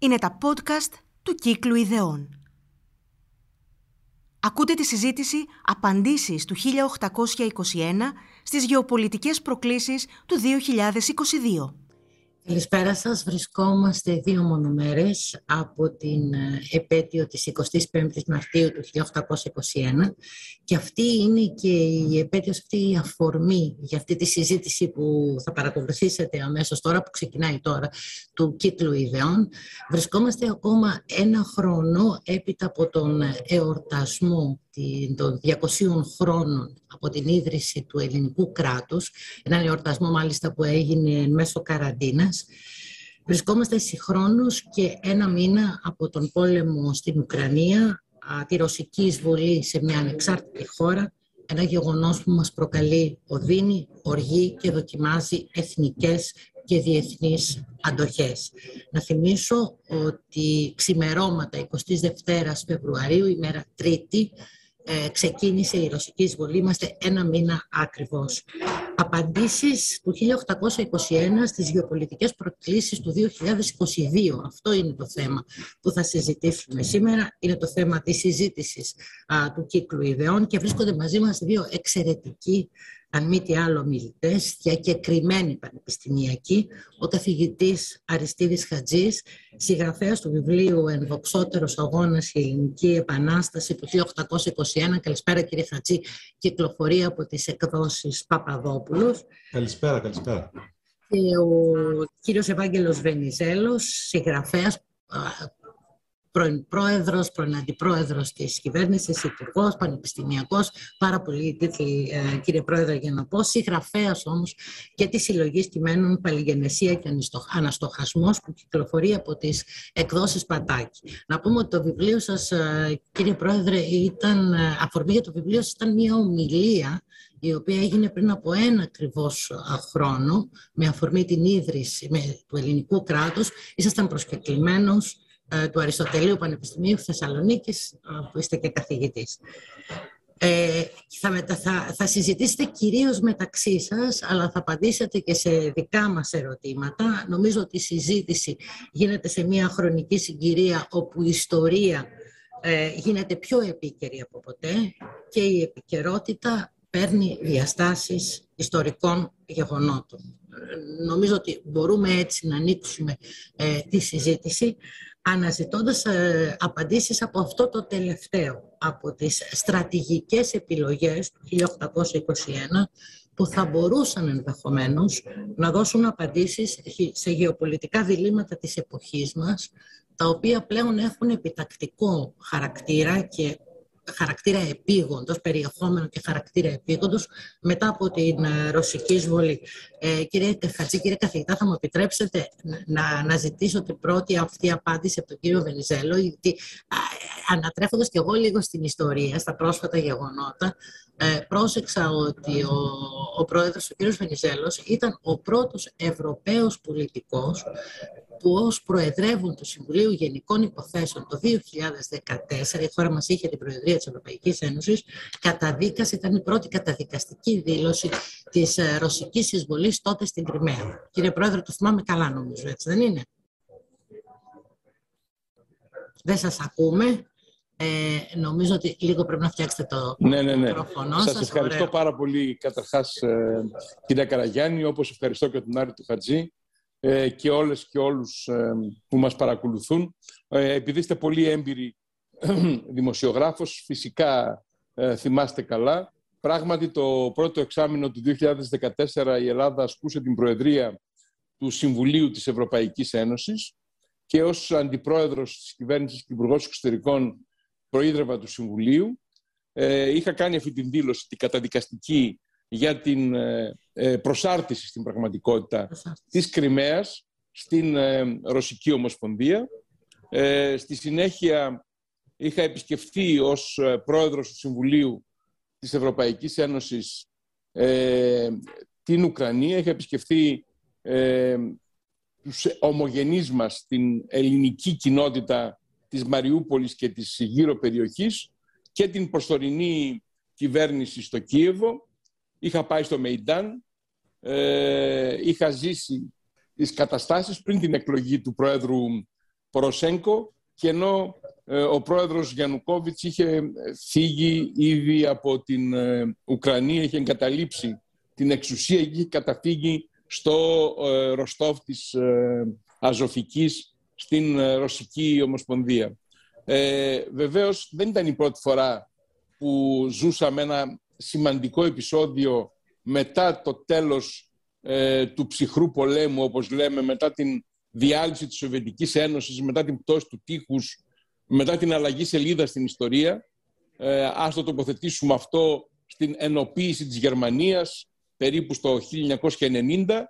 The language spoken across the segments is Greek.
Είναι τα podcast του Κύκλου Ιδεών. Ακούτε τη συζήτηση «Απαντήσεις του 1821» στις γεωπολιτικές προκλήσεις του 2022. Καλησπέρα σας. Βρισκόμαστε δύο μονομέρες από την ε, επέτειο της 25ης Μαρτίου του 1821 και αυτή είναι και η επέτειος, αυτή η αφορμή για αυτή τη συζήτηση που θα παρακολουθήσετε αμέσως τώρα, που ξεκινάει τώρα, του κύκλου ιδεών. Βρισκόμαστε ακόμα ένα χρόνο έπειτα από τον εορτασμό των 200 χρόνων από την ίδρυση του ελληνικού κράτους, έναν εορτασμό μάλιστα που έγινε μέσω καραντίνας. Βρισκόμαστε συγχρόνως και ένα μήνα από τον πόλεμο στην Ουκρανία, τη ρωσική εισβολή σε μια ανεξάρτητη χώρα, ένα γεγονός που μας προκαλεί οδύνη, οργή και δοκιμάζει εθνικές και διεθνείς αντοχές. Να θυμίσω ότι ξημερώματα 22 Φεβρουαρίου, ημέρα Τρίτη, ε, ξεκίνησε η ρωσική εισβολή. Είμαστε ένα μήνα ακριβώς. Απαντήσεις του 1821 στις γεωπολιτικές προκλήσεις του 2022. Αυτό είναι το θέμα που θα συζητήσουμε σήμερα. Είναι το θέμα της συζήτησης του κύκλου ιδεών και βρίσκονται μαζί μας δύο εξαιρετικοί αν μη τι άλλο μιλητές, διακεκριμένοι πανεπιστημιακοί, ο καθηγητής Αριστίδης Χατζής, συγγραφέας του βιβλίου «Ενδοξότερος αγώνας η ελληνική επανάσταση» του 1821. Καλησπέρα κύριε Χατζή, κυκλοφορεί από τις εκδόσεις Παπαδόπουλος. Καλησπέρα, καλησπέρα. Και ο κύριος Ευάγγελος Βενιζέλος, συγγραφέας πρώην πρόεδρος, πρώην αντιπρόεδρος της κυβέρνησης, υπουργός, πανεπιστημιακός, πάρα πολλοί τίτλοι ε, κύριε πρόεδρε για να πω, συγγραφέας όμως και της συλλογής κειμένων Παλιγενεσία και Αναστοχασμός που κυκλοφορεί από τις εκδόσεις Πατάκη. Να πούμε ότι το βιβλίο σας ε, κύριε πρόεδρε ήταν, ε, αφορμή για το βιβλίο σας ήταν μια ομιλία η οποία έγινε πριν από ένα ακριβώς χρόνο με αφορμή την ίδρυση του ελληνικού κράτους. Ήσασταν προσκεκλημένος ε, του Αριστοτελείου Πανεπιστημίου Θεσσαλονίκης, ε, που είστε και καθηγητής. Ε, θα, θα, θα συζητήσετε κυρίως μεταξύ σας, αλλά θα απαντήσετε και σε δικά μας ερωτήματα. Νομίζω ότι η συζήτηση γίνεται σε μια χρονική συγκυρία όπου η ιστορία ε, γίνεται πιο επίκαιρη από ποτέ και η επικαιρότητα παίρνει διαστάσεις ιστορικών γεγονότων. Νομίζω ότι μπορούμε έτσι να ανοίξουμε τη συζήτηση αναζητώντας ε, απαντήσεις από αυτό το τελευταίο, από τις στρατηγικές επιλογές του 1821, που θα μπορούσαν ενδεχομένως να δώσουν απαντήσεις σε γεωπολιτικά διλήμματα της εποχής μας, τα οποία πλέον έχουν επιτακτικό χαρακτήρα και χαρακτήρα επίγοντος, περιεχόμενο και χαρακτήρα επίγοντος μετά από την ε, ρωσική εισβολή. Ε, κύριε Χατζή, κύριε καθηγητά, θα μου επιτρέψετε να, να ζητήσω την πρώτη αυτή απάντηση από τον κύριο Βενιζέλο, γιατί ανατρέφοντας και εγώ λίγο στην ιστορία, στα πρόσφατα γεγονότα, ε, πρόσεξα ότι ο, ο πρόεδρος, ο κύριος Βενιζέλος, ήταν ο πρώτος Ευρωπαίος πολιτικός που ως Προεδρεύουν του Συμβουλίου Γενικών Υποθέσεων το 2014, η χώρα μας είχε την Προεδρία της Ευρωπαϊκής Ένωσης, καταδίκασε, ήταν η πρώτη καταδικαστική δήλωση της ε, ρωσικής εισβολής τότε στην Κρυμαία. Κύριε Πρόεδρε, το θυμάμαι καλά νομίζω, έτσι δεν είναι; Δεν σας ακούμε. Ε, νομίζω ότι λίγο πρέπει να φτιάξετε το ναι, ναι, ναι. μικρόφωνο σας. Σας ευχαριστώ πάρα πολύ καταρχάς ε, κυρία Καραγιάννη, όπως ευχαριστώ και τον Άρη του Χατζή ε, και όλες και όλους ε, που μας παρακολουθούν. Ε, επειδή είστε πολύ έμπειροι δημοσιογράφος, φυσικά θυμάστε καλά. Πράγματι, το πρώτο εξάμεινο του 2014 η Ελλάδα ασκούσε την Προεδρία του Συμβουλίου της Ευρωπαϊκής Ένωσης και ως Αντιπρόεδρος της Κυβέρνησης και Υπουργός Εξωτερικών προείδρευα του Συμβουλίου. είχα κάνει αυτή την δήλωση, την καταδικαστική για την ε, ε, προσάρτηση στην πραγματικότητα της Κρυμαίας στην ε, Ρωσική Ομοσπονδία. Στη συνέχεια είχα επισκεφθεί ως πρόεδρος του Συμβουλίου της Ευρωπαϊκής Ένωσης την Ουκρανία. Είχα επισκεφθεί τους ομογενείς μας την ελληνική κοινότητα της Μαριούπολης και της γύρω περιοχής και την προσωρινή κυβέρνηση στο Κίεβο Είχα πάει στο Μεϊντάν, ε, είχα ζήσει τις καταστάσεις πριν την εκλογή του Πρόεδρου Ποροσέγκο και ενώ ε, ο πρόεδρος Γιαννουκόβιτς είχε φύγει ήδη από την ε, Ουκρανία, είχε εγκαταλείψει την εξουσία και είχε καταφύγει στο ε, Ροστόφ της Αζωφικής στην Ρωσική Ομοσπονδία. Ε, βεβαίως δεν ήταν η πρώτη φορά που ζούσαμε ένα σημαντικό επεισόδιο μετά το τέλος του ψυχρού πολέμου, όπως λέμε, μετά την διάλυση της Σοβιετικής Ένωσης, μετά την πτώση του τείχους μετά την αλλαγή σελίδα στην ιστορία. Ε, ας το τοποθετήσουμε αυτό στην ενοποίηση της Γερμανίας περίπου στο 1990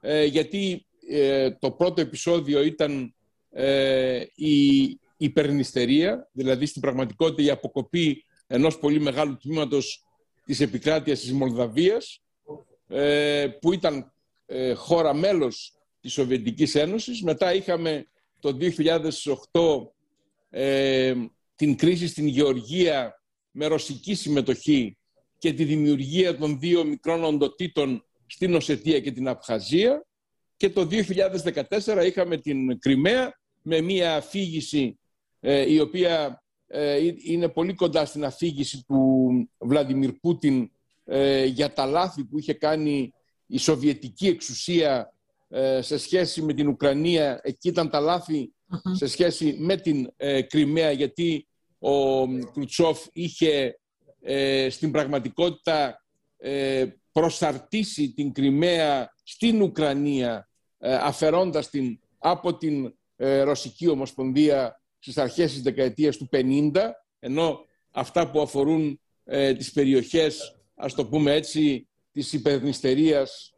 ε, γιατί ε, το πρώτο επεισόδιο ήταν ε, η υπερνηστερία, δηλαδή στην πραγματικότητα η αποκοπή ενός πολύ μεγάλου τμήματος της επικράτειας της Μολδαβίας ε, που ήταν χώρα μέλος της Σοβιετικής Ένωσης. Μετά είχαμε το 2008 ε, την κρίση στην Γεωργία με ρωσική συμμετοχή και τη δημιουργία των δύο μικρών οντοτήτων στην Οσετία και την Απχαζία και το 2014 είχαμε την Κρυμαία με μια αφήγηση ε, η οποία ε, είναι πολύ κοντά στην αφήγηση του Βλαντιμίρ Πούτιν ε, για τα λάθη που είχε κάνει η Σοβιετική εξουσία σε σχέση με την Ουκρανία. Εκεί ήταν τα λάθη σε σχέση με την ε, Κρυμαία γιατί ο Κρουτσόφ είχε ε, στην πραγματικότητα ε, προσαρτήσει την Κρυμαία στην Ουκρανία ε, αφαιρώντας την από την Ρωσική Ομοσπονδία στις αρχές της δεκαετίας του 50 ενώ αυτά που αφορούν τις περιοχές ας το πούμε έτσι της υπερνηστερίας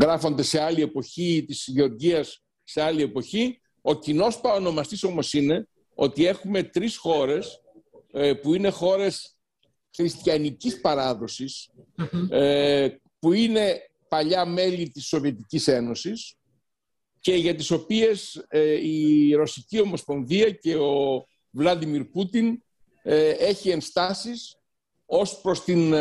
γράφονται σε άλλη εποχή της Γεωργίας σε άλλη εποχή. Ο κοινός παρονομαστής όμως είναι ότι έχουμε τρεις χώρες ε, που είναι χώρες χριστιανικής ε, που είναι παλιά μέλη της Σοβιετικής Ένωσης και για τις οποίες ε, η Ρωσική Ομοσπονδία και ο Βλάντιμιρ Πούτιν έχει ενστάσεις ως προς την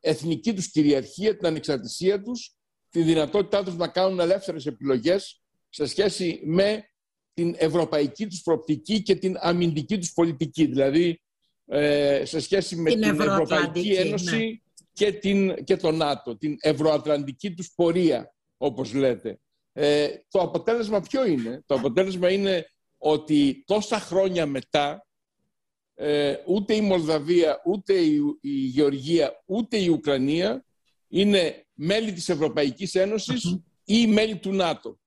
εθνική τους κυριαρχία, την ανεξαρτησία τους, τη δυνατότητά τους να κάνουν ελεύθερες επιλογές σε σχέση με την ευρωπαϊκή τους προοπτική και την αμυντική τους πολιτική. Δηλαδή, ε, σε σχέση με την, Ευρωπαϊκή Ένωση ναι. και, την, και το ΝΑΤΟ, την ευρωατλαντική τους πορεία, όπως λέτε. Ε, το αποτέλεσμα ποιο είναι; Το αποτέλεσμα είναι ότι τόσα χρόνια μετά ε, ούτε η Μολδαβία, ούτε η, η Γεωργία, ούτε η Ουκρανία είναι μέλη της Ευρωπαϊκής ή μέλη του ΝΑΤΟ.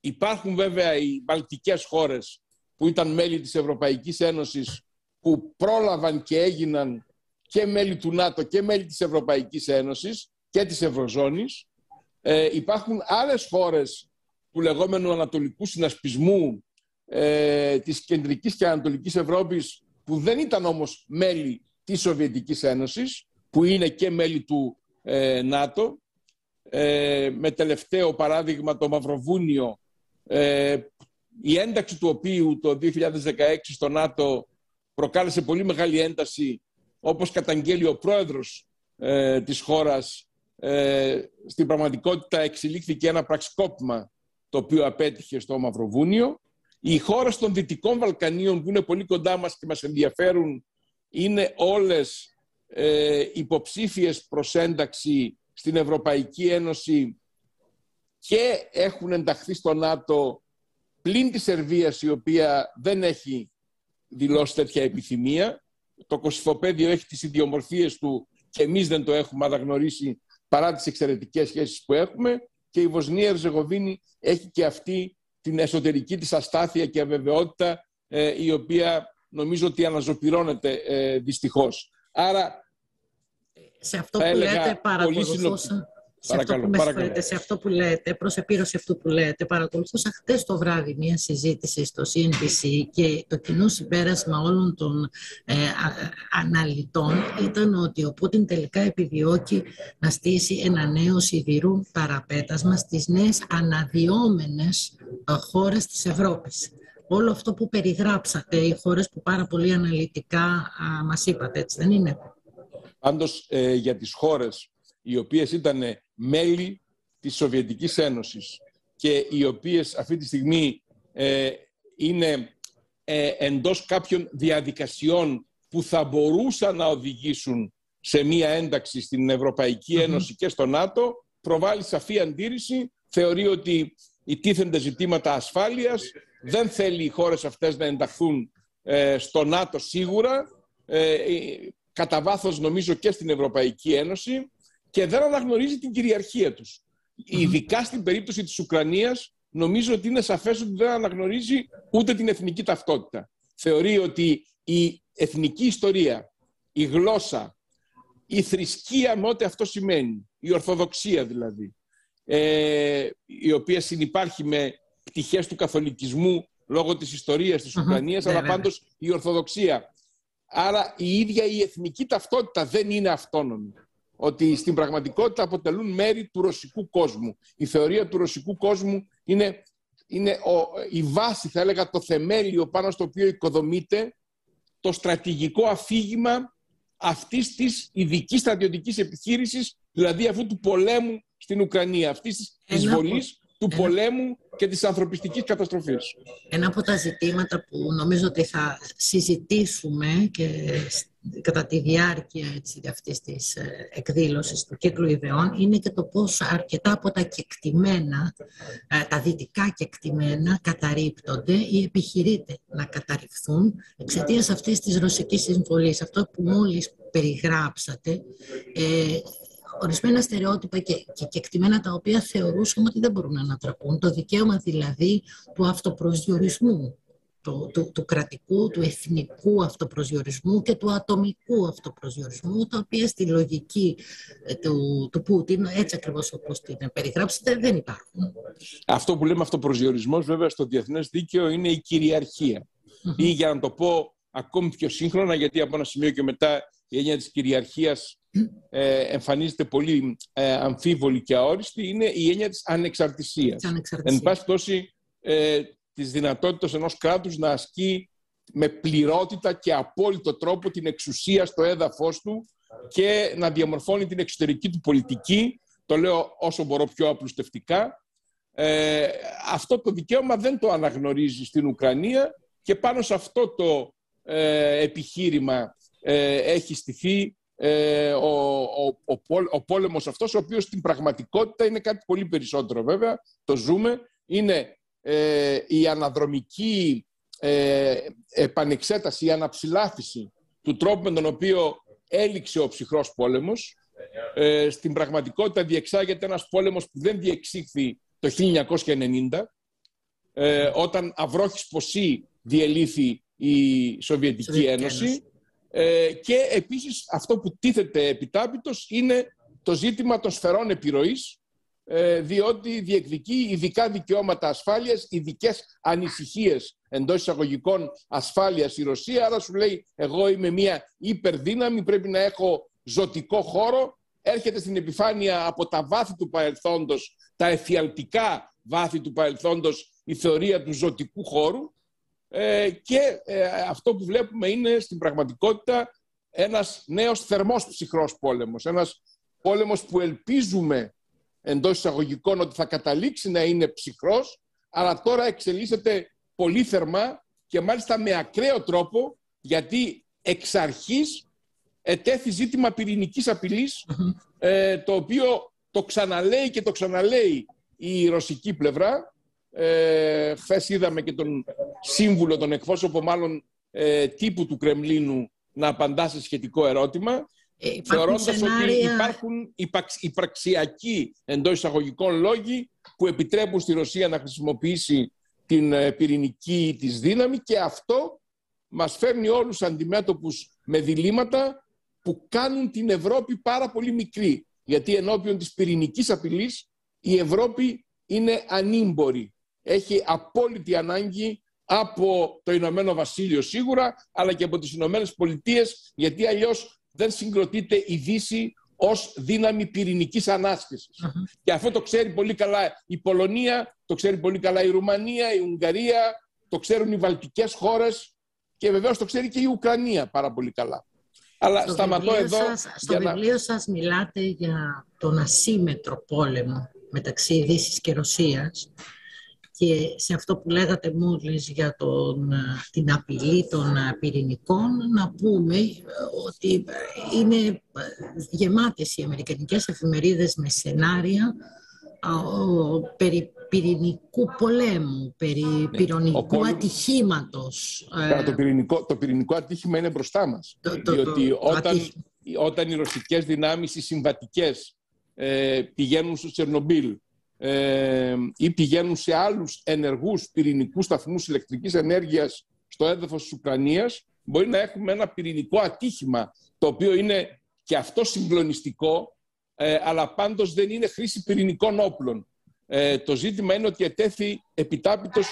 Υπάρχουν βέβαια οι βαλτικές χώρες που ήταν μέλη της Ευρωπαϊκής Ένωσης που πρόλαβαν και έγιναν και μέλη του ΝΑΤΟ και μέλη της Ευρωπαϊκής Ένωσης και της Ευρωζώνης. Ε, υπάρχουν άλλες χώρες του λεγόμενου ανατολικού συνασπισμού ε, της κεντρικής και ανατολικής Ευρώπης που δεν ήταν όμως μέλη της Σοβιετικής Ένωσης, που είναι και μέλη του ε, ΝΑΤΟ, ε, με τελευταίο παράδειγμα το Μαυροβούνιο ε, η ένταξη του οποίου το 2016 στο ΝΑΤΟ προκάλεσε πολύ μεγάλη ένταση όπως καταγγέλει ο πρόεδρος ε, της χώρας ε, στην πραγματικότητα εξελίχθηκε ένα πραξικόπημα το οποίο απέτυχε στο Μαυροβούνιο. Οι χώρες των Δυτικών Βαλκανίων που είναι πολύ κοντά μας και μας ενδιαφέρουν είναι όλες ε, υποψήφιες προς ένταξη στην Ευρωπαϊκή Ένωση και έχουν ενταχθεί στο ΝΑΤΟ πλην της Σερβίας η οποία δεν έχει δηλώσει τέτοια επιθυμία. Το Κωσυφοπέδιο έχει τις ιδιομορφίες του και εμείς δεν το έχουμε αναγνωρίσει παρά τις εξαιρετικές σχέσεις που έχουμε και η Βοσνία Ερζεγοβίνη έχει και αυτή την εσωτερική της αστάθεια και αβεβαιότητα ε, η οποία νομίζω ότι αναζωπυρώνεται ε, δυστυχώς. Άρα σε αυτό που λέτε παρακολουθούσα σε, αυτό που με σε αυτό που λέτε, προς επίρρωση αυτού που λέτε, παρακολουθούσα χτες το βράδυ μια συζήτηση στο CNBC και το κοινό συμπέρασμα όλων των ε, αναλυτών ήταν ότι ο Πούτιν τελικά επιδιώκει να στήσει ένα νέο σιδηρού παραπέτασμα στις νέες αναδυόμενες ε, χώρες της Ευρώπης. Όλο αυτό που περιγράψατε, οι χώρες που πάρα πολύ αναλυτικά α, μας είπατε, έτσι δεν είναι; Πάντως ε, για τις χώρες οι οποίες ήταν μέλη της Σοβιετικής Ένωσης και οι οποίες αυτή τη στιγμή ε, είναι ε, εντός κάποιων διαδικασιών που θα μπορούσαν να οδηγήσουν σε μία ένταξη στην Ευρωπαϊκή Ένωση και στο ΝΑΤΟ, προβάλλει σαφή αντίρρηση, θεωρεί ότι τίθενται ζητήματα ασφάλειας, δεν θέλει οι χώρες αυτές να ενταχθούν ε, στο ΝΑΤΟ σίγουρα, ε, κατά βάθος νομίζω και στην Ευρωπαϊκή Ένωση και δεν αναγνωρίζει την κυριαρχία τους. Ειδικά στην περίπτωση της Ουκρανίας νομίζω ότι είναι σαφές ότι δεν αναγνωρίζει ούτε την εθνική ταυτότητα. Θεωρεί ότι η εθνική ιστορία, η γλώσσα, η θρησκεία με ό,τι αυτό σημαίνει, η ορθοδοξία δηλαδή, ε, η οποία συνυπάρχει με πτυχές του καθολικισμού λόγω της ιστορίας της Ουκρανίας, αλλά ναι, πάντως η ορθοδοξία. Άρα η ίδια η εθνική ταυτότητα δεν είναι αυτόνομη. Ότι στην πραγματικότητα αποτελούν μέρη του ρωσικού κόσμου. Η θεωρία του ρωσικού κόσμου είναι, είναι ο, η βάση, θα έλεγα, το θεμέλιο πάνω στο οποίο οικοδομείται το στρατηγικό αφήγημα αυτής της ειδικής στρατιωτικής επιχείρησης, δηλαδή αυτού του πολέμου στην Ουκρανία, αυτής της εισβολής του πολέμου και της ανθρωπιστικής καταστροφής. Ένα από τα ζητήματα που νομίζω ότι θα συζητήσουμε και κατά τη διάρκεια έτσι, αυτής της ε, εκδήλωσης του κύκλου ιδεών είναι και το πώς αρκετά από τα κεκτημένα, ε, τα δυτικά κεκτημένα καταρρύπτονται ή επιχειρείται να καταρριφθούν εξαιτίας αυτής της ρωσικής συμβολής. Αυτό που μόλις περιγράψατε ε, ορισμένα στερεότυπα και, και κεκτημένα τα οποία θεωρούσαμε ότι δεν μπορούν να ανατραπούν. Το δικαίωμα δηλαδή του αυτοπροσδιορισμού, του, του, του κρατικού, του εθνικού αυτοπροσδιορισμού και του ατομικού αυτοπροσδιορισμού, τα οποία στη λογική ε, του, του Πούτιν, έτσι ακριβώς όπως την περιγράψετε, δεν υπάρχουν. Αυτό που λέμε αυτοπροσδιορισμός βέβαια στο διεθνές δίκαιο είναι η κυριαρχία. Ή για να το πω ακόμη πιο σύγχρονα, γιατί από ένα σημείο και μετά η έννοια της κυριαρχίας ε, εμφανίζεται πολύ ε, αμφίβολη και αόριστη, είναι η έννοια της ανεξαρτησίας. Εν πάση πτώση, ε, της δυνατότητας ενός κράτους να ασκεί με πληρότητα και απόλυτο τρόπο την εξουσία στο έδαφος του και να διαμορφώνει την εξωτερική του πολιτική, το λέω όσο μπορώ πιο απλουστευτικά. Ε, αυτό το δικαίωμα δεν το αναγνωρίζει στην Ουκρανία και πάνω σε αυτό το ε, επιχείρημα ε, έχει στηθεί ε, ο, ο, ο, ο πόλεμος αυτός, ο οποίος στην πραγματικότητα είναι κάτι πολύ περισσότερο βέβαια, το ζούμε, είναι ε, η αναδρομική ε, επανεξέταση, η αναψηλάφιση του τρόπου με τον οποίο έληξε ο ψυχρός πόλεμος. Ε, στην πραγματικότητα διεξάγεται ένας πόλεμος που δεν διεξήχθη το 1990, ε, όταν αυρόχης ποσή διελήθη η Σοβιετική Ένωση. Ε, και επίσης αυτό που τίθεται επιτάπητος είναι το ζήτημα των σφαιρών επιρροής, ε, διότι διεκδικεί ειδικά δικαιώματα ασφάλειας, ειδικές ανησυχίες εντός εισαγωγικών ασφάλειας η Ρωσία, άρα σου λέει εγώ είμαι μια υπερδύναμη, πρέπει να έχω ζωτικό χώρο, έρχεται στην επιφάνεια από τα βάθη του παρελθόντος, τα εφιαλτικά βάθη του παρελθόντος, η θεωρία του ζωτικού χώρου ε, και ε, αυτό που βλέπουμε είναι στην πραγματικότητα ένας νέος θερμός ψυχρός πόλεμος. Ένας πόλεμος που ελπίζουμε εντός εισαγωγικών ότι θα καταλήξει να είναι ψυχρός, αλλά τώρα εξελίσσεται πολύ θερμά και μάλιστα με ακραίο τρόπο, γιατί εξ αρχής ετέθη ζήτημα πυρηνικής ε, το οποίο το ξαναλέει και το ξαναλέει η ρωσική πλευρά ε, Χθες είδαμε και τον σύμβουλο, τον εκπρόσωπο μάλλον ε, τύπου του Κρεμλίνου να απαντά σε σχετικό ερώτημα. Ε, Θεωρώντας ότι υπάρχουν υπαρξιακοί εντός εισαγωγικών λόγοι που επιτρέπουν στη Ρωσία να χρησιμοποιήσει την ε, πυρηνική της δύναμη και αυτό μας φέρνει όλους αντιμέτωπους με διλήμματα που κάνουν την Ευρώπη πάρα πολύ μικρή. Γιατί ενώπιον της πυρηνικής απειλής η Ευρώπη είναι ανήμπορη έχει απόλυτη ανάγκη από το Ηνωμένο Βασίλειο σίγουρα, αλλά και από τις Ηνωμένες Πολιτείες, γιατί αλλιώς δεν συγκροτείται η Δύση ως δύναμη πυρηνικής Και αυτό το ξέρει πολύ καλά η Πολωνία, το ξέρει πολύ καλά η Ρουμανία, η Ουγγαρία, το ξέρουν οι Βαλτικές χώρες και βεβαίως το ξέρει και η Ουκρανία πάρα πολύ καλά. Αλλά στο σταματώ εδώ. Σας, στο βιβλίο σας μιλάτε για τον ασύμετρο πόλεμο μεταξύ Δύσης και Ρωσίας και σε αυτό που λέγατε μόλις για τον, την απειλή των πυρηνικών να πούμε ότι είναι γεμάτες οι αμερικανικές εφημερίδες με σενάρια περί πυρηνικού πολέμου, περί ναι. πυρηνικού πόλεμ... ατυχήματος. Το πυρηνικό, το πυρηνικό ατύχημα είναι μπροστά μας. Το, διότι όταν, όταν οι ρωσικές δυνάμεις, οι συμβατικές, ε, πηγαίνουν στο Τσερνομπίλ ε, ή πηγαίνουν σε άλλους ενεργούς πυρηνικούς σταθμούς ηλεκτρικής ενέργειας στο έδαφος της Ουκρανίας, μπορεί να έχουμε ένα πυρηνικό ατύχημα, το οποίο είναι και αυτό συγκλονιστικό, ε, αλλά πάντως δεν είναι χρήση πυρηνικών όπλων. Ε, το ζήτημα είναι ότι ετέθη επιτάπητος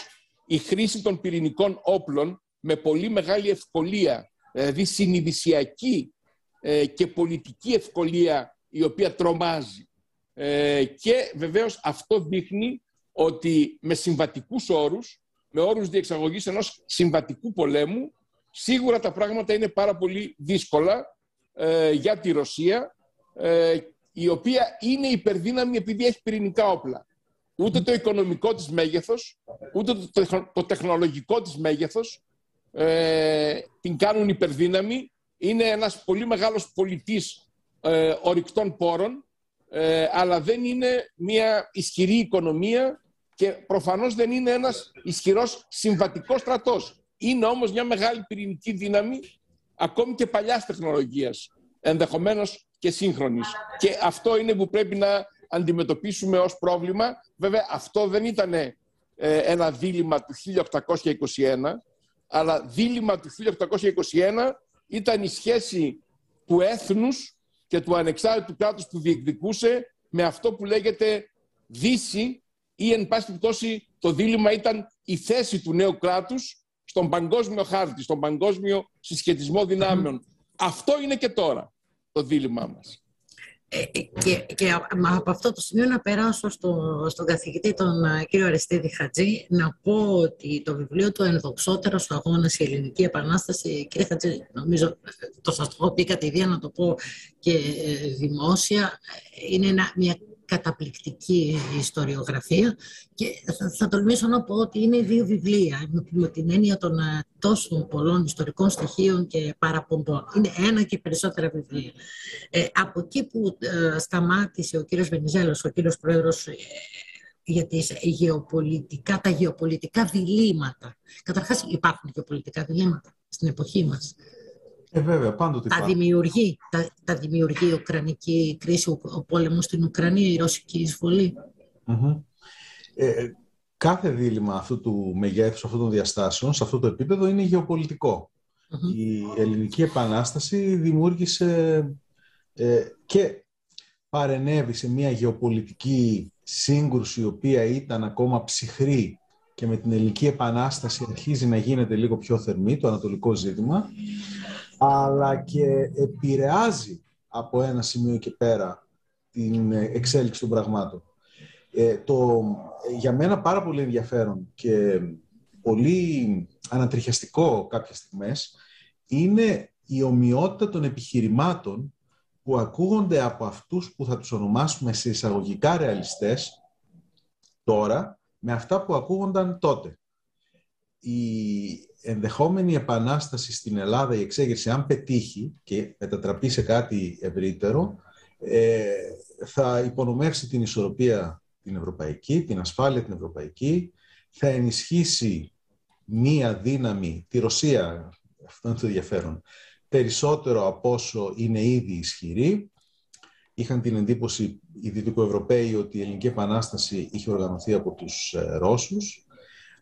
η χρήση των πυρηνικών όπλων με πολύ μεγάλη ευκολία, δηλαδή συνειδησιακή ε, και πολιτική ευκολία η οποία τρομάζει. Ε, και βεβαίως αυτό δείχνει ότι με συμβατικούς όρους, με όρους διεξαγωγής ενός συμβατικού πολέμου, σίγουρα τα πράγματα είναι πάρα πολύ δύσκολα ε, για τη Ρωσία, ε, η οποία είναι υπερδύναμη επειδή έχει πυρηνικά όπλα. Ούτε το οικονομικό της μέγεθος, ούτε το, τεχνολογικό της μέγεθος ε, την κάνουν υπερδύναμη. Είναι ένας πολύ μεγάλος πολιτής ε, ορυκτών πόρων ε, αλλά δεν είναι μια ισχυρή οικονομία και προφανώς δεν είναι ένας ισχυρός συμβατικός στρατός. Είναι όμως μια μεγάλη πυρηνική δύναμη, ακόμη και παλιάς τεχνολογίας, ενδεχομένως και σύγχρονης. Και αυτό είναι που πρέπει να αντιμετωπίσουμε ως πρόβλημα. Βέβαια, αυτό δεν ήταν ε, ένα δίλημα του 1821, αλλά δίλημα του 1821 ήταν η σχέση του έθνους και του ανεξάρτητου κράτους που διεκδικούσε με αυτό που λέγεται Δύση ή εν πάση περιπτώσει το δίλημα ήταν η θέση του νέου κράτους στον παγκόσμιο χάρτη, στον παγκόσμιο συσχετισμό δυνάμεων. Αυτό είναι και τώρα το δίλημά μας. Ε, ε, και, και από αυτό το σημείο να περάσω στο, στον καθηγητή τον ε, κύριο Αριστίδη Χατζή να πω ότι το βιβλίο του «Ενδοξότερο στο αγώνα η Ελληνική Επανάσταση» κύριε Χατζή, νομίζω το σας το πει κατηδία να το πω και δημόσια είναι ένα, μια καταπληκτική ιστοριογραφία και θα, θα τολμήσω να πω ότι είναι δύο βιβλία με την έννοια των ε, τόσων πολλών ιστορικών στοιχείων και παραπομπών. Είναι ένα και περισσότερα βιβλία. Ε, από εκεί που ε, σταμάτησε ο κύριος Βενιζέλος, ο κύριος Πρόεδρος, για τις γεωπολιτικά, τα γεωπολιτικά διλήμματα. Καταρχάς υπάρχουν γεωπολιτικά διλήμματα στην εποχή μας. Ε, βέβαια, πάντοτε τα δημιουργεί, τα, τα δημιουργεί η Ουκρανική κρίση, ο, ο πόλεμος στην Ουκρανία, η ρωσική εισβολή. Ε, κάθε δίλημα αυτού του μεγέθους, αυτού των διαστάσεων, σε αυτό το επίπεδο είναι Η Ελληνική Επανάσταση δημιούργησε ε, και παρενέβη σε μια γεωπολιτική σύγκρουση η οποία ήταν ακόμα ψυχρή και με την Ελληνική Επανάσταση αρχίζει να γίνεται λίγο πιο θερμή, το ανατολικό ζήτημα αλλά και επηρεάζει από ένα σημείο και πέρα την εξέλιξη των πραγμάτων. Ε, το, για μένα πάρα πολύ ενδιαφέρον και πολύ ανατριχιαστικό κάποιες στιγμές είναι η ομοιότητα των επιχειρημάτων που ακούγονται από αυτούς που θα τους ονομάσουμε σε εισαγωγικά ρεαλιστές τώρα με αυτά που ακούγονταν τότε. Η ενδεχόμενη επανάσταση στην Ελλάδα, η εξέγερση, αν πετύχει και μετατραπεί σε κάτι ευρύτερο, ε, θα υπονομεύσει την ισορροπία την ευρωπαϊκή, την ασφάλεια την ευρωπαϊκή, θα ενισχύσει μία δύναμη, τη Ρωσία, αυτό είναι το ενδιαφέρον, περισσότερο από όσο είναι ήδη ισχυρή. Είχαν την εντύπωση οι Δυτικοευρωπαίοι ότι η Ελληνική Επανάσταση είχε οργανωθεί από τους ε, Ρώσους.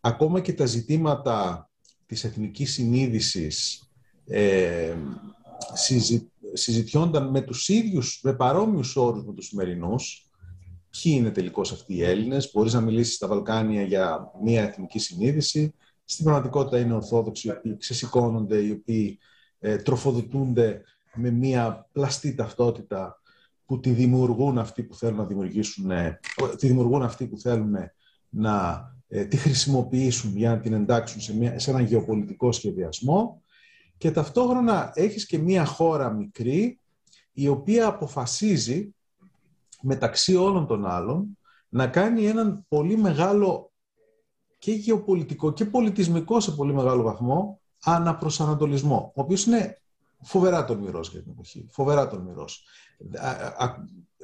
Ακόμα και τα ζητήματα της εθνικής συνείδησης ε, συζη, συζητιόνταν με τους ίδιους, με παρόμοιους όρους με τους σημερινούς, ποιοι είναι τελικώς αυτοί οι Έλληνες, μπορείς να μιλήσεις στα Βαλκάνια για μια εθνική συνείδηση, στην πραγματικότητα είναι Ορθόδοξοι οι οποίοι ξεσηκώνονται, οι οποίοι ε, τροφοδοτούνται με μια πλαστή ταυτότητα που τη δημιουργούν αυτοί που θέλουν να δημιουργήσουν, ε, τη δημιουργούν αυτοί που θέλουν να ε, τη χρησιμοποιήσουν για να την εντάξουν σε, μια, σε έναν γεωπολιτικό σχεδιασμό και ταυτόχρονα έχεις και μια χώρα μικρή η οποία αποφασίζει μεταξύ όλων των άλλων να κάνει έναν πολύ μεγάλο και γεωπολιτικό και πολιτισμικό σε πολύ μεγάλο βαθμό αναπροσανατολισμό, ο οποίος είναι φοβερά τολμηρός για την εποχή. Φοβερά τολμηρός.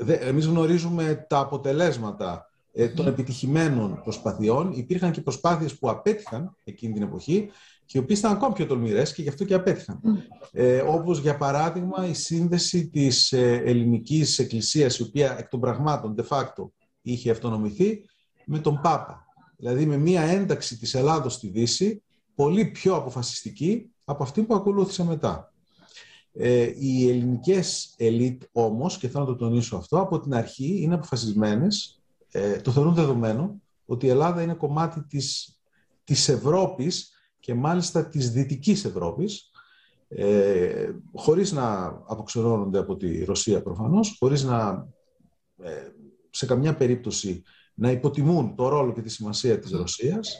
Εμείς γνωρίζουμε τα αποτελέσματα ε, των επιτυχημένων προσπαθειών. Υπήρχαν και προσπάθειες που απέτυχαν εκείνη την εποχή και οι οποίες ήταν ακόμα πιο τολμηρές και γι' αυτό και απέτυχαν. Ε, όπως για παράδειγμα η σύνδεση της ε, ελληνικής εκκλησίας η οποία εκ των πραγμάτων de facto είχε αυτονομηθεί με τον Πάπα. Δηλαδή με μια ένταξη της Ελλάδος στη Δύση πολύ πιο αποφασιστική από αυτή που ακολούθησε μετά. Ε, οι ελληνικές ελίτ όμως, και θέλω να το τονίσω αυτό, από την αρχή είναι αποφασισμένες, ε, το θεωρούν δεδομένο, ότι η Ελλάδα είναι κομμάτι της, της Ευρώπης και μάλιστα της Δυτικής Ευρώπης, ε, χωρίς να αποξερώνονται από τη Ρωσία προφανώς, χωρίς να ε, σε καμιά περίπτωση να υποτιμούν το ρόλο και τη σημασία της Ρωσίας,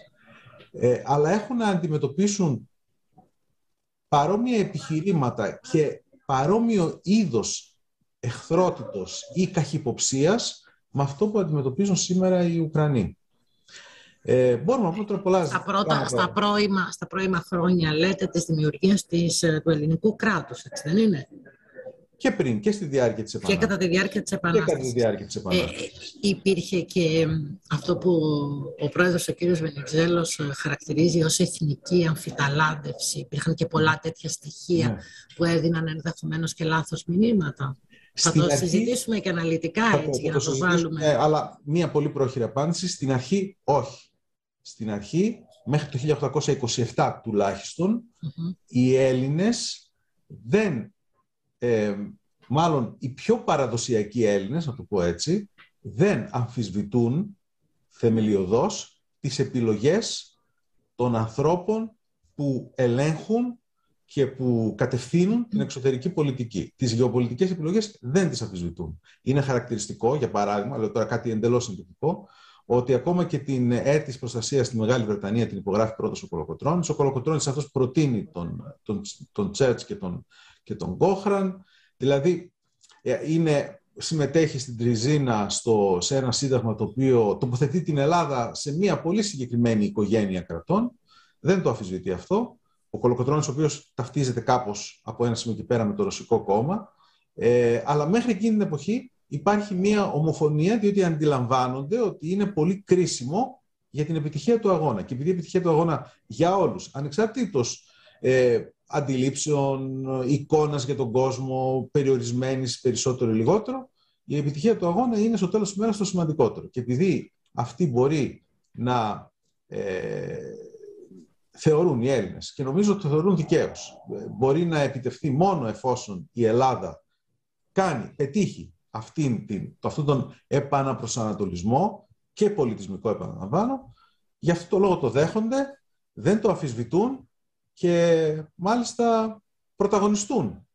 ε, αλλά έχουν να αντιμετωπίσουν παρόμοια επιχειρήματα και παρόμοιο είδος εχθρότητος ή καχυποψίας με αυτό που αντιμετωπίζουν σήμερα οι Ουκρανοί. Ε, μπορούμε να πούμε πολλά στα, πρώτα, στα, πρώιμα, στα πρώιμα χρόνια, λέτε, της δημιουργίας της, ε, του ελληνικού κράτους, έτσι δεν είναι; Και πριν και στη διάρκεια της Επανάστασης. Και κατά τη διάρκεια της Επανάστασης. Και κατά τη διάρκεια της Επανάστασης. Ε, υπήρχε και αυτό που ο πρόεδρος ο κύριος Βενιζέλος ε, χαρακτηρίζει ως εθνική αμφιταλάντευση. Υπήρχαν και πολλά τέτοια στοιχεία ναι. που έδιναν ενδεχομένως και λάθος μηνύματα. Θα το συζητήσουμε και αναλυτικά έτσι για να το, βάλουμε. Ε, αλλά μία πολύ πρόχειρη απάντηση. Στην αρχή όχι. Στην αρχή, μέχρι το 1827 τουλάχιστον, οι Έλληνες δεν ε, μάλλον οι πιο παραδοσιακοί Έλληνες, να το πω έτσι, δεν αμφισβητούν θεμελιωδώς τις επιλογές των ανθρώπων που ελέγχουν και που κατευθύνουν την εξωτερική πολιτική. Τις γεωπολιτικές επιλογές δεν τις αμφισβητούν. Είναι χαρακτηριστικό, για παράδειγμα, λέω τώρα κάτι εντελώς συντηρητικό, ότι ακόμα και την αίτηση προστασίας στη Μεγάλη Βρετανία την υπογράφει πρώτος ο Κολοκοτρόνη. Ο Κολοκοτρόνη αυτός προτείνει τον, τον, τον Τσέρτς και τον, και τον Κόχραν. Δηλαδή, ε, είναι, συμμετέχει στην Τριζίνα στο, σε ένα σύνταγμα το οποίο τοποθετεί την Ελλάδα σε μια πολύ συγκεκριμένη οικογένεια κρατών. Δεν το αφισβητεί αυτό. Ο Κολοκοτρώνης, ο οποίος ταυτίζεται κάπως από ένα σημείο και πέρα με το Ρωσικό κόμμα. Ε, αλλά μέχρι εκείνη την εποχή υπάρχει μια ομοφωνία, διότι αντιλαμβάνονται ότι είναι πολύ κρίσιμο για την επιτυχία του αγώνα. Και επειδή η επιτυχία του αγώνα για όλους, ανεξαρτήτως ε, αντιλήψεων, εικόνας για τον κόσμο, περιορισμένης περισσότερο ή λιγότερο, η επιτυχία του αγώνα είναι στο τέλος της μέρας το σημαντικότερο. Και επειδή αυτοί μπορεί να ε, θεωρούν οι Έλληνες, και νομίζω ότι το θεωρούν δικαίως, μπορεί να επιτευχθεί μόνο εφόσον η Ελλάδα κάνει, πετύχει αυτήν την, αυτόν τον επαναπροσανατολισμό και πολιτισμικό επαναλαμβάνω, γι' αυτό το λόγο το δέχονται, δεν το αφισβητούν και μάλιστα πρωταγωνιστούν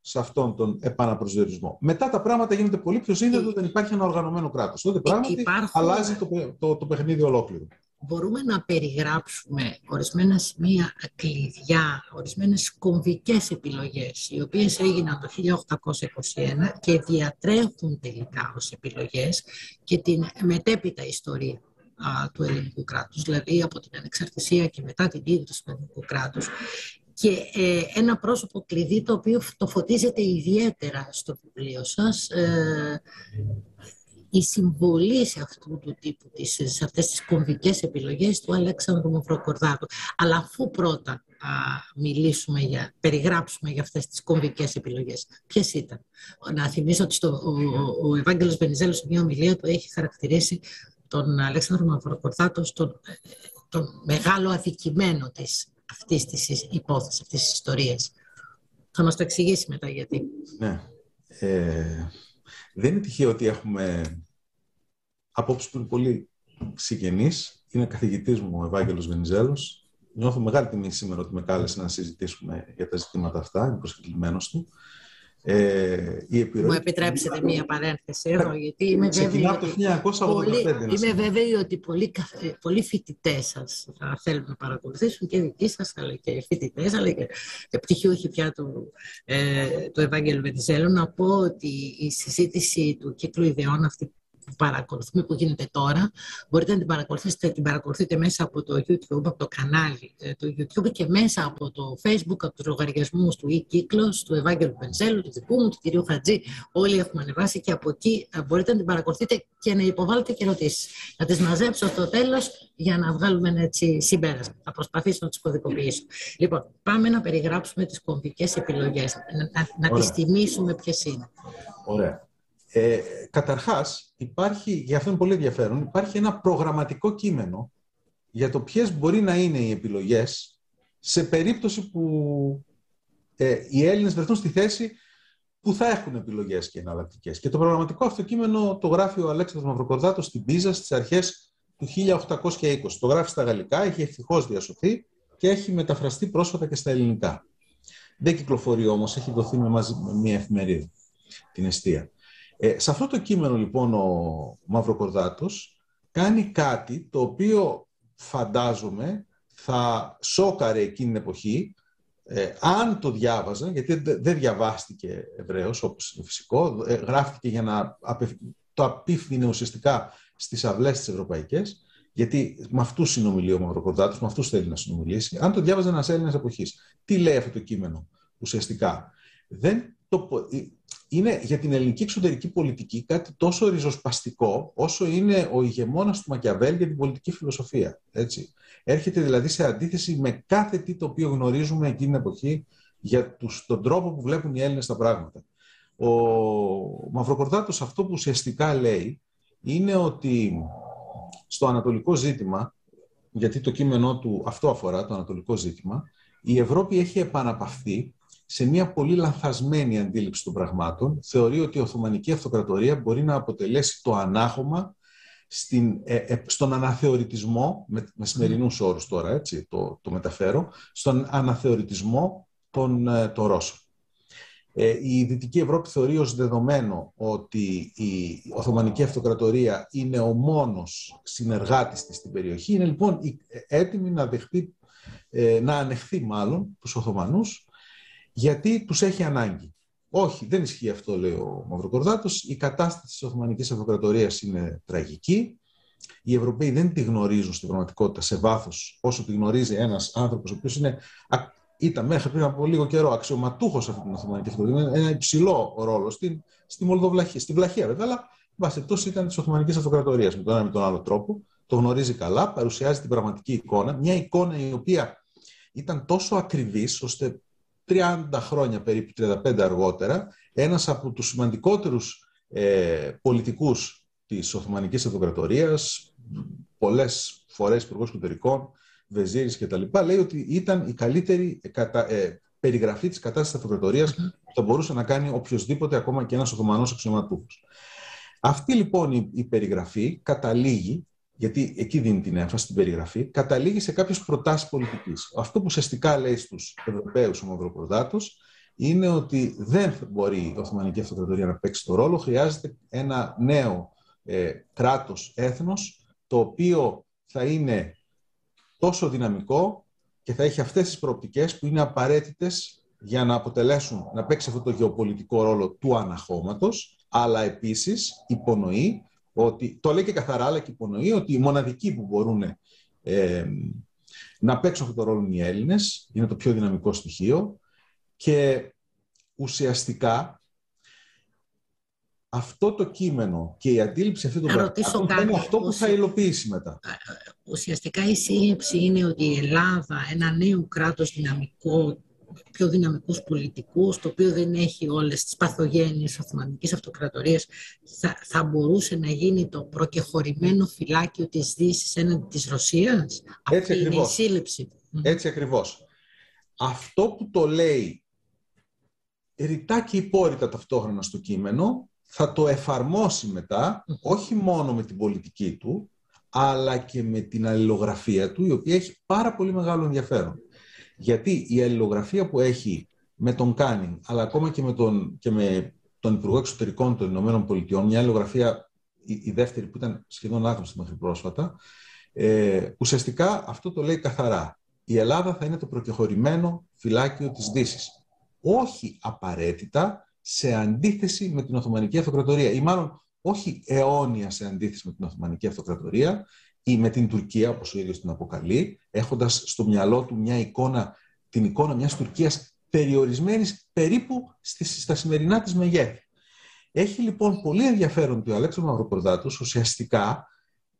σε αυτόν τον επαναπροσδιορισμό. Μετά τα πράγματα γίνονται πολύ πιο σύνδετο όταν υπάρχει ένα οργανωμένο κράτος. Τότε πράγματι Υπάρχουν... αλλάζει το, το, το παιχνίδι ολόκληρο. Μπορούμε να περιγράψουμε ορισμένα σημεία κλειδιά, ορισμένες κομβικές επιλογές, οι οποίες έγιναν το 1821 και διατρέχουν τελικά ως επιλογές και την μετέπειτα ιστορία του ελληνικού κράτους, δηλαδή από την ανεξαρτησία και μετά την ίδρυση του ελληνικού κράτους. Και ε, ένα πρόσωπο κλειδί το οποίο το φωτίζεται ιδιαίτερα στο βιβλίο σας, ε, η συμβολή σε αυτού του τύπου, τις, σε αυτές τις κομβικές επιλογές του Αλέξανδρου Μαυροκορδάτου. Αλλά αφού πρώτα α, μιλήσουμε, για, περιγράψουμε για αυτές τις κομβικές επιλογές, ποιες ήταν; Να θυμίσω ότι στο, ο, ο, ο Ευάγγελος Βενιζέλος σε μια ομιλία του έχει χαρακτηρίσει τον Αλέξανδρο Μαυροκορδάτο τον, τον μεγάλο αδικημένο της αυτής της υπόθεσης, αυτής της ιστορίας. Θα μας το εξηγήσει μετά γιατί. Ναι. Ε, δεν είναι τυχαίο ότι έχουμε απόψεις που είναι πολύ συγγενείς. Είναι καθηγητής μου ο Ευάγγελος Βενιζέλος. Νιώθω μεγάλη τιμή σήμερα ότι με κάλεσε να συζητήσουμε για τα ζητήματα αυτά, είναι προσκεκλημένος του. Ε, η επιρροή... Μου επιτρέψετε μία παρένθεση εδώ, γιατί είμαι βέβαιη, ότι, είμαι βέβαιη ότι πολλοί, πολλοί φοιτητές σας θα θέλουν να παρακολουθήσουν και δικοί σας, αλλά και φοιτητές, αλλά και πτυχιούχοι πια του, ε, του Ευάγγελου Βενιζέλου. Να πω ότι η συζήτηση του κύκλου ιδεών αυτή που παρακολουθούμε, που γίνεται τώρα, μπορείτε να την παρακολουθήσετε, την παρακολουθείτε μέσα από το YouTube, από το κανάλι ε, του YouTube και μέσα από το Facebook, από τους λογαριασμούς του e-Κύκλος, του Ευάγγελου Πενζέλου, του δικού μου, του κυρίου Χατζή. Όλοι έχουμε ανεβάσει και από εκεί ε, μπορείτε να την παρακολουθείτε και να υποβάλλετε και ερωτήσεις. Να τις μαζέψω στο τέλος για να βγάλουμε ένα έτσι συμπέρασμα. Θα προσπαθήσω να τις κωδικοποιήσω. Λοιπόν, πάμε να περιγράψουμε τις κομβικές επιλογές, να, να τις τιμήσουμε ποιες είναι. Ωραία. Ε, καταρχάς, υπάρχει, για αυτό είναι πολύ ενδιαφέρον, υπάρχει ένα προγραμματικό κείμενο για το ποιες μπορεί να είναι οι επιλογές σε περίπτωση που ε, οι Έλληνες βρεθούν στη θέση που θα έχουν επιλογές και εναλλακτικές. Και το προγραμματικό αυτό κείμενο το γράφει ο Αλέξανδρος Μαυροκορδάτος στην Πίζα στις αρχές του 1820. Το γράφει στα γαλλικά, έχει ευτυχώς διασωθεί και έχει μεταφραστεί πρόσφατα και στα ελληνικά. Δεν κυκλοφορεί όμως, έχει δοθεί με, μαζί, με μια εφημερίδα, την αιστεία. Ε, σε αυτό το κείμενο λοιπόν ο Μαυροκορδάτος κάνει κάτι το οποίο φαντάζομαι θα σόκαρε εκείνη την εποχή ε, αν το διάβαζαν, γιατί δεν διαβάστηκε Εβραίος όπως είναι φυσικό, ε, γράφτηκε για να το απίφθινε ουσιαστικά στις αυλές τις ευρωπαϊκές, γιατί με αυτούς συνομιλεί ο Μαυροκορδάτος, με αυτούς θέλει να συνομιλήσει. Αν το διάβαζε ένας Έλληνας εποχής, τι λέει αυτό το κείμενο ουσιαστικά; Δεν το, είναι για την ελληνική εξωτερική πολιτική κάτι τόσο ριζοσπαστικό όσο είναι ο ηγεμόνας του Μακιαβέλ για την πολιτική φιλοσοφία. Έτσι. Έρχεται δηλαδή σε αντίθεση με κάθε τι το οποίο γνωρίζουμε εκείνη την εποχή για τους, τον τρόπο που βλέπουν οι Έλληνες τα πράγματα. Ο Μαυροκορδάτος αυτό που ουσιαστικά λέει είναι ότι στο ανατολικό ζήτημα, γιατί το κείμενό του αυτό αφορά το ανατολικό ζήτημα, η Ευρώπη έχει επαναπαυθεί σε μια πολύ λανθασμένη αντίληψη των πραγμάτων, θεωρεί ότι η Οθωμανική Αυτοκρατορία μπορεί να αποτελέσει το ανάχωμα στην, ε, ε, στον αναθεωρητισμό, με, με σημερινούς όρους τώρα, έτσι, το, το μεταφέρω, στον αναθεωρητισμό των, ε, των Ρώσων. Ε, η Δυτική Ευρώπη θεωρεί ως δεδομένο ότι η Οθωμανική Αυτοκρατορία είναι ο μόνος συνεργάτης της στην περιοχή. Είναι λοιπόν έτοιμη να, δεχτεί, να ανεχθεί μάλλον τους Οθωμανούς γιατί τους έχει ανάγκη. Όχι, δεν ισχύει αυτό, λέει ο Μαυροκορδάτος. Η κατάσταση της Οθωμανικής Αυτοκρατορίας είναι τραγική. Οι Ευρωπαίοι δεν τη γνωρίζουν στην πραγματικότητα σε βάθος όσο τη γνωρίζει ένας άνθρωπος ο οποίος είναι, ήταν μέχρι πριν από λίγο καιρό αξιωματούχος αυτή την Οθωμανική Αυτοκρατορία. Ένα υψηλό ρόλο στην, στη Μολδοβλαχία, στην Βλαχία βέβαια, αλλά βασικτός ήταν της Οθωμανικής Αυτοκρατορίας με τον ένα με τον άλλο τρόπο. Το γνωρίζει καλά, παρουσιάζει την πραγματική εικόνα. Μια εικόνα η οποία ήταν τόσο ακριβής ώστε 30 χρόνια περίπου, 35 αργότερα, ένας από τους σημαντικότερους ε, πολιτικούς της Οθωμανικής Αυτοκρατορίας, πολλές φορές υπουργός εξωτερικών, Βεζίρης και τα λοιπά, λέει ότι ήταν η καλύτερη κατα, ε, περιγραφή της κατάστασης της Αυτοκρατορίας που θα μπορούσε να κάνει οποιοδήποτε, ακόμα και ένας Οθωμανός αξιωματούχος. Αυτή λοιπόν η, η περιγραφή καταλήγει γιατί εκεί δίνει την έμφαση στην περιγραφή, καταλήγει σε κάποιες προτάσεις πολιτικής. Αυτό που ουσιαστικά λέει στους Ευρωπαίους ο Μαυροπροδάτο είναι ότι δεν μπορεί η Οθωμανική Αυτοκρατορία να παίξει το ρόλο, χρειάζεται ένα νέο ε, κράτος, έθνος, το οποίο θα είναι τόσο δυναμικό και θα έχει αυτές τις προοπτικές που είναι απαραίτητες για να αποτελέσουν, να παίξει αυτό το γεωπολιτικό ρόλο του αναχώματος, αλλά επίσης υπονοεί ότι, το λέει και καθαρά, αλλά και υπονοεί ότι οι μοναδικοί που μπορούν ε, να παίξουν αυτό το ρόλο είναι οι Έλληνες, είναι το πιο δυναμικό στοιχείο και ουσιαστικά αυτό το κείμενο και η αντίληψη αυτή των πραγμάτων είναι αυτό που θα υλοποιήσει μετά. Ουσιαστικά η σύλληψη είναι ότι η Ελλάδα, ένα νέο κράτος δυναμικό, πιο δυναμικούς πολιτικούς, το οποίο δεν έχει όλες τις παθογένειες Οθωμανικής Αυτοκρατορίας, θα, θα μπορούσε να γίνει το προκεχωρημένο φυλάκιο της Δύσης έναντι της Ρωσίας; Έτσι Αυτή ακριβώς. είναι η σύλληψη. Έτσι ακριβώς. Αυτό που το λέει ρητά και υπόρριτα ταυτόχρονα στο κείμενο, θα το εφαρμόσει μετά, όχι μόνο με την πολιτική του, αλλά και με την αλληλογραφία του, η οποία έχει πάρα πολύ μεγάλο ενδιαφέρον. Γιατί η αλληλογραφία που έχει με τον Κάνινγκ, αλλά ακόμα και με τον, και με τον Υπουργό Εξωτερικών των Ηνωμένων Πολιτειών, μια αλληλογραφία, η, η δεύτερη που ήταν σχεδόν άγνωστη μέχρι πρόσφατα, ε, ουσιαστικά αυτό το λέει καθαρά. Η Ελλάδα θα είναι το προκεχωρημένο φυλάκιο της Δύσης. Όχι απαραίτητα σε αντίθεση με την Οθωμανική Αυτοκρατορία ή μάλλον όχι αιώνια σε αντίθεση με την Οθωμανική Αυτοκρατορία ή με την Τουρκία, όπως ο ίδιος την αποκαλεί, έχοντας στο μυαλό του μια εικόνα, την εικόνα μιας Τουρκίας περιορισμένης περίπου στα σημερινά της μεγέθη. Έχει λοιπόν πολύ ενδιαφέρον ότι ο Αλέξανδρος Μαυροκορδάτος ουσιαστικά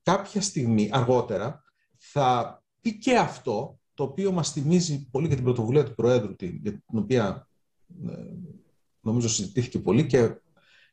κάποια στιγμή αργότερα θα πει και αυτό το οποίο μας θυμίζει πολύ για την πρωτοβουλία του Προέδρου για την οποία ε, νομίζω συζητήθηκε πολύ και,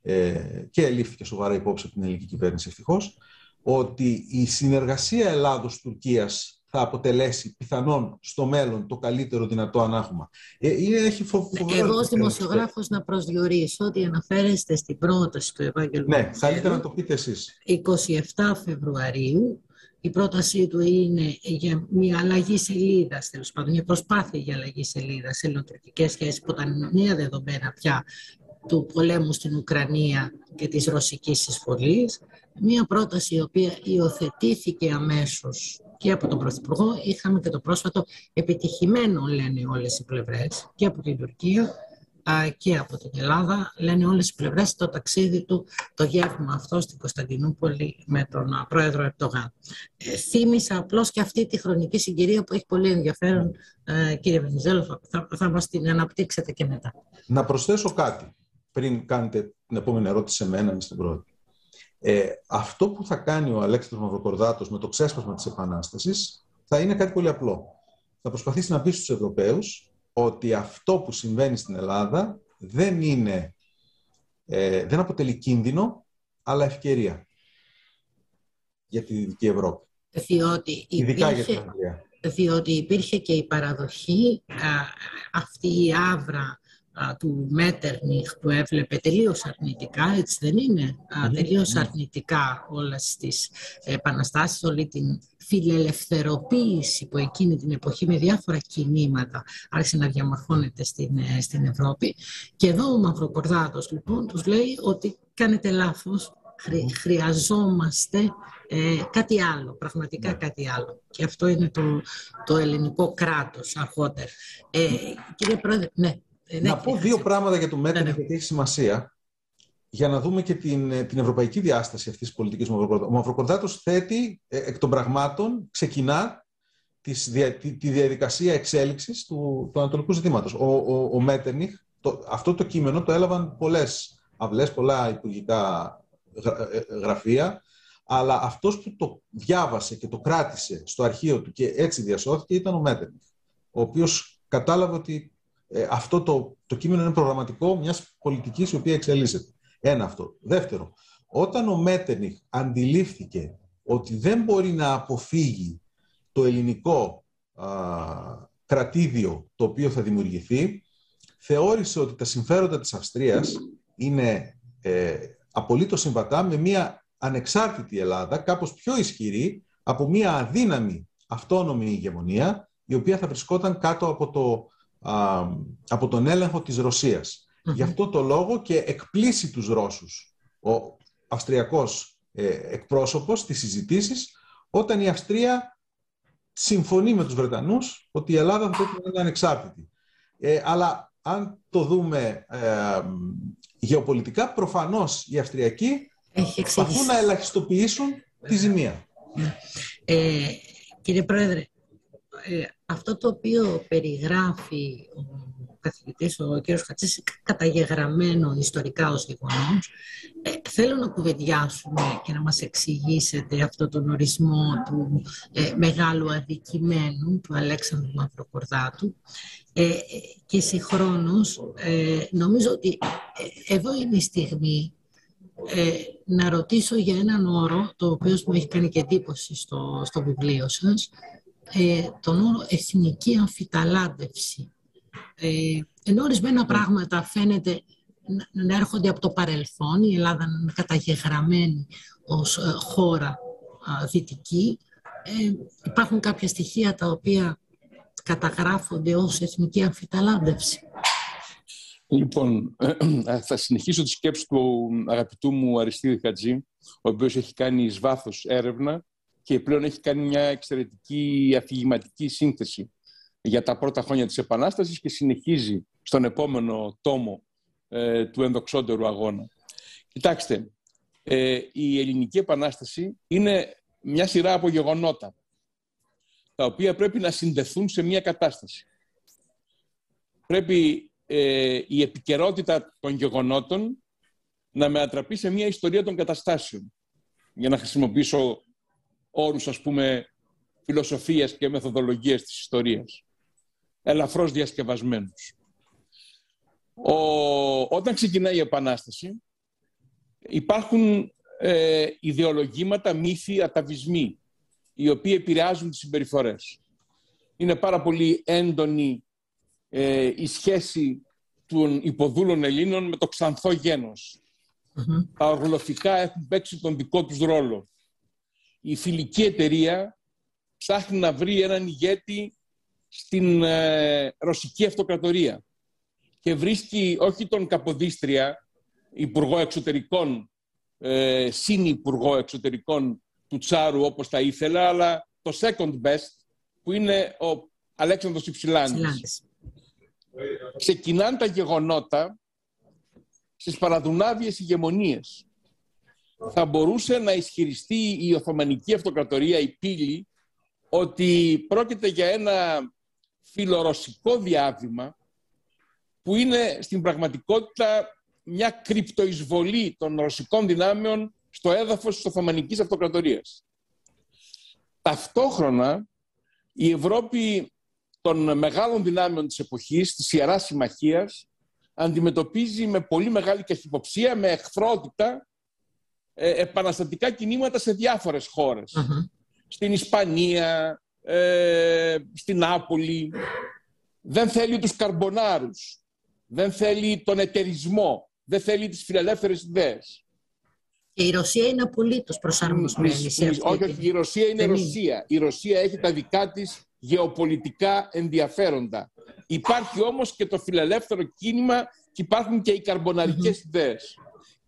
ε, και ελήφθηκε σοβαρά υπόψη από την ελληνική κυβέρνηση ευτυχώς, ότι η συνεργασία Ελλάδος-Τουρκίας θα αποτελέσει πιθανόν στο μέλλον το καλύτερο δυνατό ανάγχωμα. Ε, έχει Εγώ ως δημοσιογράφος να προσδιορίσω ότι αναφέρεστε στην πρόταση του Ευάγγελου Ναι, καλύτερα να το πείτε εσείς. 27 Φεβρουαρίου η πρότασή του είναι για μια αλλαγή σελίδας, τέλος πάντων, μια προσπάθεια για αλλαγή σελίδας σε ελληνοτουρκικές σχέσεις που ήταν νέα δεδομένα πια του πολέμου στην Ουκρανία και της ρωσικής εισβολής. Μια πρόταση η οποία υιοθετήθηκε αμέσως και από τον Πρωθυπουργό. Είχαμε και το πρόσφατο επιτυχημένο, λένε όλες οι πλευρές, και από την Τουρκία και από την Ελλάδα. Λένε όλες οι πλευρές το ταξίδι του, το γεύμα αυτό στην Κωνσταντινούπολη με τον πρόεδρο Ερτογάν. Ε, θύμισα απλώς και αυτή τη χρονική συγκυρία που έχει πολύ ενδιαφέρον, ε, κύριε Βενιζέλο, θα, θα μας την αναπτύξετε και μετά. Να προσθέσω κάτι πριν κάνετε την επόμενη ερώτηση σε μένα ή στην πρώτη. Ε, αυτό που θα κάνει ο Αλέξανδρος Μαυροκορδάτος με το ξέσπασμα της Επανάστασης θα είναι κάτι πολύ απλό. Θα προσπαθήσει να πει στους Ευρωπαίους ότι αυτό που συμβαίνει στην Ελλάδα δεν είναι, ε, δεν αποτελεί κίνδυνο, αλλά ευκαιρία για τη Δυτική Ευρώπη. Διότι Ειδικά υπήρχε, για την Διότι υπήρχε και η παραδοχή, αυτή η άβρα του Μέτερνιχ που έβλεπε τελείως αρνητικά, έτσι δεν είναι, mm τελείως αρνητικά όλες τις επαναστάσεις, όλη την φιλελευθεροποίηση που εκείνη την εποχή με διάφορα κινήματα άρχισε να διαμορφώνεται στην, ε, στην Ευρώπη. Και εδώ ο Μαυροκορδάτος λοιπόν τους λέει ότι κάνετε λάθος, χρειαζόμαστε ε, κάτι άλλο, πραγματικά ναι. κάτι άλλο. Και αυτό είναι το, το ελληνικό κράτος αργότερα. Ε, κύριε Πρόεδρε, ναι. Ε, ναι, να πω δύο πράγματα για το μέτρο ναι, ναι. γιατί έχει σημασία για να δούμε και την, την ευρωπαϊκή διάσταση αυτής της πολιτικής Ο Μαυροκορδάτος θέτει ε, εκ των πραγμάτων, ξεκινά της, τη, τη, διαδικασία εξέλιξης του, του ανατολικού ζητήματος. Ο, ο, ο Μέτερνιχ, το, αυτό το κείμενο το έλαβαν πολλές αυλές, πολλά υπουργικά ε, γραφεία, αλλά αυτός που το διάβασε και το κράτησε στο αρχείο του και έτσι διασώθηκε ήταν ο Μέτερνιχ, ο οποίος κατάλαβε ότι ε, αυτό το, το κείμενο είναι προγραμματικό μιας πολιτικής η οποία εξελίσσεται. Ένα αυτό. Δεύτερο, όταν ο Μέτερνιχ αντιλήφθηκε ότι δεν μπορεί να αποφύγει το ελληνικό α, κρατήδιο το οποίο θα δημιουργηθεί, θεώρησε ότι τα συμφέροντα της Αυστρίας είναι ε, απολύτως συμβατά με μια ανεξάρτητη Ελλάδα, κάπως πιο ισχυρή από μια αδύναμη αυτόνομη ηγεμονία, η οποία θα βρισκόταν κάτω από το από τον έλεγχο της ρωσιας Γι' αυτό το λόγο και εκπλήσει τους Ρώσους. Ο αυστριακός ε, εκπρόσωπος στις συζητήσεις όταν η Αυστρία συμφωνεί με τους Βρετανούς ότι η Ελλάδα θα πρέπει να είναι ανεξάρτητη. Ε, αλλά αν το δούμε ε, γεωπολιτικά, προφανώς οι Αυστριακοί προσπαθούν να ελαχιστοποιήσουν τη ζημία. Ε, κύριε Πρόεδρε, ε, αυτό το οποίο περιγράφει ο καθηγητής, ο κ. Χατσής, καταγεγραμμένο ιστορικά ως γεγονός, ε, θέλω να κουβεντιάσουμε και να μας εξηγήσετε αυτό τον ορισμό του ε, μεγάλου αδικημένου του Αλέξανδρου Μαυροκορδάτου ε, και συγχρόνως νομίζω ότι εδώ είναι η στιγμή να ρωτήσω για έναν όρο το οποίος μου έχει κάνει και εντύπωση στο, στο βιβλίο σας ε, τον όρο εθνική αμφιταλάντευση. Ε, ενώ ορισμένα πράγματα φαίνεται να έρχονται από το παρελθόν, η Ελλάδα να είναι καταγεγραμμένη ως ε, χώρα δυτική, ε, υπάρχουν κάποια στοιχεία τα οποία καταγράφονται ως εθνική αμφιταλάντευση. Λοιπόν, θα συνεχίσω τη σκέψη του αγαπητού μου Αριστίδη Χατζή, ο οποίος έχει κάνει εις βάθος έρευνα και πλέον έχει κάνει μια εξαιρετική αφηγηματική σύνθεση για τα πρώτα χρόνια της Επανάστασης και συνεχίζει στον επόμενο τόμο ε, του ενδοξότερου αγώνα. Κοιτάξτε, ε, η Ελληνική Επανάσταση είναι μια σειρά από γεγονότα τα οποία πρέπει να συνδεθούν σε μια κατάσταση. Πρέπει ε, η επικαιρότητα των γεγονότων να μετατραπεί σε μια ιστορία των καταστάσεων. Για να χρησιμοποιήσω όρους, ας πούμε, φιλοσοφίας και μεθοδολογίας της ιστορίας. Ελαφρώς διασκευασμένους. Ο, όταν ξεκινάει η Επανάσταση, υπάρχουν ε, ιδεολογήματα, μύθοι, αταβισμοί, οι οποίοι επηρεάζουν τις συμπεριφορές. Είναι πάρα πολύ έντονη ε, η σχέση των υποδούλων Ελλήνων με το ξανθό Τα οργολοφικά έχουν παίξει τον δικό τους ρόλο. Η φιλική εταιρεία ψάχνει να βρει έναν ηγέτη στην ε, ρωσική αυτοκρατορία και βρίσκει όχι τον Καποδίστρια, υπουργό εξωτερικών, ε, συνυπουργό εξωτερικών του Τσάρου όπως τα ήθελα, αλλά το second best που είναι ο Αλέξανδρος Υψηλάνης. Ξεκινάνε τα γεγονότα στις παραδουνάδιες ηγεμονίες. Θα μπορούσε να ισχυριστεί η Οθωμανική Αυτοκρατορία, η πύλη, ότι πρόκειται για ένα φιλορωσικό διάβημα που είναι στην πραγματικότητα μια κρυπτοεισβολή των ρωσικών δυνάμεων στο έδαφος της Οθωμανικής Αυτοκρατορίας. Ταυτόχρονα η Ευρώπη των μεγάλων δυνάμεων της εποχής, της Ιεράς Συμμαχίας, αντιμετωπίζει με πολύ μεγάλη καχυποψία, με εχθρότητα, ε, επαναστατικά κινήματα σε διάφορες Στην Ισπανία, ε, στην Νάπολη. Δεν θέλει τους καρμπονάρους. Δεν θέλει τον ετερισμό. Δεν θέλει τις φιλελεύθερες ιδέες. Και η Ρωσία είναι απολύτως προσαρμοσμένη σε αυτή. Όχι, η Ρωσία είναι Ρωσία. Η Ρωσία έχει τα δικά της γεωπολιτικά ενδιαφέροντα. Υπάρχει όμως και το φιλελεύθερο κίνημα και υπάρχουν και οι καρμποναρικές mm-hmm. ιδέες.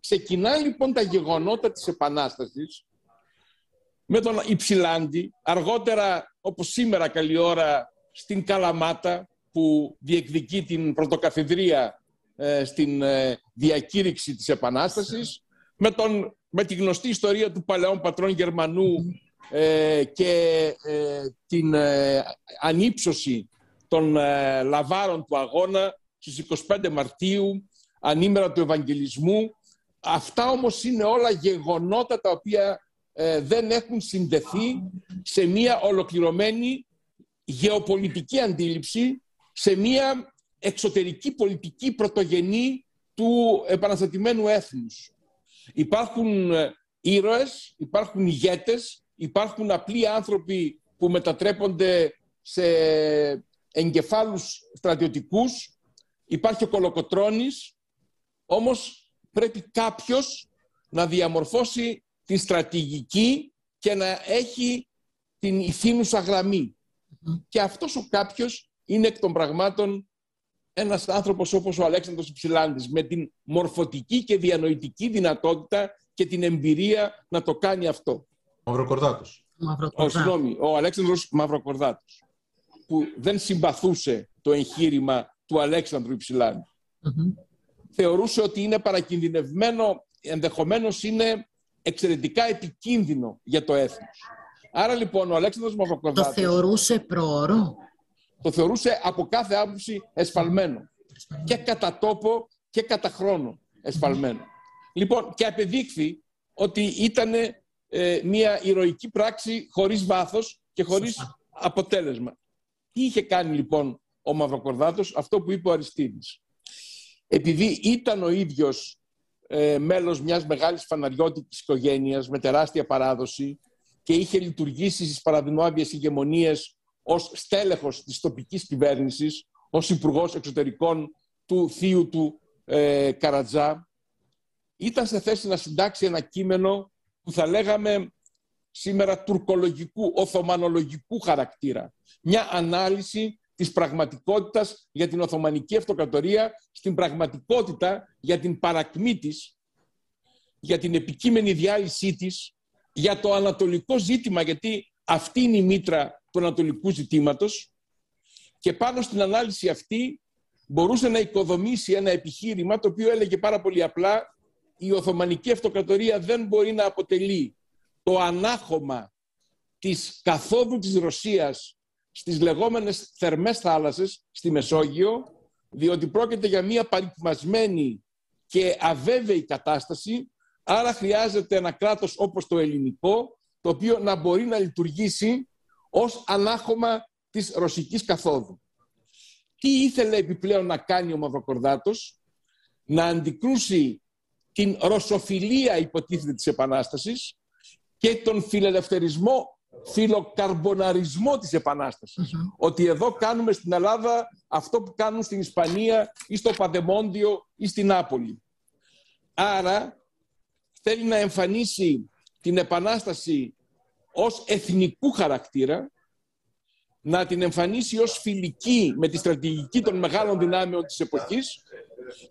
Ξεκινά λοιπόν τα γεγονότα της Επανάστασης με τον Υψηλάντη, αργότερα όπως σήμερα καλή ώρα στην Καλαμάτα που διεκδικεί την πρωτοκαθεδρία ε, στην ε, διακήρυξη της Επανάστασης, με, τον, με τη γνωστή ιστορία του παλαιών πατρών Γερμανού ε, και ε, την ε, ανύψωση των λαβάρων του αγώνα στις 25 Μαρτίου, ανήμερα του Ευαγγελισμού. Αυτά όμως είναι όλα γεγονότα τα οποία δεν έχουν συνδεθεί σε μια ολοκληρωμένη γεωπολιτική αντίληψη, σε μια εξωτερική πολιτική πρωτογενή του επαναστατημένου έθνους. Υπάρχουν ήρωες, υπάρχουν ηγέτες υπάρχουν απλοί άνθρωποι που μετατρέπονται σε εγκεφάλους στρατιωτικούς, υπάρχει ο Κολοκοτρώνης, όμως πρέπει κάποιος να διαμορφώσει την στρατηγική και να έχει την ηθήνουσα γραμμή. Και αυτός ο κάποιος είναι εκ των πραγμάτων ένας άνθρωπος όπως ο Αλέξανδρος Υψηλάντης με την μορφωτική και διανοητική δυνατότητα και την εμπειρία να το κάνει αυτό. Μαυροκορδάτος. Ο, συγγνώμη, ο Αλέξανδρος Μαυροκορδάτος, που δεν συμπαθούσε το εγχείρημα του Αλέξανδρου Θεωρούσε ότι είναι παρακινδυνευμένο, ενδεχομένως είναι εξαιρετικά επικίνδυνο για το έθνος. Άρα λοιπόν ο Αλέξανδρος Μαυροκορδάτος... Το θεωρούσε προώρο. Το θεωρούσε από κάθε άποψη εσφαλμένο. Και κατά τόπο και κατά χρόνο Λοιπόν, και απεδείχθη ότι ήταν ε, μια ηρωική πράξη χωρίς βάθος και χωρίς αποτέλεσμα. Τι είχε κάνει λοιπόν ο Μαυροκορδάτος, αυτό που είπε ο Αριστίδης. Επειδή ήταν ο ίδιος ε, μέλος μιας μεγάλης φαναριώτικης οικογένειας με τεράστια παράδοση και είχε λειτουργήσει στις παραδεινόβιες ηγεμονίες ως στέλεχος της τοπικής κυβέρνησης, ως υπουργός εξωτερικών του θείου του ε, Καρατζά, ήταν σε θέση να συντάξει ένα κείμενο που θα λέγαμε σήμερα τουρκολογικού, οθωμανολογικού χαρακτήρα. Μια ανάλυση της πραγματικότητας για την Οθωμανική Αυτοκρατορία, στην πραγματικότητα για την παρακμή της, για την επικείμενη διάλυσή της, για το ανατολικό ζήτημα, γιατί αυτή είναι η μήτρα του ανατολικού ζητήματος. Και πάνω στην ανάλυση αυτή μπορούσε να οικοδομήσει ένα επιχείρημα το οποίο έλεγε πάρα πολύ απλά η Οθωμανική Αυτοκρατορία δεν μπορεί να αποτελεί το ανάχωμα της καθόδου της Ρωσίας στις λεγόμενες θερμές θάλασσες στη Μεσόγειο, διότι πρόκειται για μια παρικμασμένη και αβέβαιη κατάσταση, άρα χρειάζεται ένα κράτος όπως το ελληνικό, το οποίο να μπορεί να λειτουργήσει ως ανάχωμα της ρωσικής καθόδου. Τι ήθελε επιπλέον να κάνει ο Μαυροκορδάτος, να αντικρούσει την ρωσοφιλία υποτίθεται της Επανάστασης και τον φιλελευθερισμό, φιλοκαρμποναρισμό της επαναστασης Ότι εδώ κάνουμε στην Ελλάδα αυτό που κάνουν στην Ισπανία ή στο Παντεμόντιο ή στην Νάπολη. Άρα θέλει να εμφανίσει την Επανάσταση ως εθνικού χαρακτήρα, να την εμφανίσει ως φιλική με τη στρατηγική των μεγάλων δυνάμεων της εποχής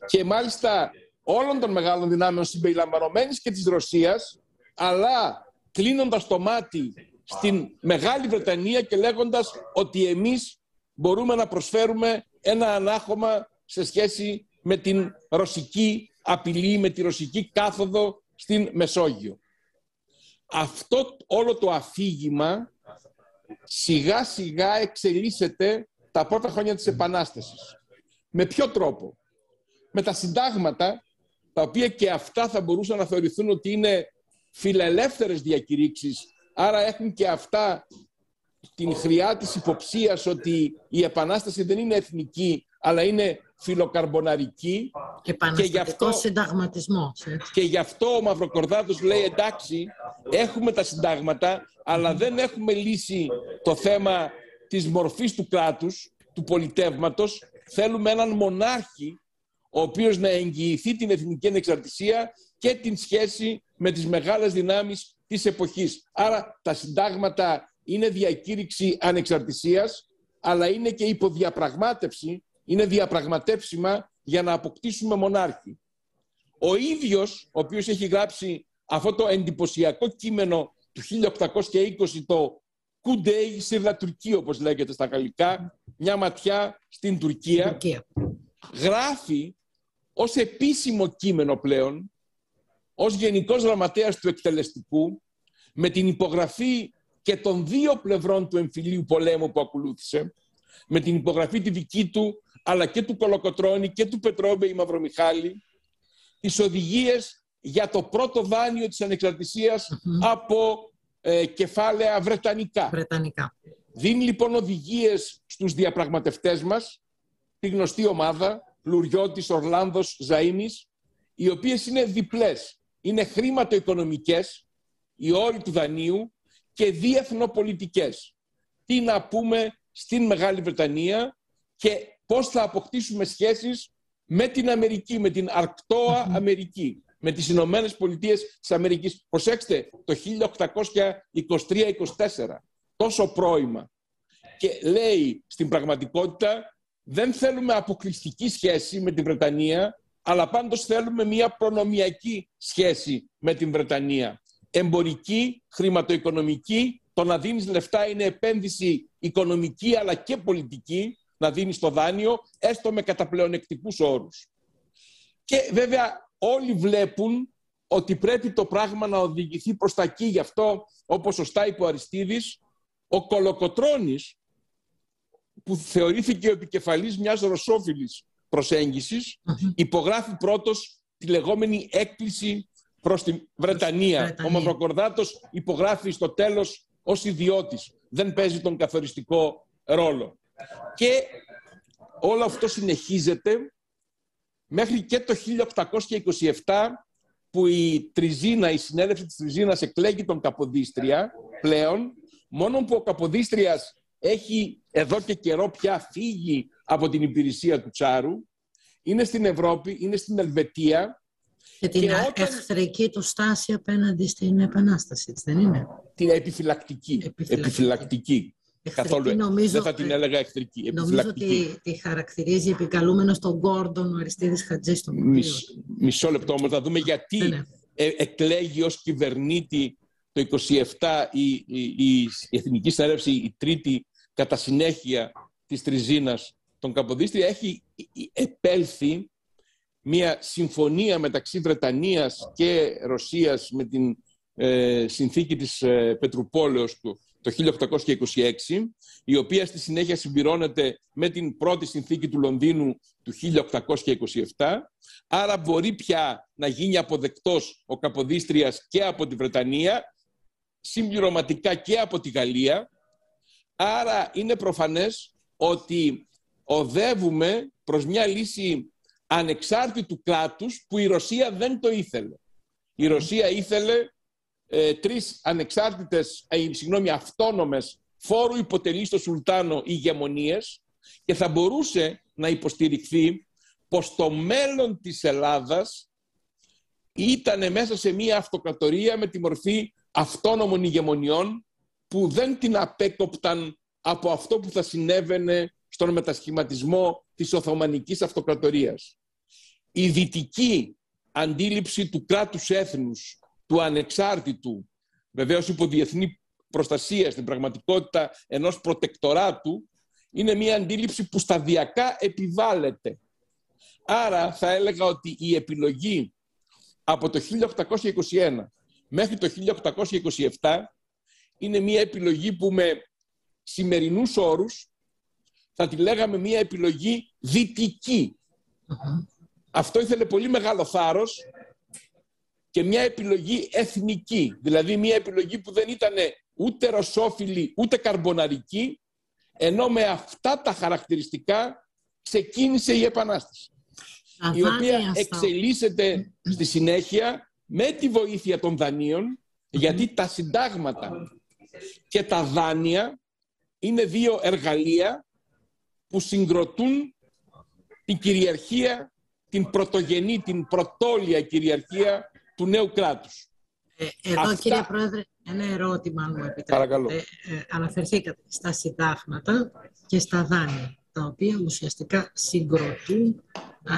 και μάλιστα όλων των μεγάλων δυνάμεων συμπεριλαμβανομένης και της Ρωσίας, αλλά κλείνοντας το μάτι στην Μεγάλη Βρετανία και λέγοντας ότι εμείς μπορούμε να προσφέρουμε ένα ανάχωμα σε σχέση με την ρωσική απειλή, με τη ρωσική κάθοδο στην Μεσόγειο. Αυτό όλο το αφήγημα σιγά σιγά εξελίσσεται τα πρώτα χρόνια της Επανάστασης. Με ποιο τρόπο; Με τα συντάγματα, τα οποία και αυτά θα μπορούσαν να θεωρηθούν ότι είναι φιλελεύθερες διακηρύξεις, άρα έχουν και αυτά την χρειά της υποψίας ότι η Επανάσταση δεν είναι εθνική, αλλά είναι φιλοκαρμποναρική. Και γι' αυτό συνταγματισμός. Και γι' αυτό ο Μαυροκορδάτος λέει εντάξει, έχουμε τα συντάγματα, αλλά δεν έχουμε λύσει το θέμα της μορφής του κράτους, του πολιτεύματος. Θέλουμε έναν μονάρχη, ο οποίος να εγγυηθεί την εθνική ανεξαρτησία και την σχέση με τις μεγάλες δυνάμεις της εποχής. Άρα τα συντάγματα είναι διακήρυξη ανεξαρτησίας, αλλά είναι και υποδιαπραγμάτευση, είναι διαπραγματεύσιμα για να αποκτήσουμε μονάρχη. Ο ίδιος, ο οποίος έχει γράψει αυτό το εντυπωσιακό κείμενο του 1820, το «Κουντέι Σύρδα Τουρκία», όπως λέγεται στα γαλλικά, μια ματιά στην Τουρκία, Τουρκία. γράφει ως επίσημο κείμενο πλέον ως Γενικός Γραμματέας του Εκτελεστικού με την υπογραφή και των δύο πλευρών του εμφυλίου πολέμου που ακολούθησε, με την υπογραφή τη δική του, αλλά και του Κολοκοτρώνη και του Πετρόμπε η Μαυρομιχάλη, τις οδηγίες για το πρώτο δάνειο της ανεξαρτησιας από ε, κεφάλαια βρετανικά. βρετανικά. Δίνει λοιπόν οδηγίες στους διαπραγματευτές μας, τη γνωστή ομάδα, Λουριώτης, Ορλάνδος, Ζαΐμις, οι οποίες είναι διπλές είναι χρηματοοικονομικές, οι όροι του δανείου και διεθνοπολιτικές. Τι να πούμε στην Μεγάλη Βρετανία και πώς θα αποκτήσουμε σχέσεις με την Αμερική, με την αρκτόα Αμερική, με τις Ηνωμένες Πολιτείες της Αμερικής. Προσέξτε, το 1823-24, τόσο πρόημα. Και λέει στην πραγματικότητα δεν θέλουμε αποκλειστική σχέση με την Βρετανία, αλλά πάντως θέλουμε μια προνομιακή σχέση με την Βρετανία. Εμπορική, χρηματοοικονομική, το να δίνεις λεφτά είναι επένδυση οικονομική αλλά και πολιτική, να δίνεις το δάνειο, έστω με καταπλεονεκτικούς όρους. Και βέβαια όλοι βλέπουν ότι πρέπει το πράγμα να οδηγηθεί προς τα εκεί. Γι' αυτό, όπως σωστά είπε ο Αριστίδης, ο Κολοκοτρώνης, που θεωρήθηκε ο επικεφαλής μιας ρωσόφιλης προσέγγισης, υπογράφει πρώτος τη λεγόμενη έκκληση προς τη Βρετανία. Ο Μαυροκορδάτος υπογράφει στο τέλος ως ιδιώτης. Δεν παίζει τον καθοριστικό ρόλο. Και όλο αυτό συνεχίζεται μέχρι και το 1827 που η Τριζίνα, η συνέλευση της Τριζίνας εκλέγει τον Καποδίστρια πλέον, μόνο που ο Καποδίστριας έχει εδώ και καιρό πια φύγει από την υπηρεσία του Τσάρου, είναι στην Ευρώπη, είναι στην Ελβετία. Και την και όταν... εχθρική του στάση απέναντι στην Επανάσταση, δεν είναι; Την επιφυλακτική. Επιφυλακτική. επιφυλακτική. Καθόλου νομίζω, δεν θα την έλεγα εχθρική. Νομίζω ότι τη χαρακτηρίζει επικαλούμενος τον Γκόρντον ο Αριστίδης Χατζής στο Μισό λεπτό όμως, να δούμε γιατί ναι, ναι. Ε, εκλέγει ως κυβερνήτη το 27 η, η, η, η Εθνική Συνέλευση, η τρίτη κατά συνέχεια της Τριζίνας τον Καποδίστρια έχει επέλθει μια συμφωνία μεταξύ Βρετανίας και Ρωσίας με την ε, συνθήκη της ε, Πετρουπόλεως του το 1826, η οποία στη συνέχεια συμπληρώνεται με την πρώτη συνθήκη του Λονδίνου του 1827. Άρα μπορεί πια να γίνει αποδεκτός ο Καποδίστριας και από τη Βρετανία, συμπληρωματικά και από τη Γαλλία. Άρα είναι προφανές ότι οδεύουμε προς μια λύση ανεξάρτητου κράτους που η Ρωσία δεν το ήθελε. Η Ρωσία ήθελε ε, τρεις ανεξάρτητες, ε, συγγνώμη, αυτόνομες φόρου υποτελείς στο Σουλτάνο ηγεμονίες και θα μπορούσε να υποστηριχθεί πως το μέλλον της Ελλάδας ήταν μέσα σε μια αυτοκρατορία με τη μορφή αυτόνομων ηγεμονιών που δεν την απέκοπταν από αυτό που θα συνέβαινε στον μετασχηματισμό της Οθωμανικής Αυτοκρατορίας. Η δυτική αντίληψη του κράτους έθνους του ανεξάρτητου, βεβαίως υπό διεθνή προστασία στην πραγματικότητα ενός προτεκτοράτου, είναι μια αντίληψη που σταδιακά επιβάλλεται. Άρα θα έλεγα ότι η επιλογή από το 1821 μέχρι το 1827 είναι μια επιλογή που με σημερινούς όρους θα τη λέγαμε μια επιλογή Αυτό ήθελε πολύ μεγάλο θάρρος και μια επιλογή εθνική, δηλαδή μια επιλογή που δεν ήταν ούτε ρωσόφιλη ούτε καρμποναρική, ενώ με αυτά τα χαρακτηριστικά ξεκίνησε η Επανάσταση, η οποία εξελίσσεται στη συνέχεια με τη βοήθεια των δανείων, γιατί τα συντάγματα και τα δάνεια είναι δύο εργαλεία που συγκροτούν την κυριαρχία, την πρωτογενή, την πρωτόλια κυριαρχία του νέου κράτους. Ε, εδώ κύριε Πρόεδρε, ένα ερώτημα αν μου επιτρέπετε. Παρακαλώ. Ε, αναφερθήκατε στα συντάγματα και στα δάνεια, τα οποία ουσιαστικά συγκροτούν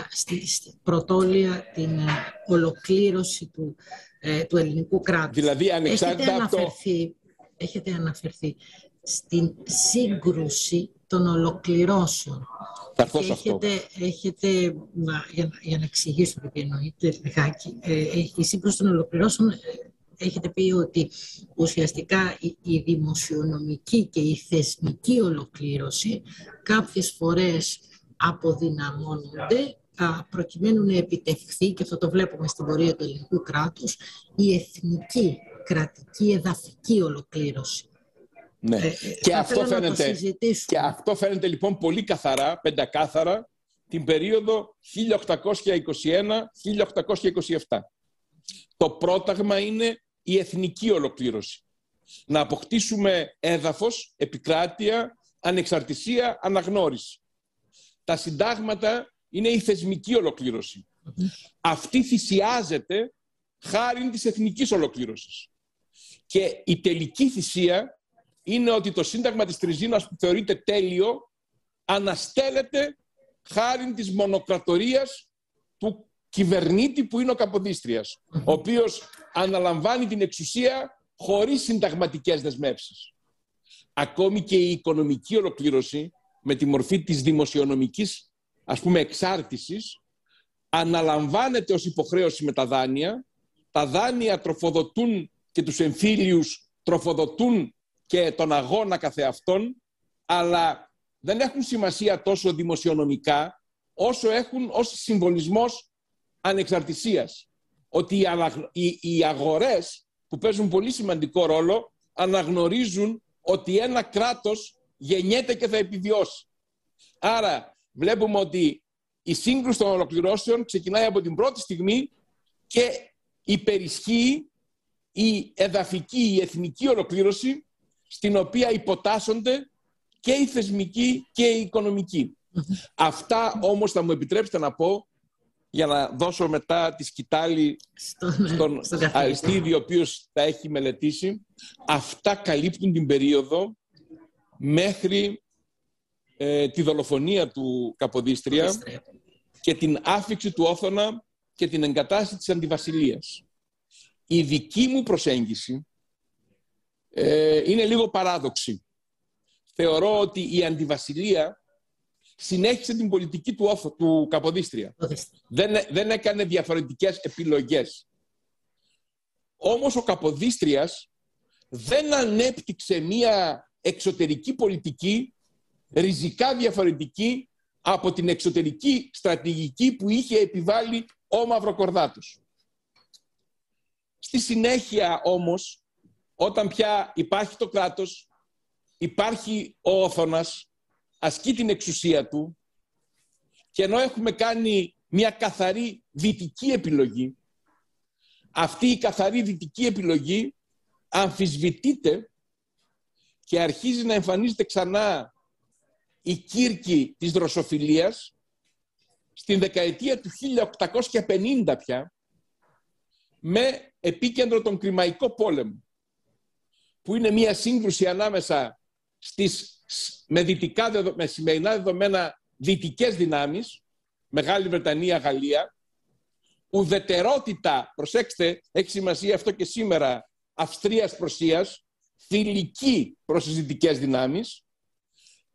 στη, πρωτόλια την ε, ολοκλήρωση του, ε, του ελληνικού κράτους. Δηλαδή ανεξάρτητα έχετε αναφερθεί, έχετε αναφερθεί στην σύγκρουση των ολοκληρώσεων. Θα έρθω έχετε, έχετε για, για, να εξηγήσω τι εννοείται λιγάκι, ε, η σύγκρουση των ολοκληρώσεων ε, έχετε πει ότι ουσιαστικά η, η δημοσιονομική και η θεσμική ολοκλήρωση κάποιες φορές αποδυναμώνονται α, προκειμένου να επιτευχθεί, και αυτό το βλέπουμε στην πορεία του ελληνικού κράτους, η εθνική, κρατική, εδαφική ολοκλήρωση. Ναι. Ε, ε, και, αυτό φαίνεται, και αυτό φαίνεται λοιπόν πολύ καθαρά, πεντακάθαρα, την περίοδο 1821-1827. Το πρόταγμα είναι η εθνική ολοκλήρωση. Να αποκτήσουμε έδαφος, επικράτεια, ανεξαρτησία, αναγνώριση. Τα συντάγματα είναι η θεσμική ολοκλήρωση. Αυτή θυσιάζεται χάρη της εθνικής ολοκλήρωσης. Και η τελική θυσία είναι ότι το Σύνταγμα της Τριζίνας που θεωρείται τέλειο αναστέλλεται χάρη της μονοκρατορίας του κυβερνήτη που είναι ο Καποδίστριας, ο οποίος αναλαμβάνει την εξουσία χωρίς συνταγματικές δεσμεύσεις. Ακόμη και η οικονομική ολοκλήρωση με τη μορφή της δημοσιονομικής ας πούμε εξάρτησης αναλαμβάνεται ως υποχρέωση με τα δάνεια. Τα δάνεια τροφοδοτούν και τους εμφύλιους τροφοδοτούν και τον αγώνα καθεαυτόν, αλλά δεν έχουν σημασία τόσο δημοσιονομικά, όσο έχουν ως συμβολισμός ανεξαρτησίας. Ότι οι, οι αγορές, που παίζουν πολύ σημαντικό ρόλο, αναγνωρίζουν ότι ένα κράτος γεννιέται και θα επιβιώσει. Άρα βλέπουμε ότι η σύγκρουση των ολοκληρώσεων ξεκινάει από την πρώτη στιγμή και υπερισχύει η εδαφική, η εθνική ολοκλήρωση στην οποία υποτάσσονται και η θεσμική και η οικονομική. Αυτά όμως θα μου επιτρέψετε να πω για να δώσω μετά τη σκητάλη στον, στον Αριστίδη, ο οποίος τα έχει μελετήσει. Αυτά καλύπτουν την περίοδο μέχρι ε, τη δολοφονία του Καποδίστρια και την άφηξη του Όθωνα και την εγκατάσταση της Αντιβασιλείας. Η δική μου προσέγγιση ε, είναι λίγο παράδοξη. Θεωρώ ότι η αντιβασιλεία συνέχισε την πολιτική του, όφο, του Καποδίστρια. Δεν, δεν έκανε διαφορετικές επιλογές. Όμως ο Καποδίστριας δεν ανέπτυξε μία εξωτερική πολιτική ριζικά διαφορετική από την εξωτερική στρατηγική που είχε επιβάλει ο Μαυροκορδάτος. Στη συνέχεια όμως, όταν πια υπάρχει το κράτος, υπάρχει ο Όθωνας, ασκεί την εξουσία του και ενώ έχουμε κάνει μια καθαρή δυτική επιλογή, αυτή η καθαρή δυτική επιλογή αμφισβητείται και αρχίζει να εμφανίζεται ξανά η κύρκη της δροσοφιλίας στην δεκαετία του 1850 πια με επίκεντρο τον Κρημαϊκό πόλεμο που είναι μια σύγκρουση ανάμεσα στις, με, δυτικά, με σημερινά δεδομένα δυτικές δυνάμεις Μεγάλη Βρετανία, Γαλλία ουδετερότητα, προσέξτε, έχει σημασία αυτό και σήμερα Αυστρίας Προσίας θηλυκή προς τις δυτικές δυνάμεις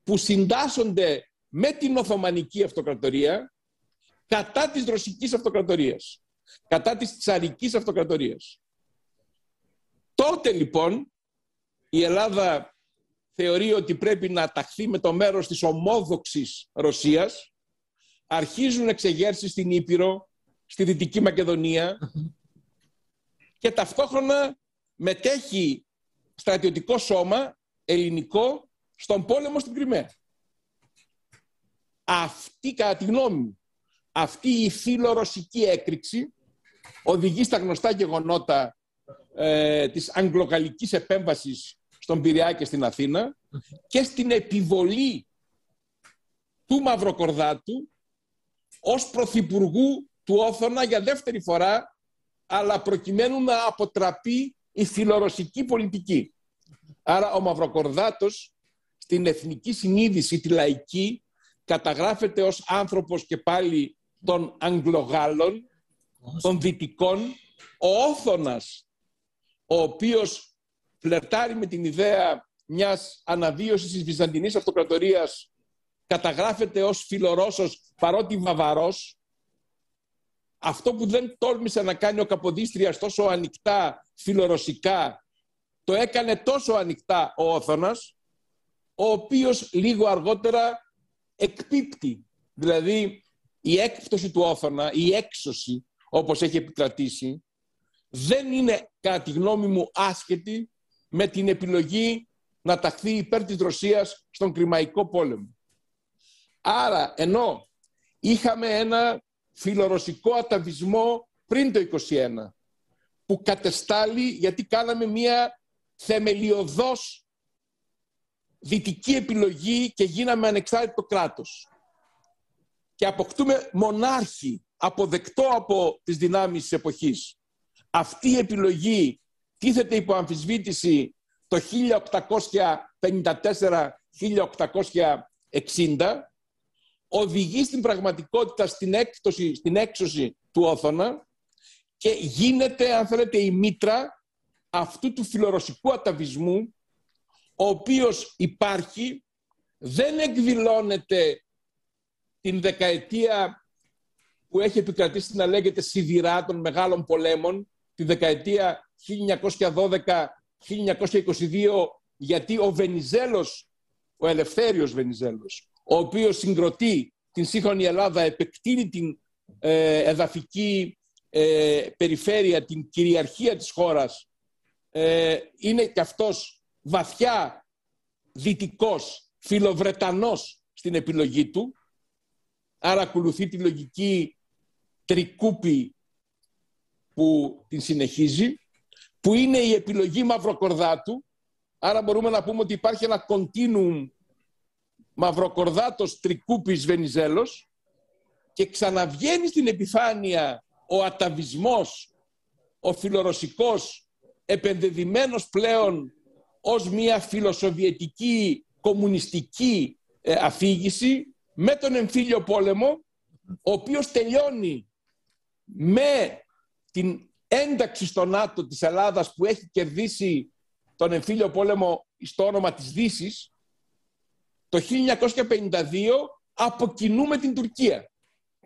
που συντάσσονται με την Οθωμανική Αυτοκρατορία κατά της Ρωσικής Αυτοκρατορίας, κατά της Τσαρικής Αυτοκρατορίας. Τότε λοιπόν η Ελλάδα θεωρεί ότι πρέπει να ταχθεί με το μέρος της ομόδοξης Ρωσίας, αρχίζουν εξεγέρσεις στην Ήπειρο, στη Δυτική Μακεδονία και ταυτόχρονα μετέχει στρατιωτικό σώμα ελληνικό στον πόλεμο στην Κρυμαία. Αυτή, κατά τη γνώμη μου, αυτή η φιλορωσική έκρηξη οδηγεί στα γνωστά γεγονότα ε, της αγγλογαλλικής επέμβασης στον Πειραιά και στην Αθήνα και στην επιβολή του Μαυροκορδάτου ως πρωθυπουργού του Όθωνα για δεύτερη φορά αλλά προκειμένου να αποτραπεί η φιλορωσική πολιτική. Άρα ο Μαυροκορδάτος στην εθνική συνείδηση, τη λαϊκή, καταγράφεται ως άνθρωπος και πάλι των Αγγλογάλων, των Δυτικών, ο Όθωνας, ο οποίος φλερτάρει με την ιδέα μιας αναβίωσης της Βυζαντινής Αυτοκρατορίας, καταγράφεται ως φιλορώσος παρότι βαβαρός. Αυτό που δεν τόλμησε να κάνει ο Καποδίστριας τόσο ανοιχτά φιλορωσικά, το έκανε τόσο ανοιχτά ο Όθωνας, ο οποίος λίγο αργότερα εκπίπτει. Δηλαδή η έκπτωση του Όθωνα, η έξωση όπως έχει επικρατήσει, δεν είναι κατά τη γνώμη μου άσχετη με την επιλογή να ταχθεί υπέρ της Ρωσίας στον Κρημαϊκό πόλεμο. Άρα, ενώ είχαμε ένα φιλορωσικό αταβισμό πριν το 1921, που κατεστάλλει γιατί κάναμε μία θεμελιωδώς δυτική επιλογή και γίναμε ανεξάρτητο κράτος. Και αποκτούμε μονάρχη αποδεκτό από τις δυνάμεις της εποχής. Αυτή η επιλογή τίθεται υπό αμφισβήτηση το 1854-1860 οδηγεί στην πραγματικότητα στην, έκπτωση, στην έξωση του Όθωνα και γίνεται, αν θέλετε, η μήτρα αυτού του φιλορωσικού αταβισμού ο οποίος υπάρχει, δεν εκδηλώνεται την δεκαετία που έχει επικρατήσει να λέγεται σιδηρά των μεγάλων πολέμων, τη δεκαετία 1912-1922, γιατί ο Βενιζέλος, ο Ελευθέριος Βενιζέλος, ο οποίος συγκροτεί την σύγχρονη Ελλάδα, επεκτείνει την ε, εδαφική ε, περιφέρεια, την κυριαρχία της χώρας, ε, είναι και αυτός βαθιά δυτικός, φιλοβρετανός στην επιλογή του, άρα ακολουθεί τη λογική τρικούπη που την συνεχίζει, που είναι η επιλογή Μαυροκορδάτου, άρα μπορούμε να πούμε ότι υπάρχει ένα continuum Μαυροκορδάτος Τρικούπης Βενιζέλος και ξαναβγαίνει στην επιφάνεια ο αταβισμός, ο φιλορωσικός, επενδεδημένος πλέον ως μια φιλοσοβιετική κομμουνιστική ε, αφήγηση με τον εμφύλιο πόλεμο ο οποίος τελειώνει με την ένταξη στο ΝΑΤΟ της Ελλάδας που έχει κερδίσει τον εμφύλιο πόλεμο στο όνομα της δύσης. το 1952 από κοινού με την Τουρκία.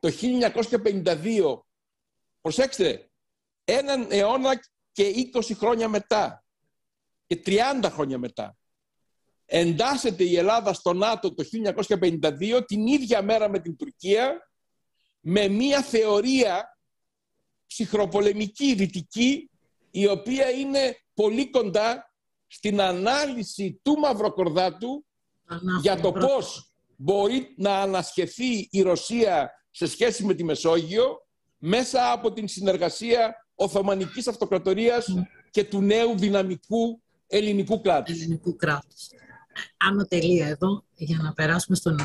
Το 1952, προσέξτε, έναν αιώνα και 20 χρόνια μετά και 30 χρόνια μετά εντάσσεται η Ελλάδα στο ΝΑΤΟ το 1952 την ίδια μέρα με την Τουρκία με μία θεωρία ψυχροπολεμική δυτική η οποία είναι πολύ κοντά στην ανάλυση του Μαυροκορδάτου για το πώς μπορεί να ανασχεθεί η Ρωσία σε σχέση με τη Μεσόγειο μέσα από την συνεργασία Οθωμανικής Αυτοκρατορίας και του νέου δυναμικού ελληνικού κράτους. Ελληνικού κράτους. Άνω τελεία εδώ, για να περάσουμε στον ε,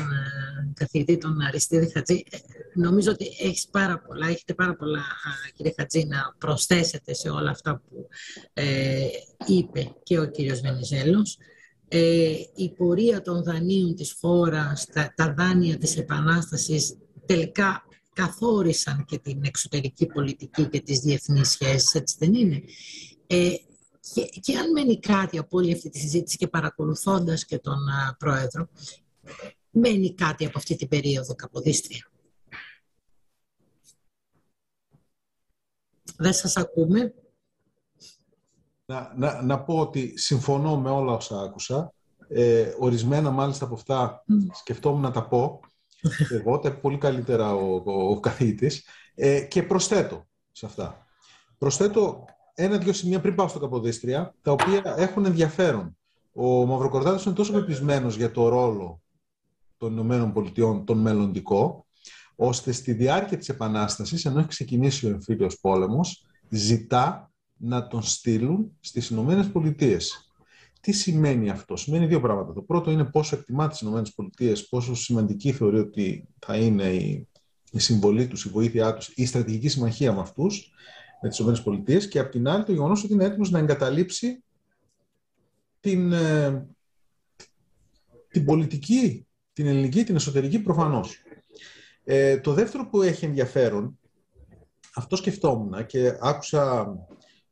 καθηγητή τον Αριστίδη Χατζή. Ε, νομίζω ότι έχεις πάρα πολλά, έχετε πάρα πολλά, κύριε Χατζή, να προσθέσετε σε όλα αυτά που ε, είπε και ο κύριος Βενιζέλος. Ε, η πορεία των δανείων της χώρας, τα, τα δάνεια της Επανάστασης τελικά καθόρισαν και την εξωτερική πολιτική και τις διεθνείς σχέσεις, έτσι δεν είναι; Ε, και, και αν μένει κάτι από όλη αυτή τη συζήτηση και παρακολουθώντας και τον Πρόεδρο, μένει κάτι από αυτή την περίοδο Καποδίστρια. Δεν σας ακούμε. Να, να, να πω ότι συμφωνώ με όλα όσα άκουσα. Ε, ορισμένα μάλιστα από αυτά σκεφτόμουν να τα πω. Εγώ τα πολύ καλύτερα ο, ο, ο καθηγητής. Ε, και προσθέτω σε αυτά. Προσθέτω ένα-δυο σημεία πριν πάω στο Καποδίστρια, τα οποία έχουν ενδιαφέρον. Ο Μαυροκορδάτος είναι τόσο πεπισμένος για το ρόλο των Ηνωμένων Πολιτειών, τον μελλοντικό, ώστε στη διάρκεια της Επανάστασης, ενώ έχει ξεκινήσει ο εμφύλιος πόλεμος, ζητά να τον στείλουν στις Ηνωμένες Πολιτείες. Τι σημαίνει αυτό; Σημαίνει δύο πράγματα. Το πρώτο είναι πόσο εκτιμά τις Ηνωμένες Πολιτείες, πόσο σημαντική θεωρεί ότι θα είναι η, η συμβολή τους, η βοήθειά τους, η στρατηγική συμμαχία με αυτούς με τις ΗΠΑ και απ' την άλλη το γεγονός ότι είναι έτοιμος να εγκαταλείψει την, ε, την πολιτική, την ελληνική, την εσωτερική προφανώς. Ε, το δεύτερο που έχει ενδιαφέρον, αυτό σκεφτόμουν και άκουσα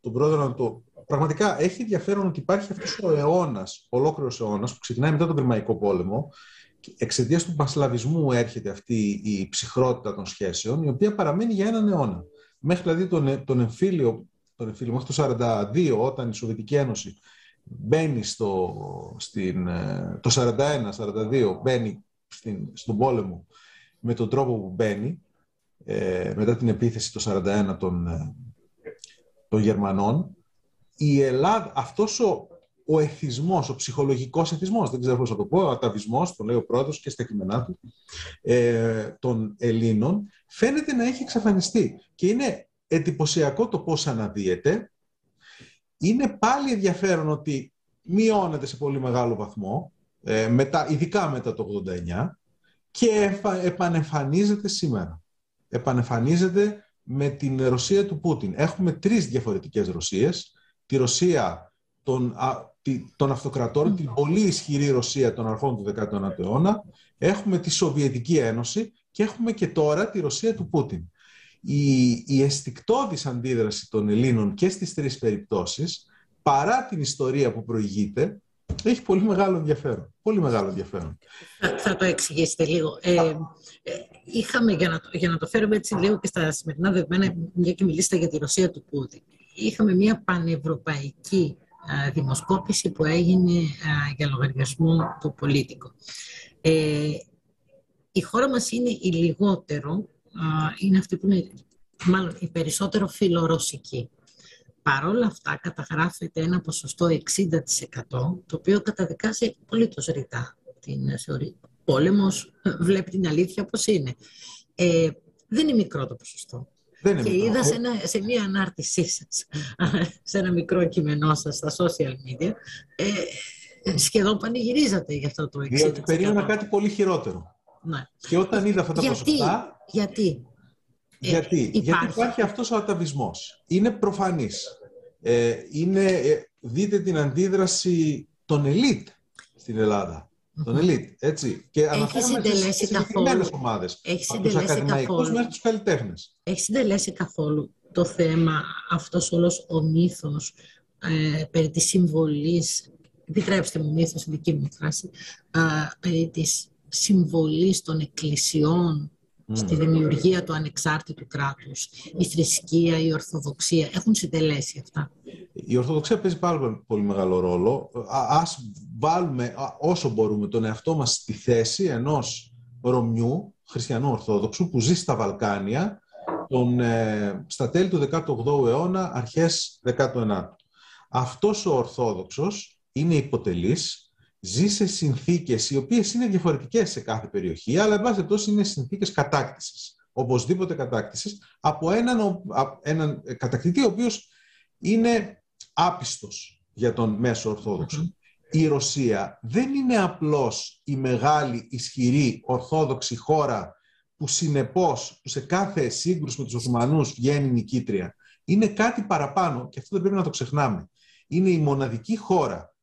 τον πρόεδρο να το... Πραγματικά έχει ενδιαφέρον ότι υπάρχει αυτός ο αιώνας, ολόκληρος αιώνας, που ξεκινάει μετά τον Πριμαϊκό Πόλεμο, εξαιτίας του πασλαβισμού έρχεται αυτή η ψυχρότητα των σχέσεων, η οποία παραμένει για έναν αιώνα μέχρι δηλαδή τον, τον εμφύλιο, τον εμφύλιο μέχρι το 1942, όταν η Σοβιετική Ένωση μπαίνει στο, στην, ε, το 41-42, μπαίνει στην, στον πόλεμο με τον τρόπο που μπαίνει, ε, μετά την επίθεση το 41 των, ε, των Γερμανών, η Ελλάδα, αυτός ο, ο εθισμός, ο ψυχολογικός εθισμός, δεν ξέρω πώς θα το πω, ο αταβισμός, το λέει ο πρόεδρος και στα κείμενά του, ε, των Ελλήνων, φαίνεται να έχει εξαφανιστεί. Και είναι εντυπωσιακό το πώς αναδύεται. Είναι πάλι ενδιαφέρον ότι μειώνεται σε πολύ μεγάλο βαθμό, ε, μετά, ειδικά μετά το 89, και επανεμφανίζεται σήμερα. Επανεμφανίζεται με την Ρωσία του Πούτιν. Έχουμε τρεις διαφορετικές Ρωσίες. Τη Ρωσία των, των αυτοκρατόρων, την πολύ ισχυρή Ρωσία των αρχών του 19ου αιώνα. Έχουμε τη Σοβιετική Ένωση και έχουμε και τώρα τη Ρωσία του Πούτιν. Η, η αισθηκτόδης αντίδραση των Ελλήνων και στις τρεις περιπτώσεις, παρά την ιστορία που προηγείται, έχει πολύ μεγάλο ενδιαφέρον. Πολύ μεγάλο ενδιαφέρον. Θα, το εξηγήσετε λίγο. Ε, ε, είχαμε, για να, για να το φέρουμε έτσι λίγο και στα σημερινά δεδομένα, μια και μιλήσατε για τη Ρωσία του Πούτιν. Είχαμε μια πανευρωπαϊκή δημοσκόπηση που έγινε για λογαριασμό του πολίτικου. Ε, η χώρα μας είναι η λιγότερο, είναι αυτή που είναι μάλλον η περισσότερο φιλορωσική. Παρ' όλα αυτά καταγράφεται ένα ποσοστό 60% το οποίο καταδικάζει πολύ το ρητά την θεωρία. Πόλεμος βλέπει την αλήθεια όπως είναι. Ε, δεν είναι μικρό το ποσοστό. Δεν και είδα σε, ένα, σε μία ανάρτησή σας, σε ένα μικρό κείμενό σας στα social media, ε, σχεδόν πανηγυρίζατε για αυτό το 60%. Διότι περίμενα κάτι πολύ χειρότερο. Ναι. Και όταν είδα αυτά τα γιατί, ποσοστά... Γιατί, γιατί, ε, γιατί; Υπάρχει αυτός ο αταβισμός. Είναι προφανής. Ε, είναι, ε, δείτε την αντίδραση των ελίτ στην Ελλάδα. Των ελίτ, έτσι. Και έχει συντελέσει καθόλου. ομάδες. Έχει συντελέσει καθόλου. μέχρι τους καλλιτέχνες. Έχει συντελέσει καθόλου το θέμα, αυτός όλος ο μύθος ε, περί της συμβολής, επιτρέψτε μου μύθος, δική μου φράση, ε, περί της συμβολής των εκκλησιών στη δημιουργία του ανεξάρτητου κράτους. Η θρησκεία, η Ορθοδοξία έχουν συντελέσει αυτά; Η Ορθοδοξία παίζει πάρα πολύ μεγάλο ρόλο. Ας βάλουμε όσο μπορούμε τον εαυτό μας στη θέση ενός Ρωμιού, χριστιανού Ορθόδοξου, που ζει στα Βαλκάνια τον, ε, στα τέλη του 18ου αιώνα, αρχές 19ου. Αυτός ο Ορθόδοξος είναι υποτελής, ζει σε συνθήκες οι οποίες είναι διαφορετικές σε κάθε περιοχή, αλλά εν πάση περιπτώσει είναι συνθήκες κατάκτησης, οπωσδήποτε κατάκτησης, από έναν, έναν κατακτητή ο οποίος είναι άπιστος για τον μέσο Η Ρωσία δεν είναι απλώς η μεγάλη, ισχυρή, ορθόδοξη χώρα που συνεπώς που σε κάθε σύγκρουση με τους Οθωμανούς βγαίνει νικήτρια. Είναι κάτι παραπάνω και αυτό δεν πρέπει να το ξεχνάμε. Είναι η μοναδική χώρα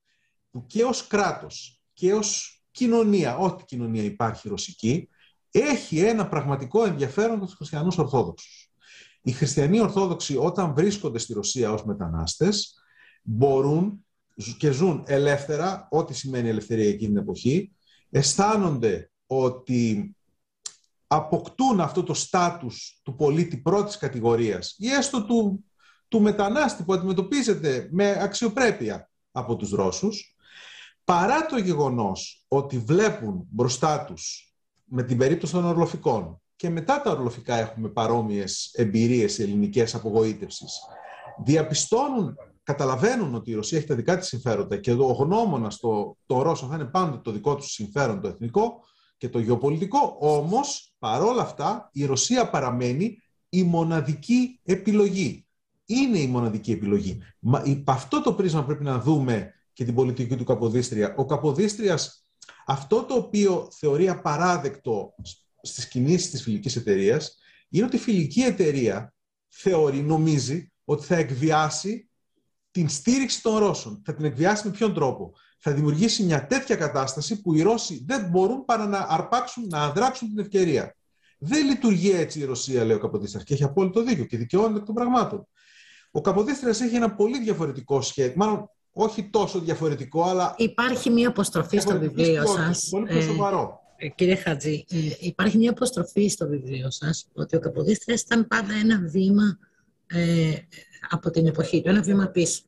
που και ως κράτος και ως κοινωνία, ό,τι κοινωνία υπάρχει ρωσική, έχει ένα πραγματικό ενδιαφέρον για τους χριστιανούς Ορθόδοξους. Οι χριστιανοί Ορθόδοξοι όταν βρίσκονται στη Ρωσία ως μετανάστες μπορούν και ζουν ελεύθερα, ό,τι σημαίνει ελευθερία εκείνη την εποχή, αισθάνονται ότι αποκτούν αυτό το στάτους του πολίτη πρώτης κατηγορίας ή έστω του, του μετανάστη που αντιμετωπίζεται με αξιοπρέπεια από τους Ρώσους, παρά το γεγονός ότι βλέπουν μπροστά τους με την περίπτωση των ορλοφικών και μετά τα ορλοφικά έχουμε παρόμοιες εμπειρίες ελληνικές απογοήτευσης, διαπιστώνουν, καταλαβαίνουν ότι η Ρωσία έχει τα δικά της συμφέροντα και ο γνώμονας το, το Ρώσο θα είναι πάντοτε το δικό του συμφέρον το εθνικό, και το γεωπολιτικό. Όμως, παρόλα αυτά, η Ρωσία παραμένει η μοναδική επιλογή. Είναι η μοναδική επιλογή. Μα υπ' αυτό το πρίσμα πρέπει να δούμε και την πολιτική του Καποδίστρια. Ο Καποδίστριας, αυτό το οποίο θεωρεί απαράδεκτο στις κινήσεις της φιλικής εταιρείας, είναι ότι η φιλική εταιρεία θεωρεί, νομίζει, ότι θα εκβιάσει την στήριξη των Ρώσων. Θα την εκβιάσει με ποιον τρόπο; Θα δημιουργήσει μια τέτοια κατάσταση που οι Ρώσοι δεν μπορούν παρά να αρπάξουν, να αδράξουν την ευκαιρία. Δεν λειτουργεί έτσι η Ρωσία, λέει ο Καποδίστρια, και έχει απόλυτο δίκιο και δικαιώνεται εκ των πραγμάτων. Ο Καποδίστριας έχει ένα πολύ διαφορετικό σχέδιο, μάλλον όχι τόσο διαφορετικό, αλλά. Υπάρχει μια αποστροφή στο βιβλίο σας. Πολύ πιο σοβαρό. Ε, κύριε Χατζή, ε, υπάρχει μια αποστροφή στο βιβλίο σας ότι ο Καποδίστριας ήταν πάντα ένα βήμα ε, από την εποχή του, ένα βήμα πίσω.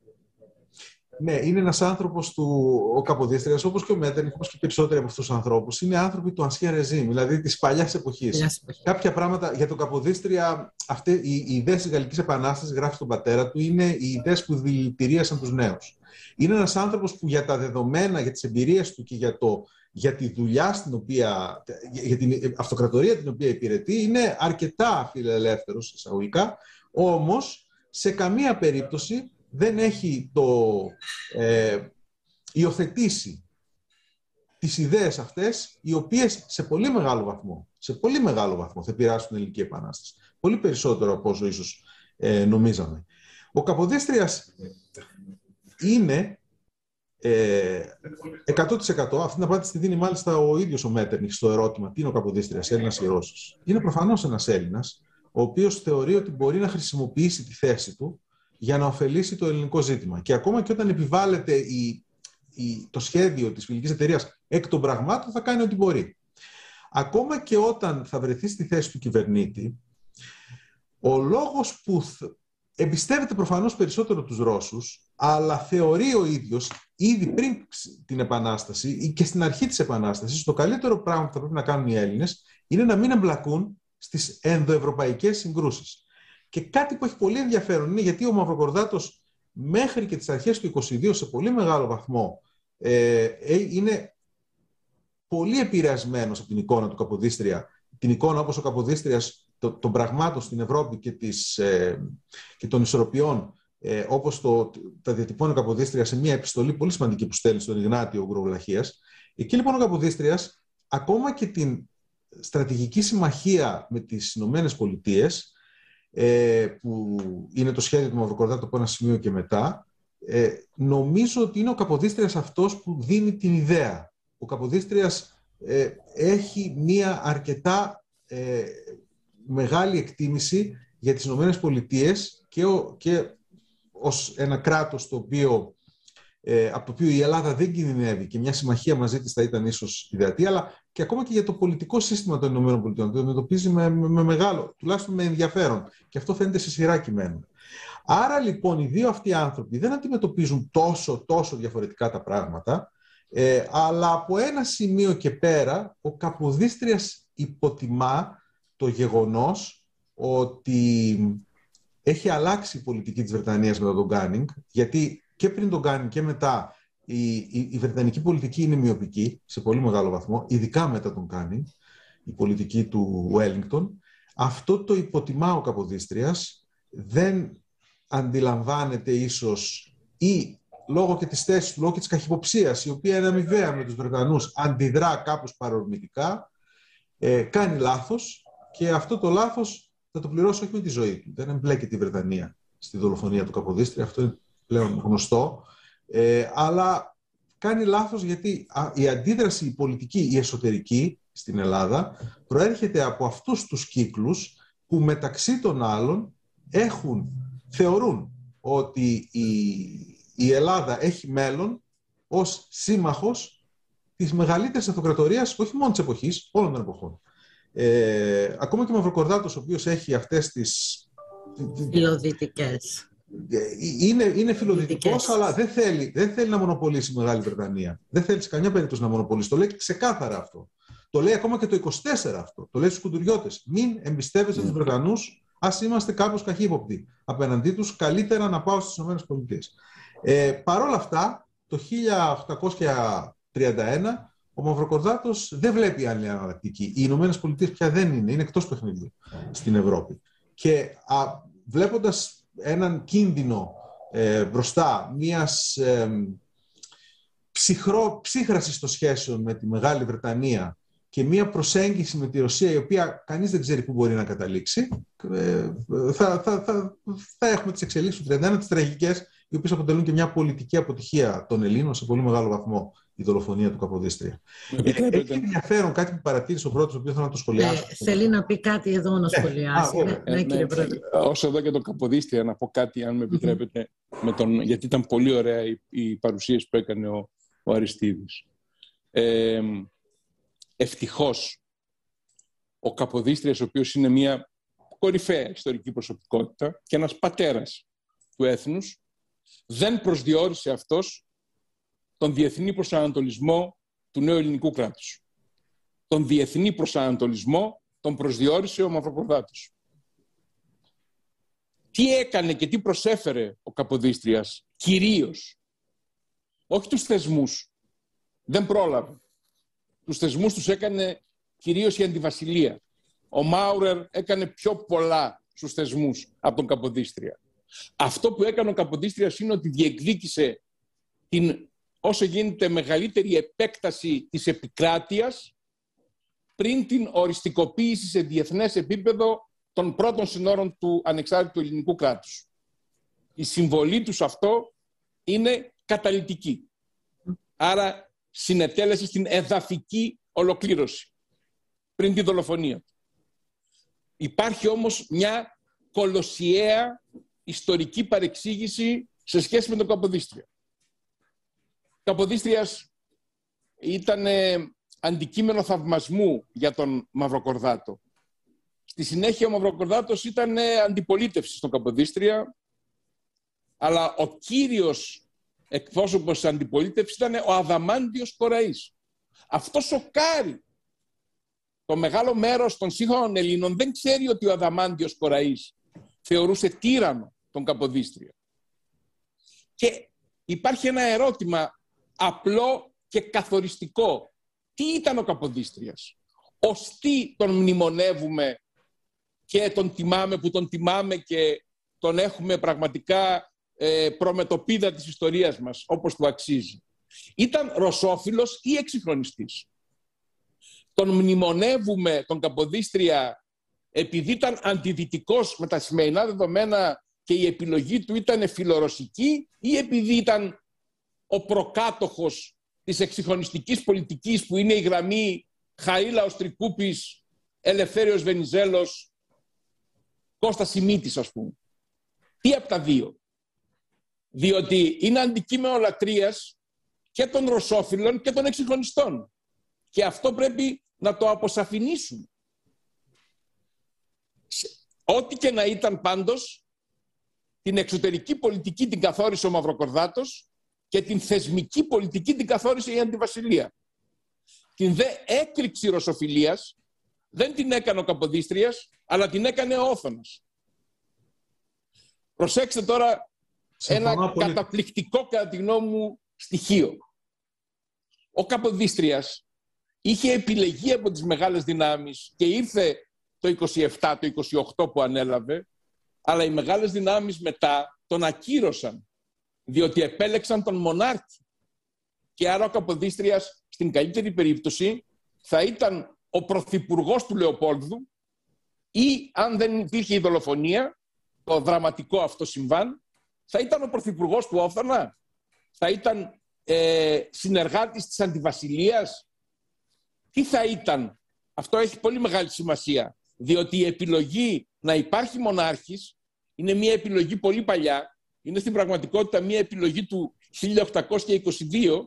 Ναι, είναι ένας άνθρωπος του ο Καποδίστριας, όπως και ο Μέτερνιχ, όπως και περισσότεροι από αυτούς τους ανθρώπους, είναι άνθρωποι του Ανσία Ρεζίμ, δηλαδή της παλιάς εποχής. Κάποια πράγματα για τον Καποδίστρια, αυτή, η, η ιδέα της Γαλλικής Επανάστασης, γράφει στον πατέρα του, είναι οι ιδέες που δηλητηρίασαν τους νέους. Είναι ένας άνθρωπος που για τα δεδομένα, για τις εμπειρίες του και για, το, για τη δουλειά στην οποία, για την αυτοκρατορία την οποία υπηρετεί, είναι αρκετά φιλελεύθερος εισαγωγικά, όμως σε καμία περίπτωση δεν έχει το ε, υιοθετήσει τις ιδέες αυτές, οι οποίες σε πολύ μεγάλο βαθμό, σε πολύ μεγάλο βαθμό θα επηρεάσουν την ελληνική επανάσταση. Πολύ περισσότερο από όσο ίσως ε, νομίζαμε. Ο Καποδίστριας είναι ε, 100% αυτή την απάντηση τη δίνει μάλιστα ο ίδιος ο Μέτερνιχ στο ερώτημα τι είναι ο Καποδίστριας, Έλληνας ή Ρώσος; Είναι προφανώς ένας Έλληνας, ο οποίος θεωρεί ότι μπορεί να χρησιμοποιήσει τη θέση του για να ωφελήσει το ελληνικό ζήτημα. Και ακόμα και όταν επιβάλλεται η, η, το σχέδιο της φιλικής εταιρείας εκ των πραγμάτων θα κάνει ό,τι μπορεί. Ακόμα και όταν θα βρεθεί στη θέση του κυβερνήτη, ο λόγος που εμπιστεύεται προφανώς περισσότερο τους Ρώσους, αλλά θεωρεί ο ίδιος ήδη πριν την Επανάσταση ή και στην αρχή της Επανάστασης, το καλύτερο πράγμα που θα πρέπει να κάνουν οι Έλληνες είναι να μην εμπλακούν στις ενδοευρωπαϊκές συγκρούσεις. Και κάτι που έχει πολύ ενδιαφέρον είναι γιατί ο Μαυροκορδάτος μέχρι και τις αρχές του 22 σε πολύ μεγάλο βαθμό ε, ε, είναι πολύ επηρεασμένος από την εικόνα του Καποδίστρια, την εικόνα όπως ο Καποδίστριας των πραγμάτων στην Ευρώπη και, της, ε, και των ισορροπιών ε, όπως το, τα διατυπώνει ο Καποδίστριας σε μια επιστολή πολύ σημαντική που στέλνει στον Ιγνάτιο Γκροβλαχίας. Εκεί λοιπόν ο Καποδίστριας ακόμα και την στρατηγική συμμαχία με τις Ηνωμένες Πολιτείες ε, που είναι το σχέδιο του Μαυροκορδάτου από ένα σημείο και μετά, ε, νομίζω ότι είναι ο Καποδίστριας αυτός που δίνει την ιδέα. Ο Καποδίστριας ε, έχει μία αρκετά ε, μεγάλη εκτίμηση για τις Ηνωμένες Πολιτείες και, ο, και ως ένα κράτος το οποίο ε, από το οποίο η Ελλάδα δεν κινδυνεύει και μια συμμαχία μαζί της θα ήταν ίσως ιδεατή, αλλά και ακόμα και για το πολιτικό σύστημα των ΗΠΑ. Το αντιμετωπίζει με, με, μεγάλο, τουλάχιστον με ενδιαφέρον. Και αυτό φαίνεται σε σειρά κειμένου. Άρα λοιπόν οι δύο αυτοί άνθρωποι δεν αντιμετωπίζουν τόσο, τόσο διαφορετικά τα πράγματα, ε, αλλά από ένα σημείο και πέρα ο Καποδίστριας υποτιμά το γεγονός ότι έχει αλλάξει η πολιτική της Βρετανίας μετά τον Γκάνινγκ, γιατί και πριν τον Γκάνινγκ και μετά η, η, η Βρετανική πολιτική είναι μειοπική σε πολύ μεγάλο βαθμό, ειδικά μετά τον Γκάνινγκ, η πολιτική του Wellington. Αυτό το υποτιμά ο Καποδίστριας, δεν αντιλαμβάνεται ίσως ή λόγω και της θέσης του, λόγω και της καχυποψίας, η οποία είναι αμοιβαία με τους Βρετανούς, αντιδρά κάπως παρορμητικά, ε, κάνει λάθος και αυτό το λάθος θα το πληρώσει όχι με τη ζωή του. Δεν εμπλέκεται η Βρετανία στη δολοφονία του Καποδίστρια, αυτό είναι πλέον γνωστό, ε, αλλά κάνει λάθος γιατί η αντίδραση η πολιτική, η εσωτερική στην Ελλάδα προέρχεται από αυτούς τους κύκλους που μεταξύ των άλλων έχουν, θεωρούν ότι η, η Ελλάδα έχει μέλλον ως σύμμαχος της μεγαλύτερης αυτοκρατορίας, όχι μόνο της εποχής, όλων των εποχών. Ε, ακόμα και ο Μαυροκορδάτος, ο οποίος έχει αυτές τις... Φιλοδυτικές. Ε, είναι, είναι φιλοδυτικός, αλλά δεν θέλει, δεν θέλει να μονοπολίσει η Μεγάλη Βρετανία. Δεν θέλει σε καμιά περίπτωση να μονοπολίσει. Το λέει ξεκάθαρα αυτό. Το λέει ακόμα και το 24 αυτό. Το λέει στους κουντουριώτες. Μην εμπιστεύεστε mm. τους Βρετανούς, ας είμαστε κάπως καχύποπτοι. Απέναντί τους, καλύτερα να πάω στις ΗΠΑ. Ε, Παρ' όλα αυτά, το 1831 ο Μαυροκορδάτος δεν βλέπει άλλη αναλλακτική. Οι Ηνωμένες Πολιτείες πια δεν είναι, είναι εκτός παιχνιδιού στην Ευρώπη. Και βλέποντας έναν κίνδυνο ε, μπροστά μιας ε, ψυχρό, ψύχρασης των σχέσεων με τη Μεγάλη Βρετανία και μια προσέγγιση με τη Ρωσία η οποία κανείς δεν ξέρει πού μπορεί να καταλήξει, ε, θα, θα, θα, θα έχουμε τις εξελίξεις του 31, τις τραγικές, οι οποίες αποτελούν και μια πολιτική αποτυχία των Ελλήνων σε πολύ μεγάλο βαθμό η δολοφονία του Καποδίστρια. Ε, έχει ενδιαφέρον κάτι που παρατήρησε ο πρώτο, ο οποίος θέλω να το σχολιάσω. Ε, θέλει να πει κάτι εδώ να ναι. σχολιάσει. Ναι, ναι, κύριε Πρόεδρε. Όσο εδώ και το Καποδίστρια, να πω κάτι, αν με επιτρέπετε, με τον, γιατί ήταν πολύ ωραία η, η παρουσίαση που έκανε ο, ο Αριστίδης. Ε, ευτυχώς, ο Καποδίστριας, ο οποίος είναι μια κορυφαία ιστορική προσωπικότητα και ένας πατέρας του έθνους, δεν προσδιορίσε αυτός τον διεθνή προσανατολισμό του νέου ελληνικού κράτους. Τον διεθνή προσανατολισμό τον προσδιορίσε ο Μαυροπροδάτης. Τι έκανε και τι προσέφερε ο Καποδίστριας, κυρίως, όχι τους θεσμούς, δεν πρόλαβε. Τους θεσμούς τους έκανε κυρίως η αντιβασιλεία. Ο Μάουρερ έκανε πιο πολλά στους θεσμούς από τον Καποδίστρια. Αυτό που έκανε ο Καποδίστριας είναι ότι διεκδίκησε την όσο γίνεται μεγαλύτερη επέκταση της επικράτειας πριν την οριστικοποίηση σε διεθνές επίπεδο των πρώτων συνόρων του ανεξάρτητου ελληνικού κράτους. Η συμβολή τους σε αυτό είναι καταλητική. Άρα συνετέλεσε στην εδαφική ολοκλήρωση πριν τη δολοφονία. Υπάρχει όμως μια κολοσιαία ιστορική παρεξήγηση σε σχέση με τον Καποδίστρια. Καποδίστριας ήταν αντικείμενο θαυμασμού για τον Μαυροκορδάτο. Στη συνέχεια ο Μαυροκορδάτος ήταν αντιπολίτευσης στον Καποδίστρια, αλλά ο κύριος εκπρόσωπος της αντιπολίτευσης ήταν ο Αδαμάντιος Κοραής. Αυτός σοκάρει. Το μεγάλο μέρος των σύγχρονων Ελλήνων δεν ξέρει ότι ο Αδαμάντιος Κοραής θεωρούσε τύρανο τον Καποδίστρια. Και υπάρχει ένα ερώτημα απλό και καθοριστικό. Τι ήταν ο Καποδίστριας; Ως τι τον μνημονεύουμε και τον τιμάμε που τον τιμάμε και τον έχουμε πραγματικά ε, προμετωπίδα της ιστορίας μας, όπως του αξίζει. Ήταν ρωσόφιλος ή εξυγχρονιστής. Τον μνημονεύουμε τον Καποδίστρια επειδή ήταν αντιδυτικός με τα σημερινά δεδομένα και η επιλογή του ήταν φιλορωσική ή επειδή ήταν ο προκάτοχος της εξυγχρονιστικής πολιτικής που είναι η γραμμή Χαρίλα Οστρικούπης, Ελευθέριος Βενιζέλος, Κώστα Σιμίτης ας πούμε. Τι από τα δύο; Διότι είναι αντικείμενο λατρείας και των ρωσόφιλων και των εξυγχρονιστών. Και αυτό πρέπει να το αποσαφηνίσουμε. Ό,τι και να ήταν πάντως, την εξωτερική πολιτική την καθόρισε ο Μαυροκορδάτος και την θεσμική πολιτική την καθόρισε η Αντιβασιλεία. Την δε έκρηξη ρωσοφιλίας δεν την έκανε ο Καποδίστριας, αλλά την έκανε ο Όθωνας. Προσέξτε τώρα ένα καταπληκτικό κατά τη γνώμη μου στοιχείο. Ο Καποδίστριας είχε επιλεγεί από τις μεγάλες δυνάμεις και ήρθε το 27, το 28 που ανέλαβε, αλλά οι μεγάλες δυνάμεις μετά τον ακύρωσαν, διότι επέλεξαν τον μονάρχη. Και άρα ο Καποδίστριας, στην καλύτερη περίπτωση, θα ήταν ο πρωθυπουργός του Λεοπόλδου ή, αν δεν υπήρχε η δολοφονία, το δραματικό αυτό συμβάν, θα ήταν ο πρωθυπουργός του Όφθανα, θα ήταν ε, συνεργάτης της Αντιβασιλείας, τι θα ήταν; Αυτό έχει πολύ μεγάλη σημασία, διότι η επιλογή να υπάρχει μονάρχης είναι μια επιλογή πολύ παλιά, είναι στην πραγματικότητα μια επιλογή του 1822,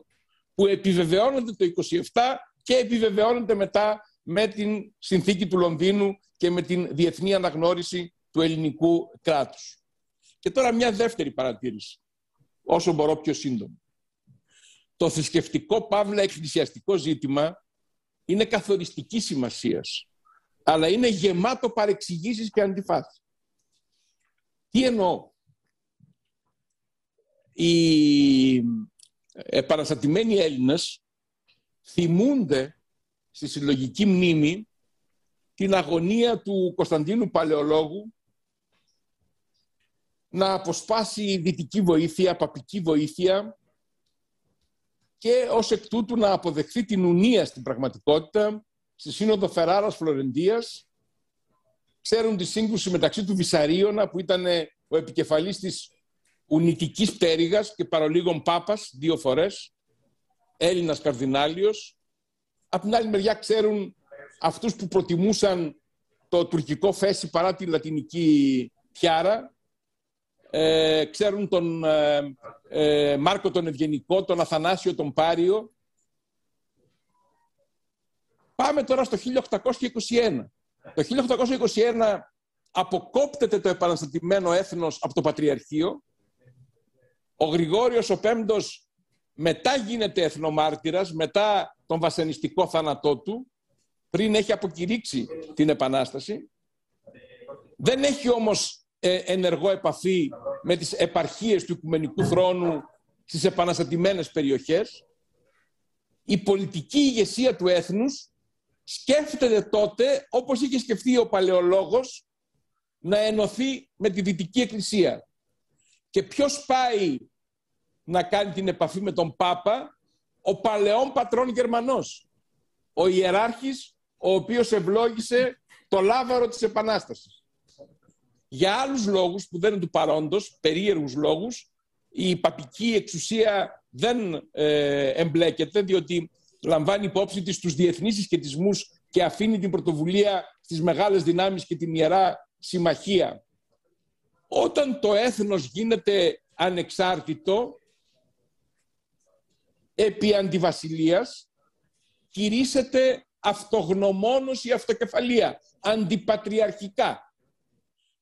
που επιβεβαιώνεται το 27 και επιβεβαιώνεται μετά με την συνθήκη του Λονδίνου και με την διεθνή αναγνώριση του ελληνικού κράτους. Και τώρα μια δεύτερη παρατήρηση, όσο μπορώ πιο σύντομα. Το θρησκευτικό παύλα εκκλησιαστικό ζήτημα είναι καθοριστική σημασίας, αλλά είναι γεμάτο παρεξηγήσεις και αντιφάσεις. Τι εννοώ; Οι επαναστατημένοι Έλληνες θυμούνται στη συλλογική μνήμη την αγωνία του Κωνσταντίνου Παλαιολόγου να αποσπάσει η δυτική βοήθεια, παπική βοήθεια και ως εκ τούτου να αποδεχθεί την ουνία στην πραγματικότητα στη Σύνοδο Φεράρας Φλωρεντίας. Ξέρουν τη σύγκρουση μεταξύ του Βυσαρίωνα που ήταν ο επικεφαλής της ουνητικής πτέρυγας και παρολίγων Πάπας δύο φορές, Έλληνας Καρδινάλιος. Απ' την άλλη μεριά ξέρουν αυτούς που προτιμούσαν το τουρκικό φέση παρά τη λατινική πιάρα ε, ξέρουν τον ε, ε, Μάρκο τον Ευγενικό, τον Αθανάσιο τον Πάριο. Πάμε τώρα στο 1821. Το 1821 αποκόπτεται το επαναστατημένο έθνος από το Πατριαρχείο. Ο Γρηγόριος ο Πέμπτος μετά γίνεται εθνομάρτυρας, μετά τον βασανιστικό θάνατό του, πριν έχει αποκηρύξει την Επανάσταση. Δεν έχει όμως ε, ενεργό επαφή με τις επαρχίες του Οικουμενικού Θρόνου στις επαναστατημένες περιοχές. Η πολιτική ηγεσία του έθνους σκέφτεται τότε, όπως είχε σκεφτεί ο Παλαιολόγος, να ενωθεί με τη Δυτική Εκκλησία. Και ποιος πάει να κάνει την επαφή με τον Πάπα, ο παλαιόν πατρόν Γερμανός, ο ιεράρχης, ο οποίος ευλόγησε το λάβαρο της Επανάστασης. Για άλλους λόγους που δεν είναι του παρόντος, περίεργους λόγους, η παπική εξουσία δεν ε, εμπλέκεται, διότι λαμβάνει υπόψη της τους διεθνείς συσχετισμούς και αφήνει την πρωτοβουλία στις μεγάλες δυνάμεις και την Ιερά Συμμαχία. Όταν το έθνος γίνεται ανεξάρτητο, επί αντιβασιλείας, κηρύσσεται αυτογνωμόνος η αυτοκεφαλία, αντιπατριαρχικά.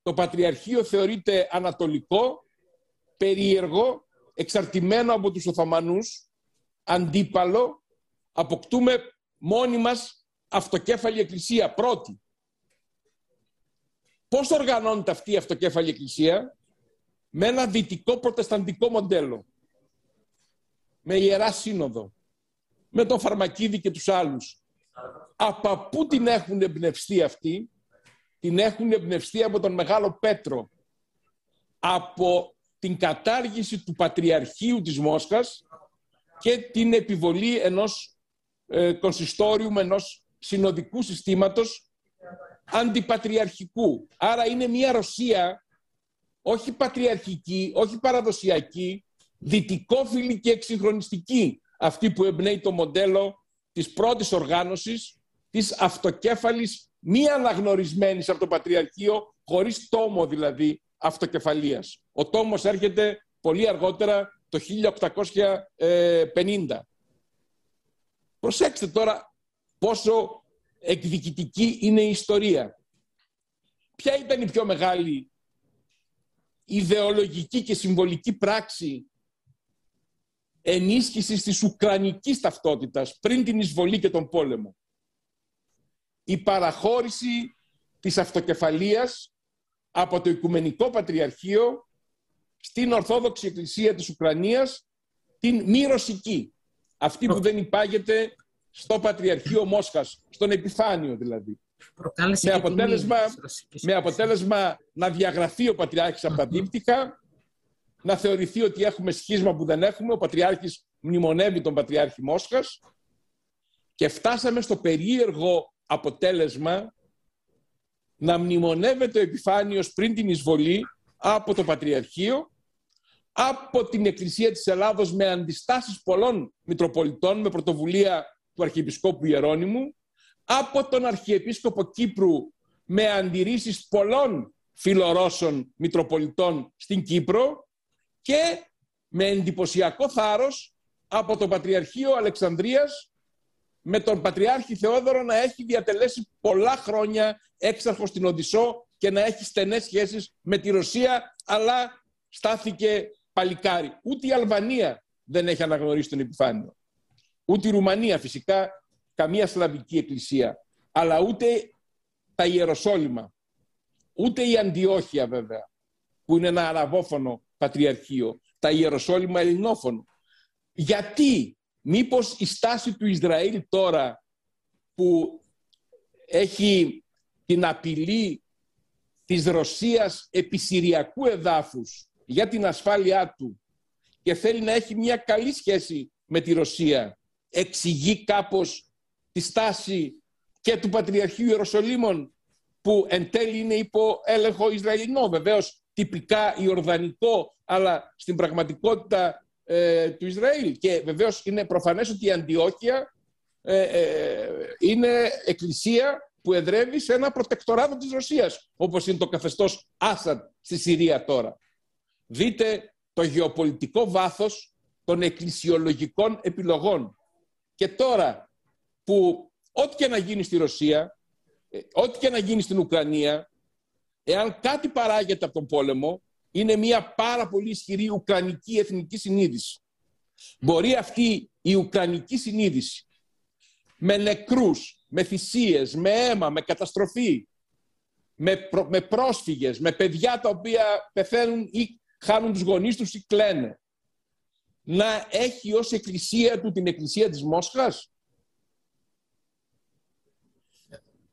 Το Πατριαρχείο θεωρείται ανατολικό, περίεργο, εξαρτημένο από τους Οθωμανούς, αντίπαλο, αποκτούμε μόνοι μας αυτοκέφαλη εκκλησία, πρώτη. Πώς οργανώνεται αυτή η αυτοκέφαλη εκκλησία; Με ένα δυτικό προτεσταντικό μοντέλο. Με ιερά σύνοδο. Με τον Φαρμακίδη και τους άλλους. Από πού την έχουν εμπνευστεί αυτοί; την έχουν εμπνευστεί από τον Μεγάλο Πέτρο, από την κατάργηση του Πατριαρχείου της Μόσχας και την επιβολή ενός ε, κονσιστόριου, ενός συνοδικού συστήματος αντιπατριαρχικού. Άρα είναι μια Ρωσία όχι πατριαρχική, όχι παραδοσιακή, δυτικόφιλη και εξυγχρονιστική αυτή που εμπνέει το μοντέλο της πρώτης οργάνωσης της αυτοκέφαλης μη αναγνωρισμένης από το Πατριαρχείο, χωρίς τόμο δηλαδή αυτοκεφαλίας. Ο τόμος έρχεται πολύ αργότερα το 1850. Προσέξτε τώρα πόσο εκδικητική είναι η ιστορία. Ποια ήταν η πιο μεγάλη ιδεολογική και συμβολική πράξη ενίσχυσης της ουκρανικής ταυτότητας πριν την εισβολή και τον πόλεμο; Η παραχώρηση της αυτοκεφαλίας από το Οικουμενικό Πατριαρχείο στην Ορθόδοξη Εκκλησία της Ουκρανίας την μη ρωσική. Αυτή που δεν υπάγεται στο Πατριαρχείο Μόσχας, στον επιφάνειο δηλαδή. με αποτέλεσμα, με αποτέλεσμα να διαγραφεί ο Πατριάρχης από τα δίπτυχα, να θεωρηθεί ότι έχουμε σχίσμα που δεν έχουμε, ο Πατριάρχης μνημονεύει τον Πατριάρχη Μόσχας και φτάσαμε στο περίεργο αποτέλεσμα να μνημονεύεται ο επιφάνιος πριν την εισβολή από το Πατριαρχείο, από την Εκκλησία της Ελλάδος με αντιστάσεις πολλών Μητροπολιτών, με πρωτοβουλία του Αρχιεπισκόπου Ιερώνυμου, από τον Αρχιεπίσκοπο Κύπρου με αντιρρήσεις πολλών φιλορώσων Μητροπολιτών στην Κύπρο και με εντυπωσιακό θάρρος από το Πατριαρχείο Αλεξανδρίας με τον Πατριάρχη Θεόδωρο να έχει διατελέσει πολλά χρόνια έξαρχο στην Οδυσσό και να έχει στενές σχέσεις με τη Ρωσία, αλλά στάθηκε παλικάρι. Ούτε η Αλβανία δεν έχει αναγνωρίσει τον επιφάνειο. Ούτε η Ρουμανία φυσικά, καμία σλαβική εκκλησία. Αλλά ούτε τα Ιεροσόλυμα, ούτε η Αντιόχεια βέβαια, που είναι ένα αραβόφωνο πατριαρχείο, τα Ιεροσόλυμα ελληνόφωνο. Γιατί Μήπως η στάση του Ισραήλ τώρα που έχει την απειλή της Ρωσίας επισυριακού εδάφους για την ασφάλειά του και θέλει να έχει μια καλή σχέση με τη Ρωσία, εξηγεί κάπως τη στάση και του Πατριαρχείου Ιεροσολύμων που εν τέλει είναι υπό έλεγχο Ισραηλινό, βεβαίως τυπικά Ιορδανικό, αλλά στην πραγματικότητα ε, του Ισραήλ. Και βεβαίως είναι προφανές ότι η Αντιόκια ε, ε, είναι εκκλησία που εδρεύει σε ένα προτεκτοράδο της Ρωσίας, όπως είναι το καθεστώς Άσαντ στη Συρία τώρα. Δείτε το γεωπολιτικό βάθος των εκκλησιολογικών επιλογών. Και τώρα που ό,τι και να γίνει στη Ρωσία, ό,τι και να γίνει στην Ουκρανία, εάν κάτι παράγεται από τον πόλεμο, είναι μια πάρα πολύ ισχυρή ουκρανική εθνική συνείδηση. Μπορεί αυτή η ουκρανική συνείδηση με νεκρούς, με θυσίες, με αίμα, με καταστροφή, με, με πρόσφυγες, με παιδιά τα οποία πεθαίνουν ή χάνουν τους γονείς τους ή κλαίνε, να έχει ως εκκλησία του την εκκλησία της Μόσχας.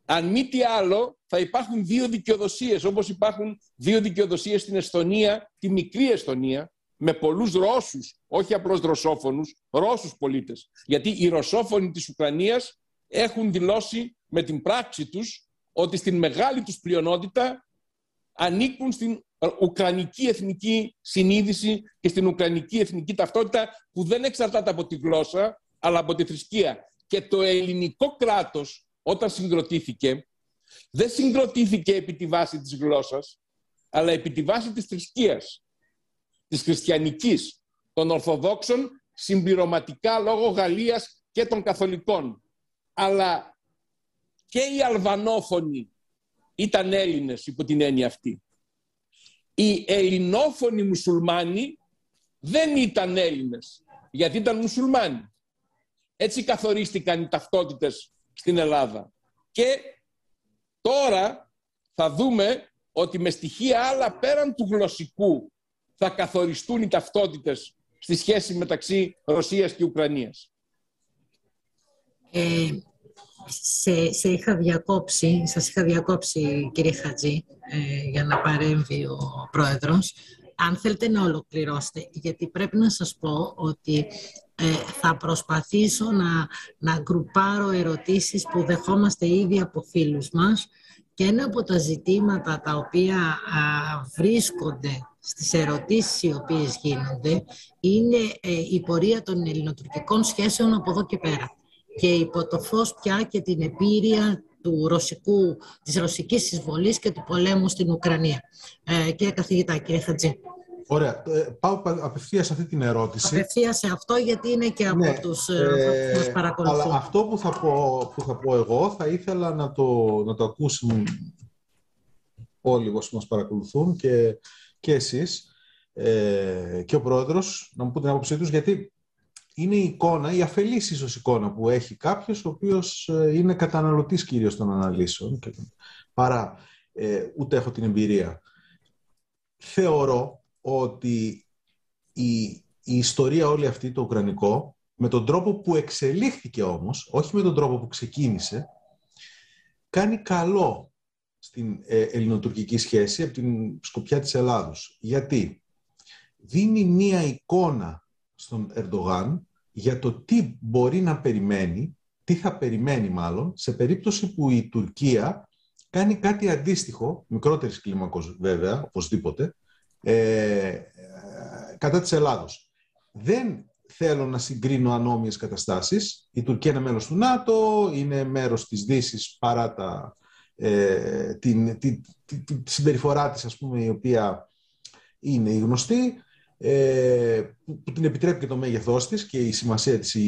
Αν μη τι άλλο, θα υπάρχουν δύο δικαιοδοσίες, όπως υπάρχουν δύο δικαιοδοσίες στην Εστονία, τη μικρή Εστονία, με πολλούς Ρώσους, όχι απλώς ρωσόφωνους, Ρώσους πολίτες. Γιατί οι ρωσόφωνοι της Ουκρανίας έχουν δηλώσει με την πράξη τους ότι στην μεγάλη τους πλειονότητα ανήκουν στην ουκρανική εθνική συνείδηση και στην ουκρανική εθνική ταυτότητα που δεν εξαρτάται από τη γλώσσα αλλά από τη θρησκεία. Και το ελληνικό κράτος όταν συγκροτήθηκε δεν συγκροτήθηκε επί τη βάση της γλώσσας, αλλά επί τη βάση της θρησκείας, της χριστιανικής, των Ορθοδόξων, συμπληρωματικά λόγω Γαλλίας και των Καθολικών. Αλλά και οι Αλβανόφωνοι ήταν Έλληνες υπό την έννοια αυτή. Οι ελληνόφωνοι μουσουλμάνοι δεν ήταν Έλληνες, γιατί ήταν μουσουλμάνοι. Έτσι καθορίστηκαν οι ταυτότητες στην Ελλάδα. Και Τώρα θα δούμε ότι με στοιχεία άλλα πέραν του γλωσσικού θα καθοριστούν οι ταυτότητες στη σχέση μεταξύ Ρωσίας και Ουκρανίας. Ε, σε, σε είχα διακόψει, σας είχα διακόψει κύριε Χατζή ε, για να παρέμβει ο πρόεδρος. Αν θέλετε να ολοκληρώσετε, γιατί πρέπει να σας πω ότι ε, θα προσπαθήσω να, να γκρουπάρω ερωτήσεις που δεχόμαστε ήδη από φίλους μας και ένα από τα ζητήματα τα οποία βρίσκονται στις ερωτήσεις οι οποίες γίνονται είναι ε, η πορεία των ελληνοτουρκικών σχέσεων από εδώ και πέρα. Και υπό το φως πια και την επίρρεια του ρωσικού, της ρωσικής εισβολής και του πολέμου στην Ουκρανία. Ε, κύριε καθηγητά, κύριε Χατζή. Ωραία. Ε, πάω απευθείας σε αυτή την ερώτηση. Απευθείας σε αυτό, γιατί είναι και από ναι, τους ε, που μας παρακολουθούν. Αλλά αυτό που θα, πω, που θα πω εγώ, θα ήθελα να το, να το ακούσουν όλοι όσοι μας παρακολουθούν και, και εσείς ε, και ο πρόεδρος να μου πούν την άποψή τους, γιατί είναι η εικόνα, η αφελής ίσως εικόνα που έχει κάποιος ο οποίος ε, είναι καταναλωτής κυρίως των αναλύσεων παρά ε, ούτε έχω την εμπειρία. Θεωρώ ότι η, η ιστορία όλη αυτή, το ουκρανικό, με τον τρόπο που εξελίχθηκε όμως, όχι με τον τρόπο που ξεκίνησε, κάνει καλό στην ε, ελληνοτουρκική σχέση από την σκοπιά της Ελλάδος. Γιατί; Δίνει μία εικόνα στον Ερντογάν για το τι μπορεί να περιμένει, τι θα περιμένει μάλλον, σε περίπτωση που η Τουρκία κάνει κάτι αντίστοιχο, μικρότερης κλίμακος βέβαια, οπωσδήποτε, ε, κατά της Ελλάδος. Δεν θέλω να συγκρίνω ανώμιες καταστάσεις. Η Τουρκία είναι μέλος του ΝΑΤΟ, είναι μέρος της Δύσης παρά τα, ε, την, τη, τη, τη, συμπεριφορά της, ας πούμε, η οποία είναι η γνωστή, ε, που, που, την επιτρέπει και το μέγεθός της και η σημασία της η,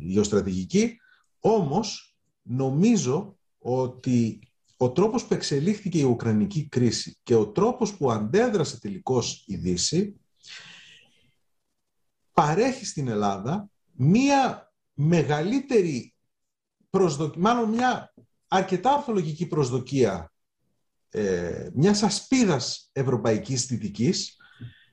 η γεωστρατηγική. Όμως, νομίζω ότι ο τρόπος που εξελίχθηκε η Ουκρανική κρίση και ο τρόπος που αντέδρασε τελικώς η Δύση παρέχει στην Ελλάδα μία μεγαλύτερη προσδοκία, μάλλον μια αρκετά ορθολογική προσδοκία ε, μιας ασπίδας ευρωπαϊκής θητικής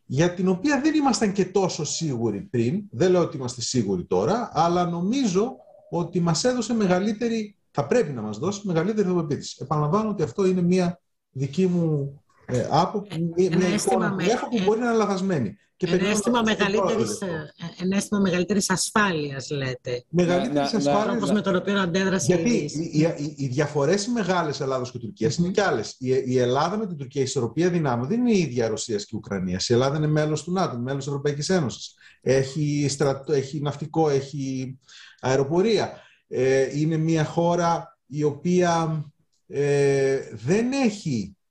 για την οποία δεν ήμασταν και τόσο σίγουροι πριν, δεν λέω ότι είμαστε σίγουροι τώρα, αλλά νομίζω ότι μας έδωσε μεγαλύτερη θα πρέπει να μας δώσει μεγαλύτερη αυτοπεποίθηση. Επαναλαμβάνω ότι αυτό είναι μια δική μου ε, άποψη, μια εικόνα που έχω που μπορεί να είναι λαθασμένη. Και ένα αίσθημα μεγαλύτερης, ε, ένα αίσθημα μεγαλύτερης ασφάλειας, λέτε. Μεγαλύτερης ασφάλειας. Όπως με τον οποίο αντέδρασε Γιατί οι, οι, οι διαφορές οι μεγάλες Ελλάδος και Τουρκίας είναι και άλλες. Η, η Ελλάδα με την Τουρκία, η ισορροπία δυνάμεων δεν είναι η ίδια Ρωσίας και Ουκρανίας. Η Ελλάδα είναι μέλος του ΝΑΤΟ, μέλος της Ευρωπαϊκής Ένωσης. Έχει, στρατο, έχει ναυτικό, έχει αεροπορία. Ε, είναι μια χώρα η οποία ε, δεν έχει ε,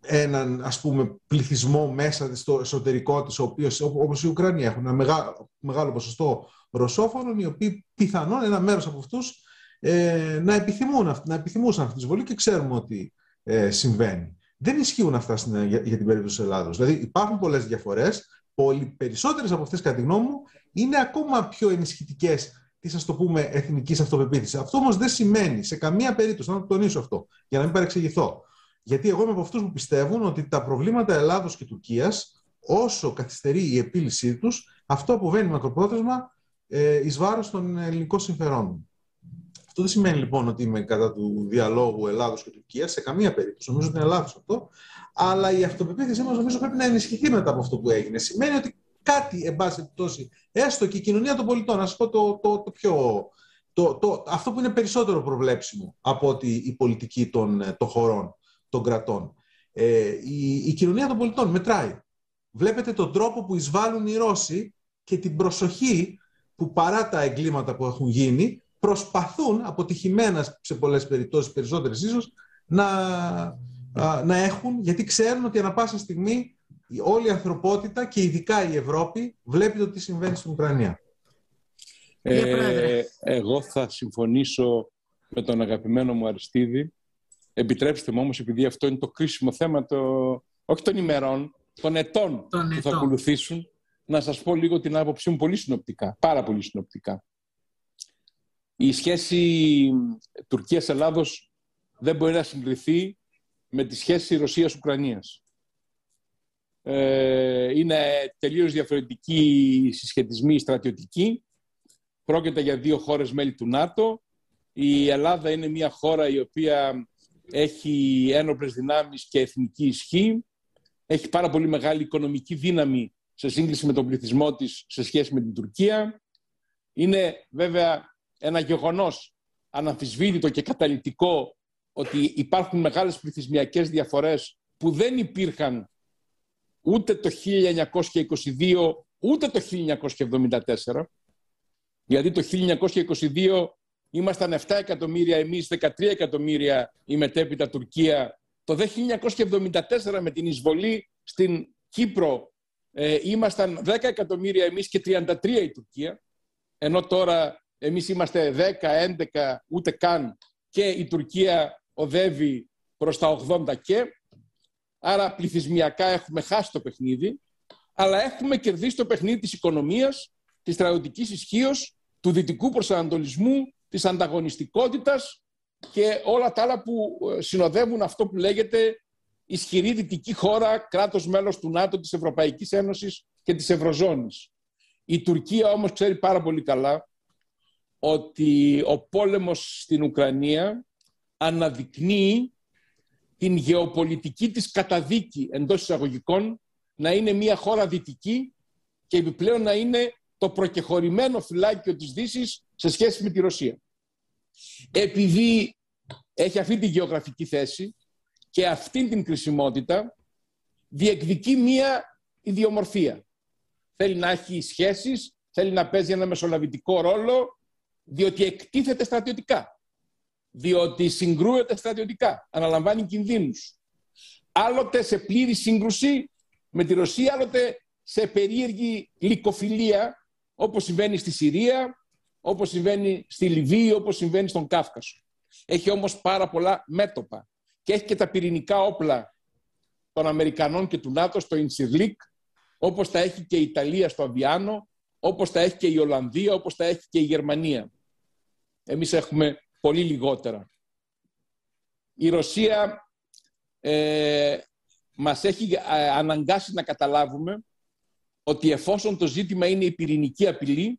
έναν ας πούμε πληθυσμό μέσα στο εσωτερικό της, ο οποίος, όπως η Ουκρανία έχουν ένα μεγάλο, μεγάλο ποσοστό ρωσόφωνων, οι οποίοι πιθανόν ένα μέρος από αυτούς ε, να, επιθυμούν, να επιθυμούσαν αυτή τη εισβολή και ξέρουμε ότι ε, συμβαίνει. Δεν ισχύουν αυτά στην, για, για, την περίπτωση της Ελλάδος. Δηλαδή υπάρχουν πολλές διαφορές, πολύ περισσότερες από αυτές κατά τη γνώμη μου είναι ακόμα πιο ενισχυτικές της, ας το πούμε, εθνικής αυτοπεποίθησης. Αυτό όμως δεν σημαίνει σε καμία περίπτωση, να το τονίσω αυτό, για να μην παρεξηγηθώ. Γιατί εγώ είμαι από αυτούς που πιστεύουν ότι τα προβλήματα Ελλάδος και Τουρκίας, όσο καθυστερεί η επίλυσή τους, αυτό αποβαίνει μακροπρόθεσμα ε, εις βάρος των ελληνικών συμφερόντων. Αυτό δεν σημαίνει λοιπόν ότι είμαι κατά του διαλόγου Ελλάδος και Τουρκίας, σε καμία περίπτωση. Νομίζω ότι είναι λάθος αυτό. Αλλά η αυτοπεποίθησή μας νομίζω πρέπει να ενισχυθεί μετά από αυτό που έγινε. Σημαίνει ότι κάτι, εν πάση περιπτώσει, έστω και η κοινωνία των πολιτών, να σας πω το, το, το πιο. Το, το, αυτό που είναι περισσότερο προβλέψιμο από ότι η πολιτική των, των χωρών, των κρατών. Ε, η, η κοινωνία των πολιτών μετράει. Βλέπετε τον τρόπο που εισβάλλουν οι Ρώσοι και την προσοχή που παρά τα εγκλήματα που έχουν γίνει προσπαθούν αποτυχημένα σε πολλές περιπτώσεις, περισσότερες ίσως, να, να έχουν, γιατί ξέρουν ότι ανα πάσα στιγμή όλη η ανθρωπότητα και ειδικά η Ευρώπη βλέπει το τι συμβαίνει στην Ουκρανία. Ε, εγώ θα συμφωνήσω με τον αγαπημένο μου Αριστίδη. Επιτρέψτε μου όμως, επειδή αυτό είναι το κρίσιμο θέμα, το, όχι των ημερών, των ετών που θα ακολουθήσουν, να σας πω λίγο την άποψή μου πολύ συνοπτικά, πάρα πολύ συνοπτικά. Η σχέση Τουρκίας-Ελλάδος δεν μπορεί να συγκριθεί με τη σχέση Ρωσίας-Ουκρανίας. Ε, είναι τελείως διαφορετικοί συσχετισμοί στρατιωτικοί. Πρόκειται για δύο χώρες μέλη του ΝΑΤΟ. Η Ελλάδα είναι μια χώρα η οποία έχει ένοπλες δυνάμεις και εθνική ισχύ. Έχει πάρα πολύ μεγάλη οικονομική δύναμη σε σύγκριση με τον πληθυσμό της σε σχέση με την Τουρκία. Είναι βέβαια ένα γεγονός αναμφισβήτητο και καταλητικό ότι υπάρχουν μεγάλες πληθυσμιακές διαφορές που δεν υπήρχαν ούτε το 1922, ούτε το 1974. Γιατί το 1922 ήμασταν 7 εκατομμύρια εμείς, 13 εκατομμύρια η μετέπειτα Τουρκία. Το 1974 με την εισβολή στην Κύπρο ε, ήμασταν 10 εκατομμύρια εμείς και 33 η Τουρκία, ενώ τώρα εμείς είμαστε 10, 11, ούτε καν και η Τουρκία οδεύει προς τα 80 και. Άρα πληθυσμιακά έχουμε χάσει το παιχνίδι, αλλά έχουμε κερδίσει το παιχνίδι της οικονομίας, της στρατιωτικής ισχύως, του δυτικού προσανατολισμού, της ανταγωνιστικότητας και όλα τα άλλα που ε, συνοδεύουν αυτό που λέγεται ισχυρή δυτική χώρα, κράτος μέλος του ΝΑΤΟ, της Ευρωπαϊκής Ένωσης και της Ευρωζώνης. Η Τουρκία όμως ξέρει πάρα πολύ καλά ότι ο πόλεμος στην Ουκρανία αναδεικνύει την γεωπολιτική της καταδίκη εντός εισαγωγικών να είναι μια χώρα δυτική και επιπλέον να είναι το προκεχωρημένο φυλάκιο της Δύσης σε σχέση με τη Ρωσία. Επειδή έχει αυτή τη γεωγραφική θέση και αυτή την κρισιμότητα, διεκδικεί μία ιδιομορφία. Θέλει να έχει σχέσεις, θέλει να παίζει ένα μεσολαβητικό ρόλο, διότι εκτίθεται στρατιωτικά. Διότι συγκρούεται στρατιωτικά, αναλαμβάνει κινδύνους. Άλλοτε σε πλήρη σύγκρουση με τη Ρωσία, άλλοτε σε περίεργη λικοφιλία, όπως συμβαίνει στη Συρία, όπως συμβαίνει στη Λιβύη, όπως συμβαίνει στον Κάφκασο. Έχει όμως πάρα πολλά μέτωπα και έχει και τα πυρηνικά όπλα των Αμερικανών και του ΝΑΤΟ στο Ινσιρλίκ, όπως τα έχει και η Ιταλία στο Αβιάνο, όπως τα έχει και η Ολλανδία, όπως τα έχει και η Γερμανία. Εμείς έχουμε πολύ λιγότερα. Η Ρωσία ε, μας έχει ε, αναγκάσει να καταλάβουμε ότι εφόσον το ζήτημα είναι η πυρηνική απειλή,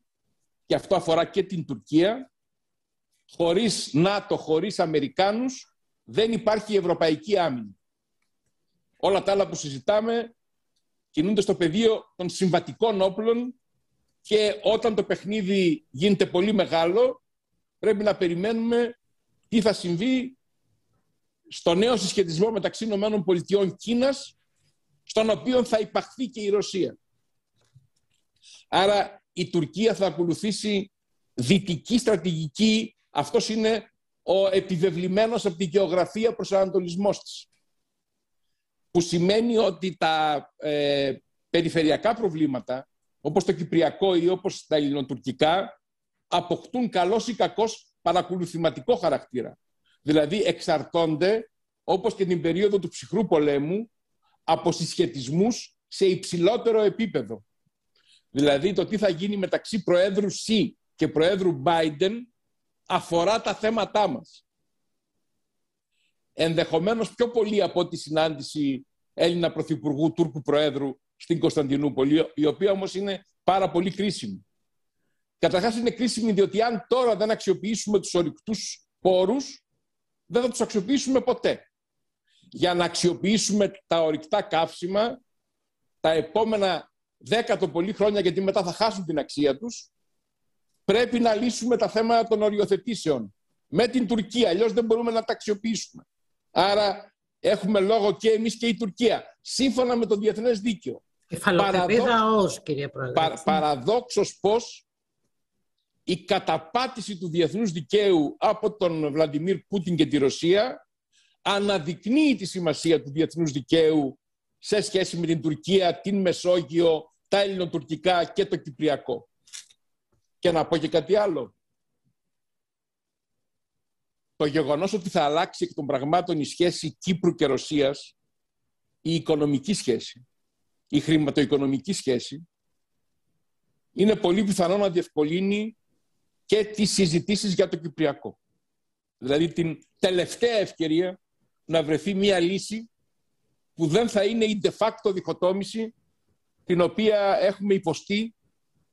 και αυτό αφορά και την Τουρκία, χωρίς ΝΑΤΟ, χωρίς Αμερικάνους, δεν υπάρχει η ευρωπαϊκή άμυνα. Όλα τα άλλα που συζητάμε κινούνται στο πεδίο των συμβατικών όπλων και όταν το παιχνίδι γίνεται πολύ μεγάλο, πρέπει να περιμένουμε τι θα συμβεί στο νέο συσχετισμό μεταξύ ΗΠΑ Κίνας, στον οποίο θα υπαχθεί και η Ρωσία. Άρα η Τουρκία θα ακολουθήσει δυτική στρατηγική. Αυτός είναι ο επιβεβλημένος από τη γεωγραφία προσανατολισμός της. Που σημαίνει ότι τα ε, περιφερειακά προβλήματα, όπως το Κυπριακό ή όπως τα ελληνοτουρκικά, αποκτούν καλός ή κακός παρακολουθηματικό χαρακτήρα. Δηλαδή εξαρτώνται, όπως και την περίοδο του ψυχρού πολέμου, από συσχετισμούς σε υψηλότερο επίπεδο. Δηλαδή το τι θα γίνει μεταξύ Προέδρου Σι και Προέδρου Biden αφορά τα θέματά μας. Ενδεχομένως πιο πολύ από τη συνάντηση Έλληνα Πρωθυπουργού Τούρκου Προέδρου στην Κωνσταντινούπολη, η οποία όμως είναι πάρα πολύ κρίσιμη. Καταρχάς είναι κρίσιμη διότι αν τώρα δεν αξιοποιήσουμε τους ορυκτούς πόρους, δεν θα τους αξιοποιήσουμε ποτέ. Για να αξιοποιήσουμε τα ορυκτά καύσιμα, τα επόμενα δέκα το πολύ χρόνια, γιατί μετά θα χάσουν την αξία τους, πρέπει να λύσουμε τα θέματα των οριοθετήσεων με την Τουρκία. Αλλιώς δεν μπορούμε να τα αξιοποιήσουμε. Άρα έχουμε λόγο και εμείς και η Τουρκία, σύμφωνα με το διεθνές δίκαιο. Παραδόξως, κύριε Πρόεδρε. Πα, παραδόξως πώς η καταπάτηση του διεθνούς δικαίου από τον Βλαντιμίρ Πούτιν και τη Ρωσία αναδεικνύει τη σημασία του διεθνούς δικαίου σε σχέση με την Τουρκία, την Μεσόγειο, τα ελληνοτουρκικά και το κυπριακό. Και να πω και κάτι άλλο. Το γεγονός ότι θα αλλάξει εκ των πραγμάτων η σχέση Κύπρου και Ρωσίας, η οικονομική σχέση, η χρηματοοικονομική σχέση, είναι πολύ πιθανό να διευκολύνει και τις συζητήσεις για το Κυπριακό. Δηλαδή την τελευταία ευκαιρία να βρεθεί μία λύση που δεν θα είναι η de facto διχοτόμηση την οποία έχουμε υποστεί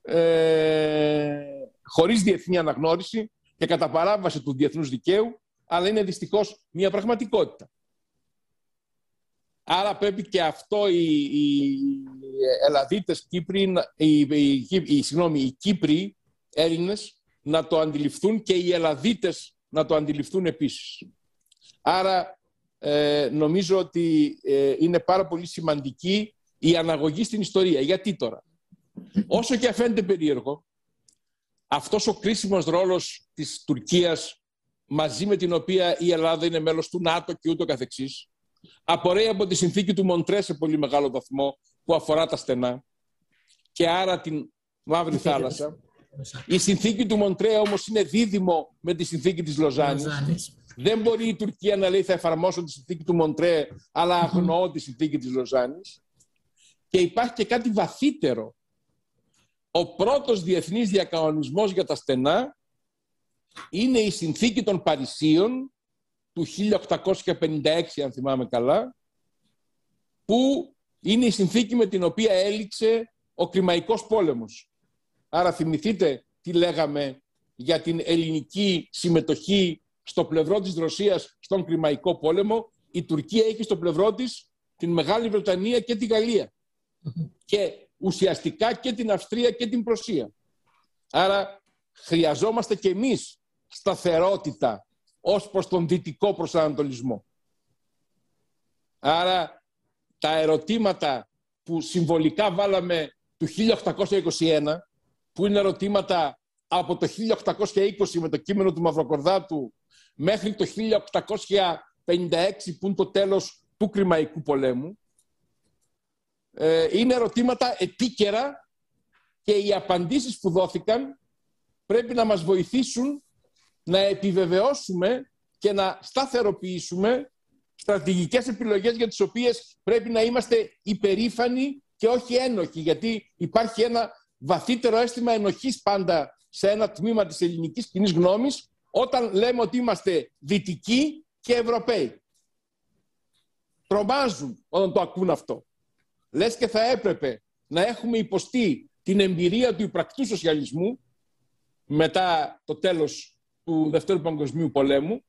ε, χωρίς διεθνή αναγνώριση και κατά παράβαση του διεθνούς δικαίου, αλλά είναι δυστυχώς μια πραγματικότητα. Άρα πρέπει και αυτό οι, οι Ελλαδίτες Κύπροι, οι, οι, οι, συγγνώμη, οι Κύπροι Έλληνες να το αντιληφθούν και οι Ελλαδίτες να το αντιληφθούν επίσης. Άρα ε, νομίζω ότι ε, είναι πάρα πολύ σημαντική η αναγωγή στην ιστορία. Γιατί τώρα; Όσο και αφαίνεται περίεργο, αυτός ο κρίσιμος ρόλος της Τουρκίας μαζί με την οποία η Ελλάδα είναι μέλος του ΝΑΤΟ και ούτω καθεξής, απορρέει από τη συνθήκη του Μοντρέ σε πολύ μεγάλο βαθμό που αφορά τα στενά και άρα την Μαύρη Θάλασσα. Η συνθήκη του Μοντρέ όμως είναι δίδυμο με τη συνθήκη της Λοζάνης. Δεν μπορεί η Τουρκία να λέει θα εφαρμόσω τη συνθήκη του Μοντρέ αλλά αγνοώ τη συνθήκη της Λοζάνης. Και υπάρχει και κάτι βαθύτερο. Ο πρώτος διεθνής διακανονισμός για τα στενά είναι η συνθήκη των Παρισίων του 1856 αν θυμάμαι καλά που είναι η συνθήκη με την οποία έληξε ο Κρημαϊκός πόλεμος. Άρα θυμηθείτε τι λέγαμε για την ελληνική συμμετοχή στο πλευρό της Ρωσίας στον Κρημαϊκό πόλεμο. Η Τουρκία έχει στο πλευρό της την Μεγάλη Βρετανία και τη Γαλλία. Και ουσιαστικά και την Αυστρία και την Προσία. Άρα χρειαζόμαστε και εμείς σταθερότητα ως προς τον δυτικό προσανατολισμό. Άρα τα ερωτήματα που συμβολικά βάλαμε του 1821, που είναι ερωτήματα από το 1820 με το κείμενο του Μαυροκορδάτου μέχρι το 1856 που είναι το τέλος του Κρημαϊκού πολέμου, ε, είναι ερωτήματα επίκαιρα και οι απαντήσεις που δόθηκαν πρέπει να μας βοηθήσουν να επιβεβαιώσουμε και να σταθεροποιήσουμε στρατηγικές επιλογές για τις οποίες πρέπει να είμαστε υπερήφανοι και όχι ένοχοι, γιατί υπάρχει ένα βαθύτερο αίσθημα ενοχής πάντα σε ένα τμήμα της ελληνικής κοινή γνώμης όταν λέμε ότι είμαστε δυτικοί και Ευρωπαίοι. Τρομάζουν όταν το ακούν αυτό. Λες και θα έπρεπε να έχουμε υποστεί την εμπειρία του υπρακτού σοσιαλισμού μετά το τέλος του Δευτέρου Παγκοσμίου Πολέμου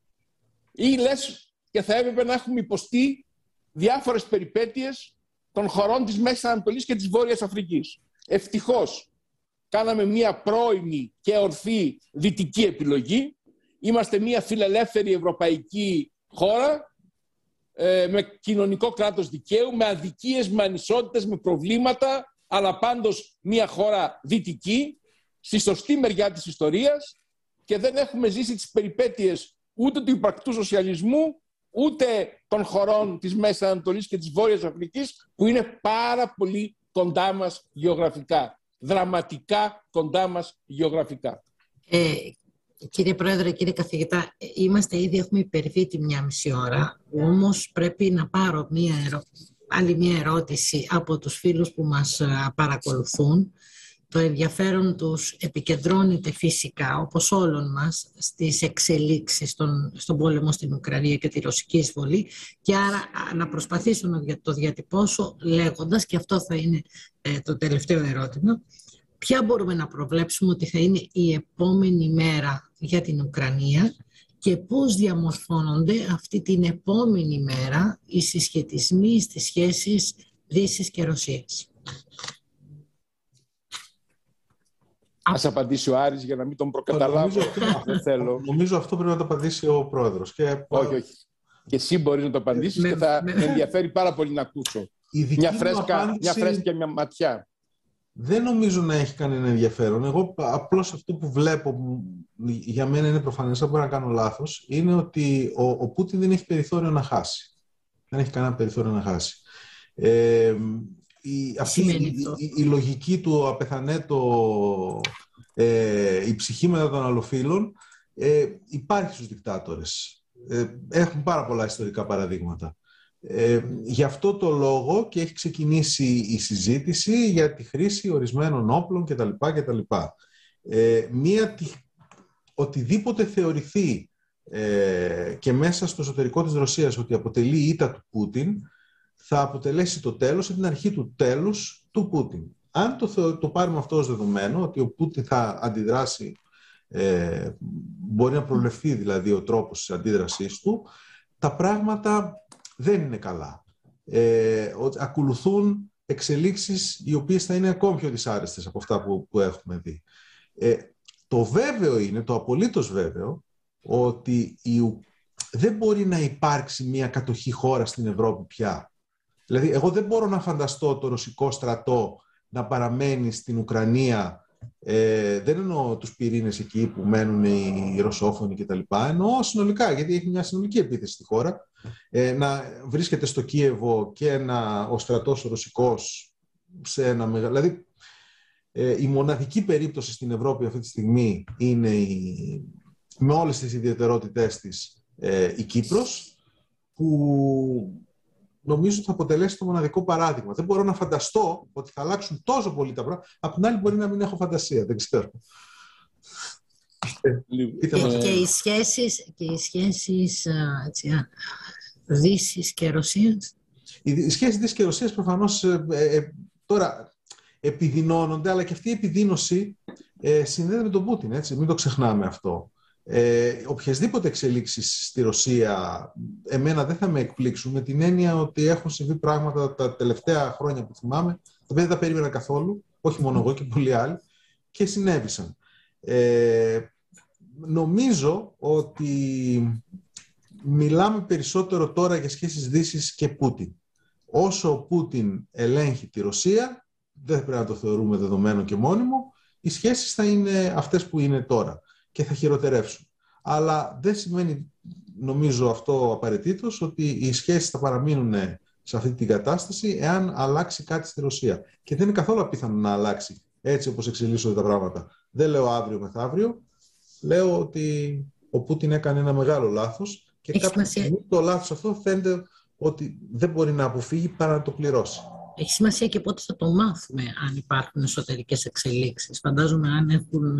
ή λες και θα έπρεπε να έχουμε υποστεί διάφορες περιπέτειες των χωρών της Μέσης Ανατολής και της Βόρειας Αφρικής. Ευτυχώς κάναμε μία πρώιμη και ορθή δυτική επιλογή. Είμαστε μία φιλελεύθερη ευρωπαϊκή χώρα ε, με κοινωνικό κράτος δικαίου, με αδικίες, με ανισότητες, με προβλήματα, αλλά πάντως μία χώρα δυτική, στη σωστή μεριά της ιστορίας και δεν έχουμε ζήσει τις περιπέτειες ούτε του υπαρκτού σοσιαλισμού, ούτε των χωρών της Μέσης Ανατολής και της Βόρειας Αφρικής, που είναι πάρα πολύ κοντά μας γεωγραφικά. Δραματικά κοντά μας γεωγραφικά. Ε, κύριε Πρόεδρε, κύριε Καθηγητά, είμαστε ήδη, έχουμε υπερβεί τη μια μισή ώρα, όμως πρέπει να πάρω μια άλλη μια ερώτηση από τους φίλους που μας παρακολουθούν. Το ενδιαφέρον τους επικεντρώνεται φυσικά, όπως όλων μας, στις εξελίξεις στον, στον πόλεμο στην Ουκρανία και τη ρωσική εισβολή και άρα να προσπαθήσω να το διατυπώσω λέγοντας, και αυτό θα είναι ε, το τελευταίο ερώτημα, ποια μπορούμε να προβλέψουμε ότι θα είναι η επόμενη μέρα για την Ουκρανία και πώς διαμορφώνονται αυτή την επόμενη μέρα οι συσχετισμοί στις σχέσεις Δύσης και Ρωσίας. Α απαντήσει ο Άρης για να μην τον προκαταλάβω. Δεν θέλω. Νομίζω αυτό πρέπει να το απαντήσει ο πρόεδρος. Και... Όχι, όχι. Και εσύ μπορείς να το απαντήσεις και θα με ενδιαφέρει πάρα πολύ να ακούσω. Μια φρέσκα, απάντηση... μια φρέσκα μια ματιά. Δεν νομίζω να έχει κανένα ενδιαφέρον. Εγώ απλώς αυτό που βλέπω, για μένα είναι προφανές, δεν μπορώ να κάνω λάθος, είναι ότι ο, ο Πούτιν δεν έχει περιθώριο να χάσει. Δεν έχει κανένα περιθώριο να χάσει. Ε, η, αυτή η, η, λογική του απεθανέτο ε, η ψυχή μετά των αλλοφύλων ε, υπάρχει στους δικτάτορες. Ε, έχουν πάρα πολλά ιστορικά παραδείγματα. Ε, γι' αυτό το λόγο και έχει ξεκινήσει η συζήτηση για τη χρήση ορισμένων όπλων κτλ. κτλ. Ε, μία, οτιδήποτε θεωρηθεί ε, και μέσα στο εσωτερικό της Ρωσίας ότι αποτελεί ήττα του Πούτιν θα αποτελέσει το τέλος ή την αρχή του τέλους του Πούτιν. Αν το, το πάρουμε αυτό ως δεδομένο, ότι ο Πούτιν θα αντιδράσει, ε, μπορεί να προβλεφθεί δηλαδή ο τρόπος της αντίδρασής του, τα πράγματα δεν είναι καλά. Ε, ακολουθούν εξελίξεις οι οποίες θα είναι ακόμη πιο δυσάρεστες από αυτά που, που έχουμε δει. Ε, το βέβαιο είναι, το απολύτως βέβαιο, ότι η, δεν μπορεί να υπάρξει μια κατοχή χώρα στην Ευρώπη πια Δηλαδή, εγώ δεν μπορώ να φανταστώ το ρωσικό στρατό να παραμένει στην Ουκρανία. Ε, δεν εννοώ τους πυρήνες εκεί που μένουν οι ρωσόφωνοι κτλ. Εννοώ συνολικά, γιατί έχει μια συνολική επίθεση στη χώρα. Ε, να βρίσκεται στο Κίεβο και να, ο στρατός ο ρωσικός σε ένα μεγάλο... Δηλαδή, ε, η μοναδική περίπτωση στην Ευρώπη αυτή τη στιγμή είναι η, με όλες τις ιδιαιτερότητές της ε, η Κύπρος, που νομίζω θα αποτελέσει το μοναδικό παράδειγμα. Δεν μπορώ να φανταστώ ότι θα αλλάξουν τόσο πολύ τα πράγματα. Απ' την άλλη μπορεί να μην έχω φαντασία, δεν ξέρω. Και, και οι σχέσεις, και οι σχέσεις έτσι, Δύσης και Ρωσίας. Οι σχέσεις Δύσης και Ρωσίας προφανώς ε, ε, τώρα επιδεινώνονται, αλλά και αυτή η επιδείνωση ε, συνδέεται με τον Πούτιν, έτσι, μην το ξεχνάμε αυτό. Ε, οποιασδήποτε εξελίξεις στη Ρωσία εμένα δεν θα με εκπλήξουν με την έννοια ότι έχουν συμβεί πράγματα τα τελευταία χρόνια που θυμάμαι τα οποία δεν τα περίμενα καθόλου, όχι μόνο εγώ και πολλοί άλλοι και συνέβησαν. Ε, νομίζω ότι μιλάμε περισσότερο τώρα για σχέσεις Δύσης και Πούτιν. Όσο ο Πούτιν ελέγχει τη Ρωσία, δεν πρέπει να το θεωρούμε δεδομένο και μόνιμο, οι σχέσεις θα είναι αυτές που είναι τώρα και θα χειροτερεύσουν. Αλλά δεν σημαίνει, νομίζω αυτό απαραίτητος, ότι οι σχέσεις θα παραμείνουν σε αυτή την κατάσταση εάν αλλάξει κάτι στη Ρωσία. Και δεν είναι καθόλου απίθανο να αλλάξει έτσι όπως εξελίσσονται τα πράγματα. Δεν λέω αύριο μεθαύριο, λέω ότι ο Πούτιν έκανε ένα μεγάλο λάθος και κάποια στιγμή το λάθος αυτό φαίνεται ότι δεν μπορεί να αποφύγει παρά να το πληρώσει. Έχει σημασία και πότε θα το μάθουμε αν υπάρχουν εσωτερικές εξελίξεις. Φαντάζομαι αν έχουν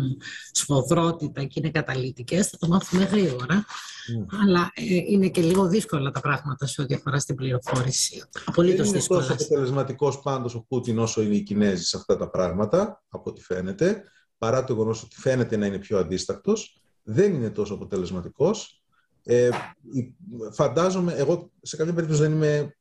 σφοδρότητα και είναι καταλυτικές θα το μάθουμε γρήγορα. Mm. Αλλά ε, είναι και λίγο δύσκολα τα πράγματα σε ό,τι αφορά στην πληροφόρηση. Απολύτως δεν είναι τόσο αποτελεσματικός πάντως ο Πούτιν όσο είναι οι Κινέζοι σε αυτά τα πράγματα, από ό,τι φαίνεται, παρά το γεγονός ότι φαίνεται να είναι πιο αντίστακτος. Δεν είναι τόσο αποτελεσματικός ε, φαντάζομαι, εγώ σε κάποια περίπτωση δεν είμαι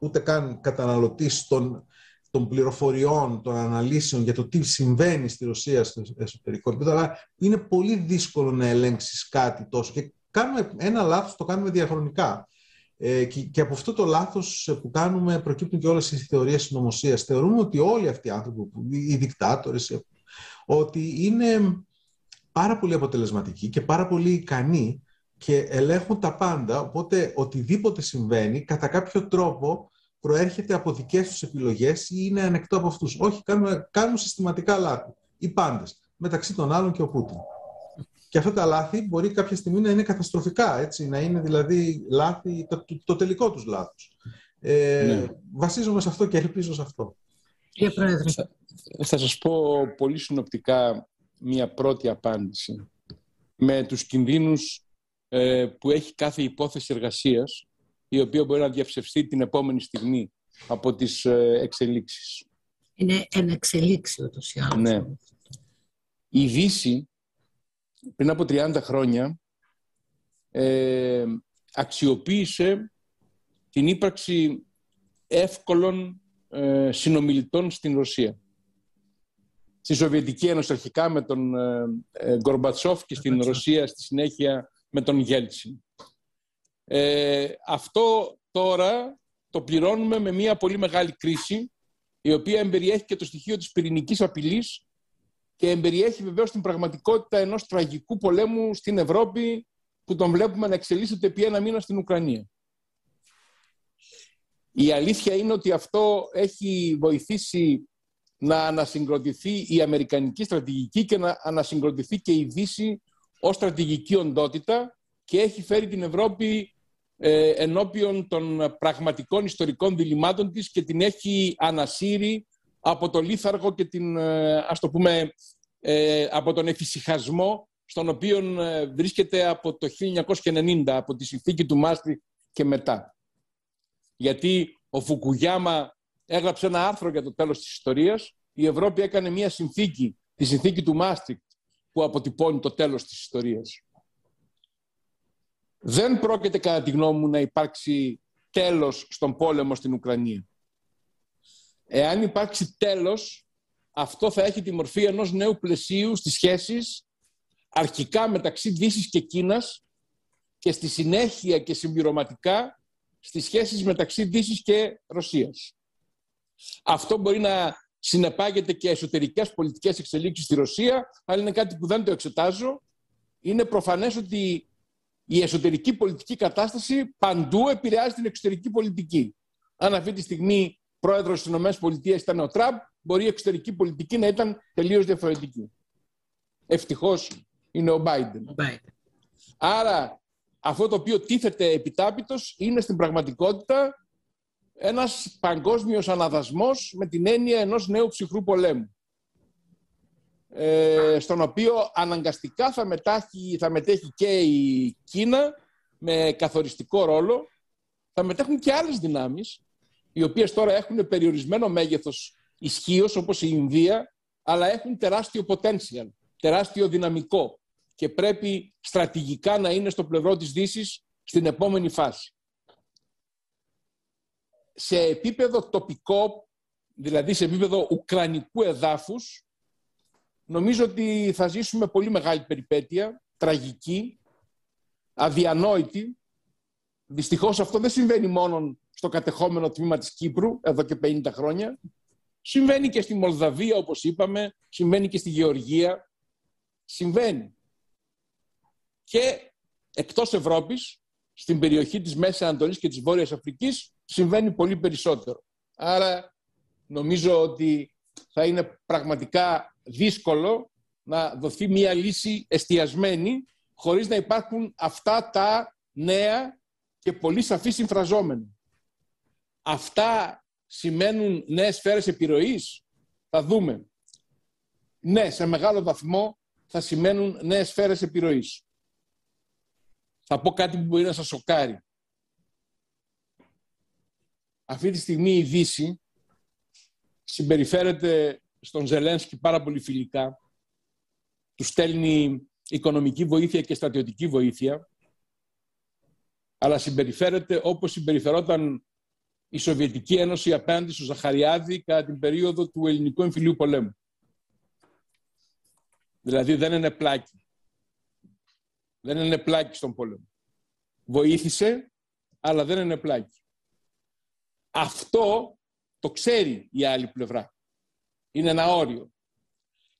ούτε καν καταναλωτής των, των πληροφοριών, των αναλύσεων για το τι συμβαίνει στη Ρωσία στο εσωτερικό επίπεδο, αλλά είναι πολύ δύσκολο να ελέγξεις κάτι τόσο. Και κάνουμε ένα λάθος, το κάνουμε διαχρονικά. Ε, και, και, από αυτό το λάθος που κάνουμε προκύπτουν και όλες οι θεωρίες συνωμοσίας. Θεωρούμε ότι όλοι αυτοί οι άνθρωποι, οι δικτάτορες, ότι είναι πάρα πολύ αποτελεσματικοί και πάρα πολύ ικανοί και ελέγχουν τα πάντα, οπότε οτιδήποτε συμβαίνει κατά κάποιο τρόπο προέρχεται από δικές τους επιλογές ή είναι ανεκτό από αυτούς. Όχι, κάνουν, κάνουν συστηματικά λάθη. Οι πάντες, μεταξύ των άλλων και ο Πούτιν. Και αυτά τα λάθη μπορεί κάποια στιγμή να είναι καταστροφικά, έτσι, να είναι δηλαδή λάθη, το, το, τελικό τους λάθος. Ε, ναι. Βασίζομαι σε αυτό και ελπίζω σε αυτό. Κύριε Πρόεδρε. Θα, θα σας πω πολύ συνοπτικά μία πρώτη απάντηση. Με τους κινδύνους ε, που έχει κάθε υπόθεση εργασίας η οποία μπορεί να διαψευστεί την επόμενη στιγμή από τις ε, εξελίξεις. Είναι ένα εξελίξει ούτως ή άλλως. Ναι. Η Δύση πριν από 30 χρόνια ε, αξιοποίησε την ύπαρξη εύκολων ε, συνομιλητών στην Ρωσία. Στη Σοβιετική Ένωση αρχικά με τον ε, ε Γκορμπατσόφ και στην Ρωσία στη συνέχεια με τον Γέλτσιν. Ε, αυτό τώρα το πληρώνουμε με μια πολύ μεγάλη κρίση η οποία εμπεριέχει και το στοιχείο της πυρηνικής απειλής και εμπεριέχει βεβαίως την πραγματικότητα ενός τραγικού πολέμου στην Ευρώπη που τον βλέπουμε να εξελίσσεται επί ένα μήνα στην Ουκρανία. Η αλήθεια είναι ότι αυτό έχει βοηθήσει να ανασυγκροτηθεί η Αμερικανική στρατηγική και να ανασυγκροτηθεί και η Δύση ως στρατηγική οντότητα και έχει φέρει την Ευρώπη ε, ενώπιον των πραγματικών ιστορικών διλημάτων της και την έχει ανασύρει από το λίθαργο και την, ε, ας το πούμε, ε, από τον εφησυχασμό στον οποίο ε, βρίσκεται από το 1990, από τη συνθήκη του Μάστρι και μετά. Γιατί ο Φουκουγιάμα έγραψε ένα άρθρο για το τέλος της ιστορίας, η Ευρώπη έκανε μια συνθήκη, τη συνθήκη του Μάστρι, που αποτυπώνει το τέλος της ιστορίας. Δεν πρόκειται κατά τη γνώμη μου να υπάρξει τέλος στον πόλεμο στην Ουκρανία. Εάν υπάρξει τέλος, αυτό θα έχει τη μορφή ενός νέου πλαισίου στις σχέσεις αρχικά μεταξύ Δύσης και Κίνας και στη συνέχεια και συμπληρωματικά στις σχέσεις μεταξύ Δύσης και Ρωσίας. Αυτό μπορεί να συνεπάγεται και εσωτερικές πολιτικές εξελίξεις στη Ρωσία, αλλά είναι κάτι που δεν το εξετάζω. Είναι προφανές ότι η εσωτερική πολιτική κατάσταση παντού επηρεάζει την εξωτερική πολιτική. Αν αυτή τη στιγμή πρόεδρος της ΗΠΑ ήταν ο Τραμπ, μπορεί η εξωτερική πολιτική να ήταν τελείως διαφορετική. Ευτυχώς είναι ο Biden. Άρα αυτό το οποίο τίθεται επιτάπητος είναι στην πραγματικότητα ένας παγκόσμιος αναδασμός με την έννοια ενός νέου ψυχρού πολέμου. Ε, στον οποίο αναγκαστικά θα, μετάχει, θα μετέχει και η Κίνα με καθοριστικό ρόλο. Θα μετέχουν και άλλες δυνάμεις, οι οποίες τώρα έχουν περιορισμένο μέγεθος ισχύως, όπως η Ινδία, αλλά έχουν τεράστιο potential, τεράστιο δυναμικό και πρέπει στρατηγικά να είναι στο πλευρό της δύσης στην επόμενη φάση. Σε επίπεδο τοπικό, δηλαδή σε επίπεδο ουκρανικού εδάφους, νομίζω ότι θα ζήσουμε πολύ μεγάλη περιπέτεια, τραγική, αδιανόητη. Δυστυχώς αυτό δεν συμβαίνει μόνο στο κατεχόμενο τμήμα της Κύπρου, εδώ και 50 χρόνια. Συμβαίνει και στη Μολδαβία, όπως είπαμε, συμβαίνει και στη Γεωργία. Συμβαίνει. Και εκτός Ευρώπης, στην περιοχή της Μέσης Ανατολής και της Βόρειας Αφρικής, συμβαίνει πολύ περισσότερο. Άρα νομίζω ότι θα είναι πραγματικά δύσκολο να δοθεί μια λύση εστιασμένη χωρίς να υπάρχουν αυτά τα νέα και πολύ σαφή συμφραζόμενα. Αυτά σημαίνουν νέες σφαίρες επιρροής; Θα δούμε. Ναι, σε μεγάλο βαθμό θα σημαίνουν νέες σφαίρες επιρροής. Θα πω κάτι που μπορεί να σας σοκάρει. Αυτή τη στιγμή η Δύση συμπεριφέρεται στον Ζελένσκι πάρα πολύ φιλικά. Του στέλνει οικονομική βοήθεια και στρατιωτική βοήθεια. Αλλά συμπεριφέρεται όπως συμπεριφερόταν η Σοβιετική Ένωση απέναντι στο Ζαχαριάδη κατά την περίοδο του ελληνικού εμφυλίου πολέμου. Δηλαδή δεν είναι πλάκι. Δεν είναι πλάκι στον πόλεμο. Βοήθησε, αλλά δεν είναι πλάκι. Αυτό το ξέρει η άλλη πλευρά. Είναι ένα όριο.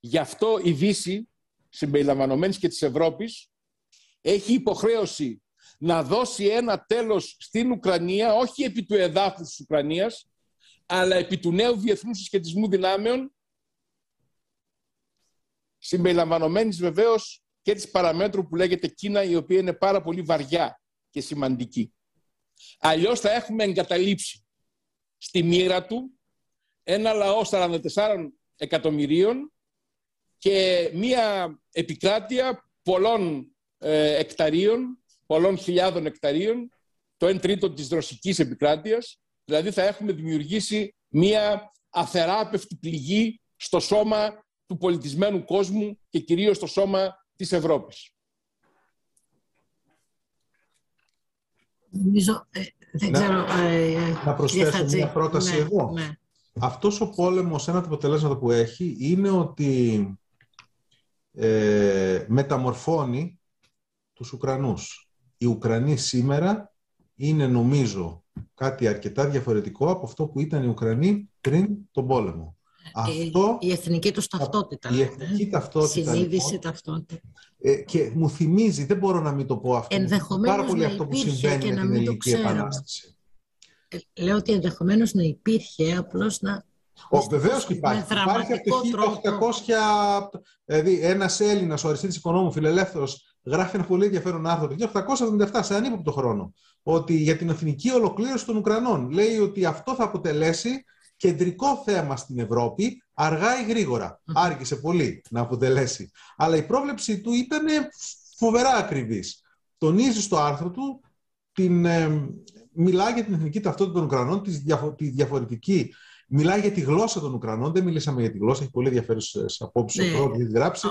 Γι' αυτό η Δύση, συμπεριλαμβανομένης και της Ευρώπης, έχει υποχρέωση να δώσει ένα τέλος στην Ουκρανία, όχι επί του εδάφους της Ουκρανίας, αλλά επί του νέου διεθνού συσχετισμού δυνάμεων, συμπεριλαμβανομένης βεβαίως και της παραμέτρου που λέγεται Κίνα, η οποία είναι πάρα πολύ βαριά και σημαντική. Αλλιώς θα έχουμε εγκαταλείψει στη μοίρα του ένα λαό 44 εκατομμυρίων και μία επικράτεια πολλών ε, εκταρίων πολλών χιλιάδων εκταρίων, το 1 τρίτο της ρωσικής επικράτειας. Δηλαδή θα έχουμε δημιουργήσει μία αθεράπευτη πληγή στο σώμα του πολιτισμένου κόσμου και κυρίως στο σώμα της Ευρώπης. Νομίζω, ε, δεν να, ξέρω... Ε, ε να προσθέσω μια πρόταση ναι, εδώ. Ναι. Αυτός ο πόλεμος, ένα από τα αποτελέσματα που έχει, είναι ότι ε, μεταμορφώνει τους Ουκρανούς οι Ουκρανοί σήμερα είναι νομίζω κάτι αρκετά διαφορετικό από αυτό που ήταν οι Ουκρανοί πριν τον πόλεμο. Ε, αυτό, η εθνική τους ταυτότητα. Η εθνική ταυτότητα. Συνείδηση λοιπόν, ταυτότητα. Ε, και μου θυμίζει, δεν μπορώ να μην το πω αυτό, πάρα πολύ αυτό που συμβαίνει με την Ελληνική Επανάσταση. Ε, λέω ότι ενδεχομένως να υπήρχε, απλώς να Βεβαίως και υπάρχει. Υπάρχει από το 1800. Δηλαδή, ένας Έλληνας, ο Αριστίδης Οικονόμου, φιλελεύθερος, γράφει ένα πολύ ενδιαφέρον άρθρο το 1877, σε ανύποπτο χρόνο, ότι για την εθνική ολοκλήρωση των Ουκρανών. Λέει ότι αυτό θα αποτελέσει κεντρικό θέμα στην Ευρώπη, αργά ή γρήγορα. Άργησε πολύ να αποτελέσει. Αλλά η πρόβλεψη του ήταν φοβερά ακριβής. Τονίζεις στο άρθρο του, την, ε, μιλάει για την εθνική ταυτότητα των Ουκρανών, τη διαφορετική Μιλάει για τη γλώσσα των Ουκρανών. Δεν μιλήσαμε για τη γλώσσα, έχει πολύ ενδιαφέρουσες απόψεις. Ναι. Ο πρόεδρος έχει γράψει.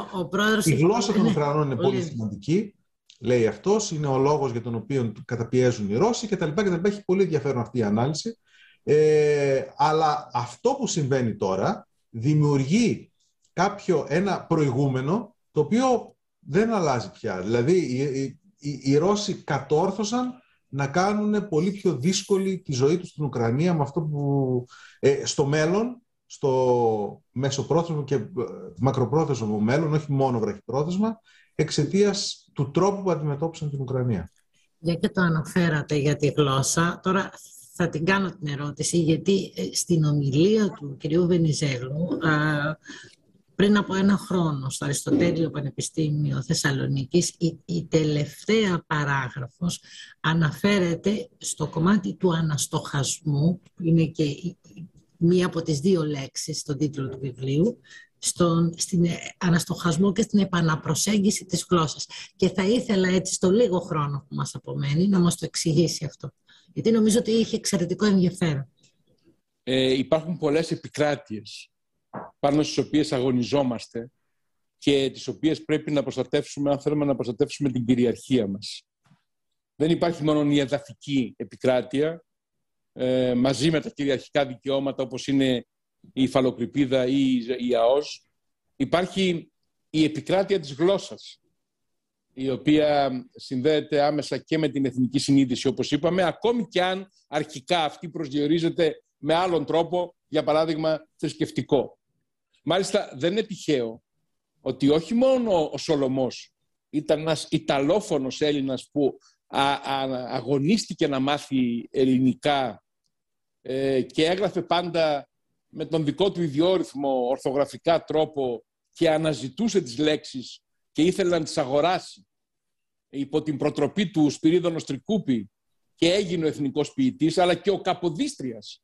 η γλώσσα των Ουκρανών είναι πολύ σημαντική. Λέει αυτός, είναι ο λόγος για τον οποίο καταπιέζουν οι Ρώσοι κτλ. κτλ. Έχει πολύ ενδιαφέρον αυτή η ανάλυση. Ε, αλλά αυτό που συμβαίνει τώρα δημιουργεί κάποιο ένα προηγούμενο το οποίο δεν αλλάζει πια. Δηλαδή οι, οι, οι Ρώσοι κατόρθωσαν να κάνουν πολύ πιο δύσκολη τη ζωή τους στην Ουκρανία με αυτό που ε, στο μέλλον, στο μεσοπρόθεσμο και ε, μακροπρόθεσμο μέλλον, όχι μόνο βραχυπρόθεσμα, εξαιτίας του τρόπου που αντιμετώπισαν την Ουκρανία. Για και το αναφέρατε για τη γλώσσα. Τώρα θα την κάνω την ερώτηση, γιατί ε, στην ομιλία του κυρίου Βενιζέλου πριν από ένα χρόνο στο Αριστοτέλειο Πανεπιστήμιο Θεσσαλονίκης η, η τελευταία παράγραφος αναφέρεται στο κομμάτι του αναστοχασμού που είναι και μία από τις δύο λέξεις στον τίτλο του βιβλίου στον, στην αναστοχασμό και στην επαναπροσέγγιση της γλώσσας. Και θα ήθελα έτσι στο λίγο χρόνο που μας απομένει να μας το εξηγήσει αυτό. Γιατί νομίζω ότι είχε εξαιρετικό ενδιαφέρον. Ε, υπάρχουν πολλές επικράτειες πάνω στις οποίες αγωνιζόμαστε και τις οποίες πρέπει να προστατεύσουμε αν θέλουμε να προστατεύσουμε την κυριαρχία μας. Δεν υπάρχει μόνο η εδαφική επικράτεια ε, μαζί με τα κυριαρχικά δικαιώματα όπως είναι η υφαλοκρηπίδα ή η ΑΟΣ. Υπάρχει η επικράτεια της γλώσσας η οποία συνδέεται άμεσα και με την εθνική συνείδηση όπως είπαμε ακόμη και αν αρχικά αυτή προσδιορίζεται με άλλον τρόπο για παράδειγμα θρησκευτικό. Μάλιστα δεν είναι τυχαίο ότι όχι μόνο ο Σολομός ήταν ένας Ιταλόφωνος Έλληνας που αγωνίστηκε να μάθει ελληνικά ε, και έγραφε πάντα με τον δικό του ιδιόρυθμο ορθογραφικά τρόπο και αναζητούσε τις λέξεις και ήθελε να τις αγοράσει υπό την προτροπή του Σπυρίδωνος Τρικούπη και έγινε ο εθνικός ποιητής, αλλά και ο Καποδίστριας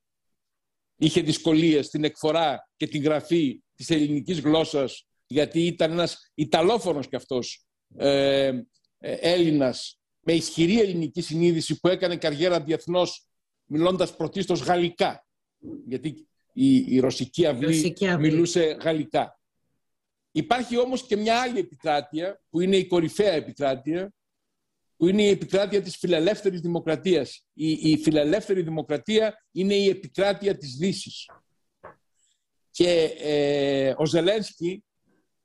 είχε δυσκολίες στην εκφορά και την γραφή της ελληνικής γλώσσας γιατί ήταν ένας Ιταλόφωνος κι αυτός ε, ε, Έλληνας με ισχυρή ελληνική συνείδηση που έκανε καριέρα διεθνώς μιλώντας πρωτίστως γαλλικά γιατί η, η ρωσική αυλή μιλούσε γαλλικά. Υπάρχει όμως και μια άλλη επικράτεια που είναι η κορυφαία επικράτεια που είναι η επικράτεια της φιλελεύθερης δημοκρατίας. Η, η φιλελεύθερη δημοκρατία είναι η επικράτεια της Δύσης. Και ε, ο Ζελένσκι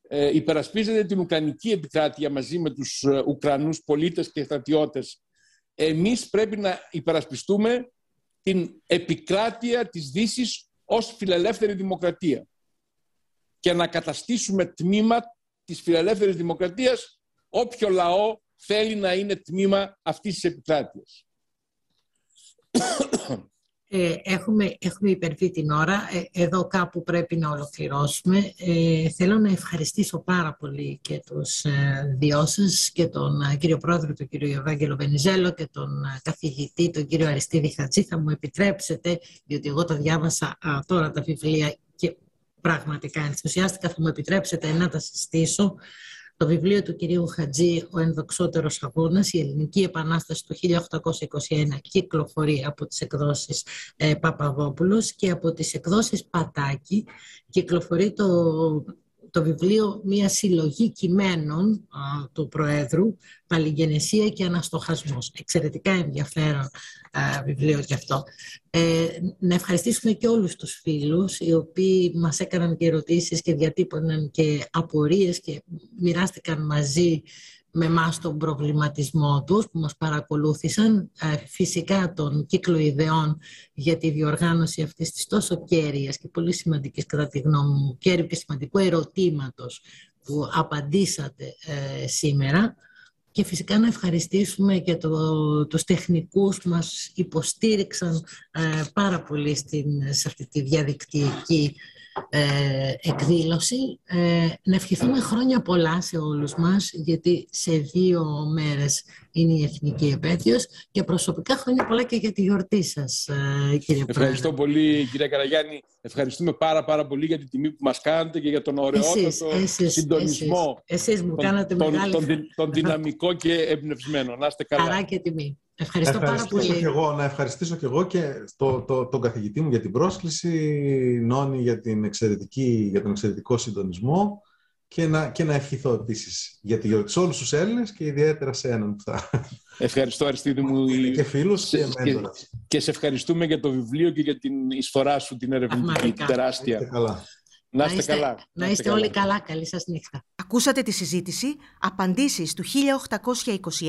ε, υπερασπίζεται την Ουκρανική επικράτεια μαζί με τους ε, Ουκρανούς πολίτες και στρατιώτες. Εμείς πρέπει να υπερασπιστούμε την επικράτεια της Δύσης ως φιλελεύθερη δημοκρατία και να καταστήσουμε τμήμα της φιλελεύθερης δημοκρατίας όποιο λαό θέλει να είναι τμήμα αυτής της επικράτειας. Ε, έχουμε, έχουμε υπερβεί την ώρα. Ε, εδώ κάπου πρέπει να ολοκληρώσουμε. Ε, θέλω να ευχαριστήσω πάρα πολύ και τους ε, δυο και τον ε, κύριο πρόεδρο, τον κύριο Ευάγγελο Βενιζέλο και τον ε, καθηγητή, τον κύριο Αριστίδη Χατζή. Θα μου επιτρέψετε, διότι εγώ τα διάβασα τώρα τα βιβλία και πραγματικά ενθουσιάστηκα, θα μου επιτρέψετε να τα συστήσω. Το βιβλίο του κυρίου Χατζή «Ο ενδοξότερος αγώνας», η Ελληνική Επανάσταση του 1821 κυκλοφορεί από τις εκδόσεις ε, Παπαδόπουλος και από τις εκδόσεις Πατάκη κυκλοφορεί το το βιβλίο μια συλλογή κειμένων του Προέδρου, Παλιγενεσία και Αναστοχασμός. Εξαιρετικά ενδιαφέρον βιβλίο και αυτό. Ε, να ευχαριστήσουμε και όλους τους φίλους οι οποίοι μας έκαναν και ερωτήσεις και διατύπωναν και απορίες και μοιράστηκαν μαζί με εμάς τον προβληματισμό τους που μας παρακολούθησαν, ε, φυσικά τον κύκλο ιδεών για τη διοργάνωση αυτής της τόσο κέρυας και πολύ σημαντικής κατά τη γνώμη μου, κέριου και σημαντικού ερωτήματος που απαντήσατε ε, σήμερα. Και φυσικά να ευχαριστήσουμε και το, τους τεχνικούς που μας υποστήριξαν ε, πάρα πολύ στην, σε αυτή τη διαδικτυακή ε, εκδήλωση. Ε, να ευχηθούμε χρόνια πολλά σε όλους μας, γιατί σε δύο μέρες είναι η Εθνική Επέτειος και προσωπικά χρόνια πολλά και για τη γιορτή σας, ε, κύριε Ευχαριστώ πολύ, κύριε Καραγιάννη. Ευχαριστούμε πάρα πάρα πολύ για την τιμή που μας κάνετε και για τον ωραιότατο συντονισμό. Εσείς, εσείς μου κάνατε τον, μεγάλη... Τον, τον, τον δυναμικό και εμπνευσμένο. Να είστε καλά. Χαρά και τιμή. Ευχαριστώ πάρα πολύ. Και εγώ, να ευχαριστήσω και εγώ και το, το, τον καθηγητή μου για την πρόσκληση, Νόνη για, την εξαιρετική, για τον εξαιρετικό συντονισμό και να, και να ευχηθώ επίσης για τη γιορτή σε όλους τους Έλληνες και ιδιαίτερα σε έναν που θα. Ευχαριστώ, Αριστίδη μου. και φίλους και, και, και σε ευχαριστούμε για το βιβλίο και για την εισφορά σου, την ερευνητική, την τεράστια. Να είστε καλά. Να είστε, καλά. Να είστε, όλοι καλά. Καλή σας νύχτα. Ακούσατε τη συζήτηση «Απαντήσεις του 1821»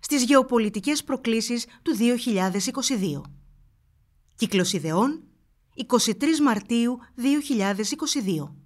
στις γεωπολιτικές προκλήσεις του 2022. Κύκλος ιδεών, 23 Μαρτίου 2022.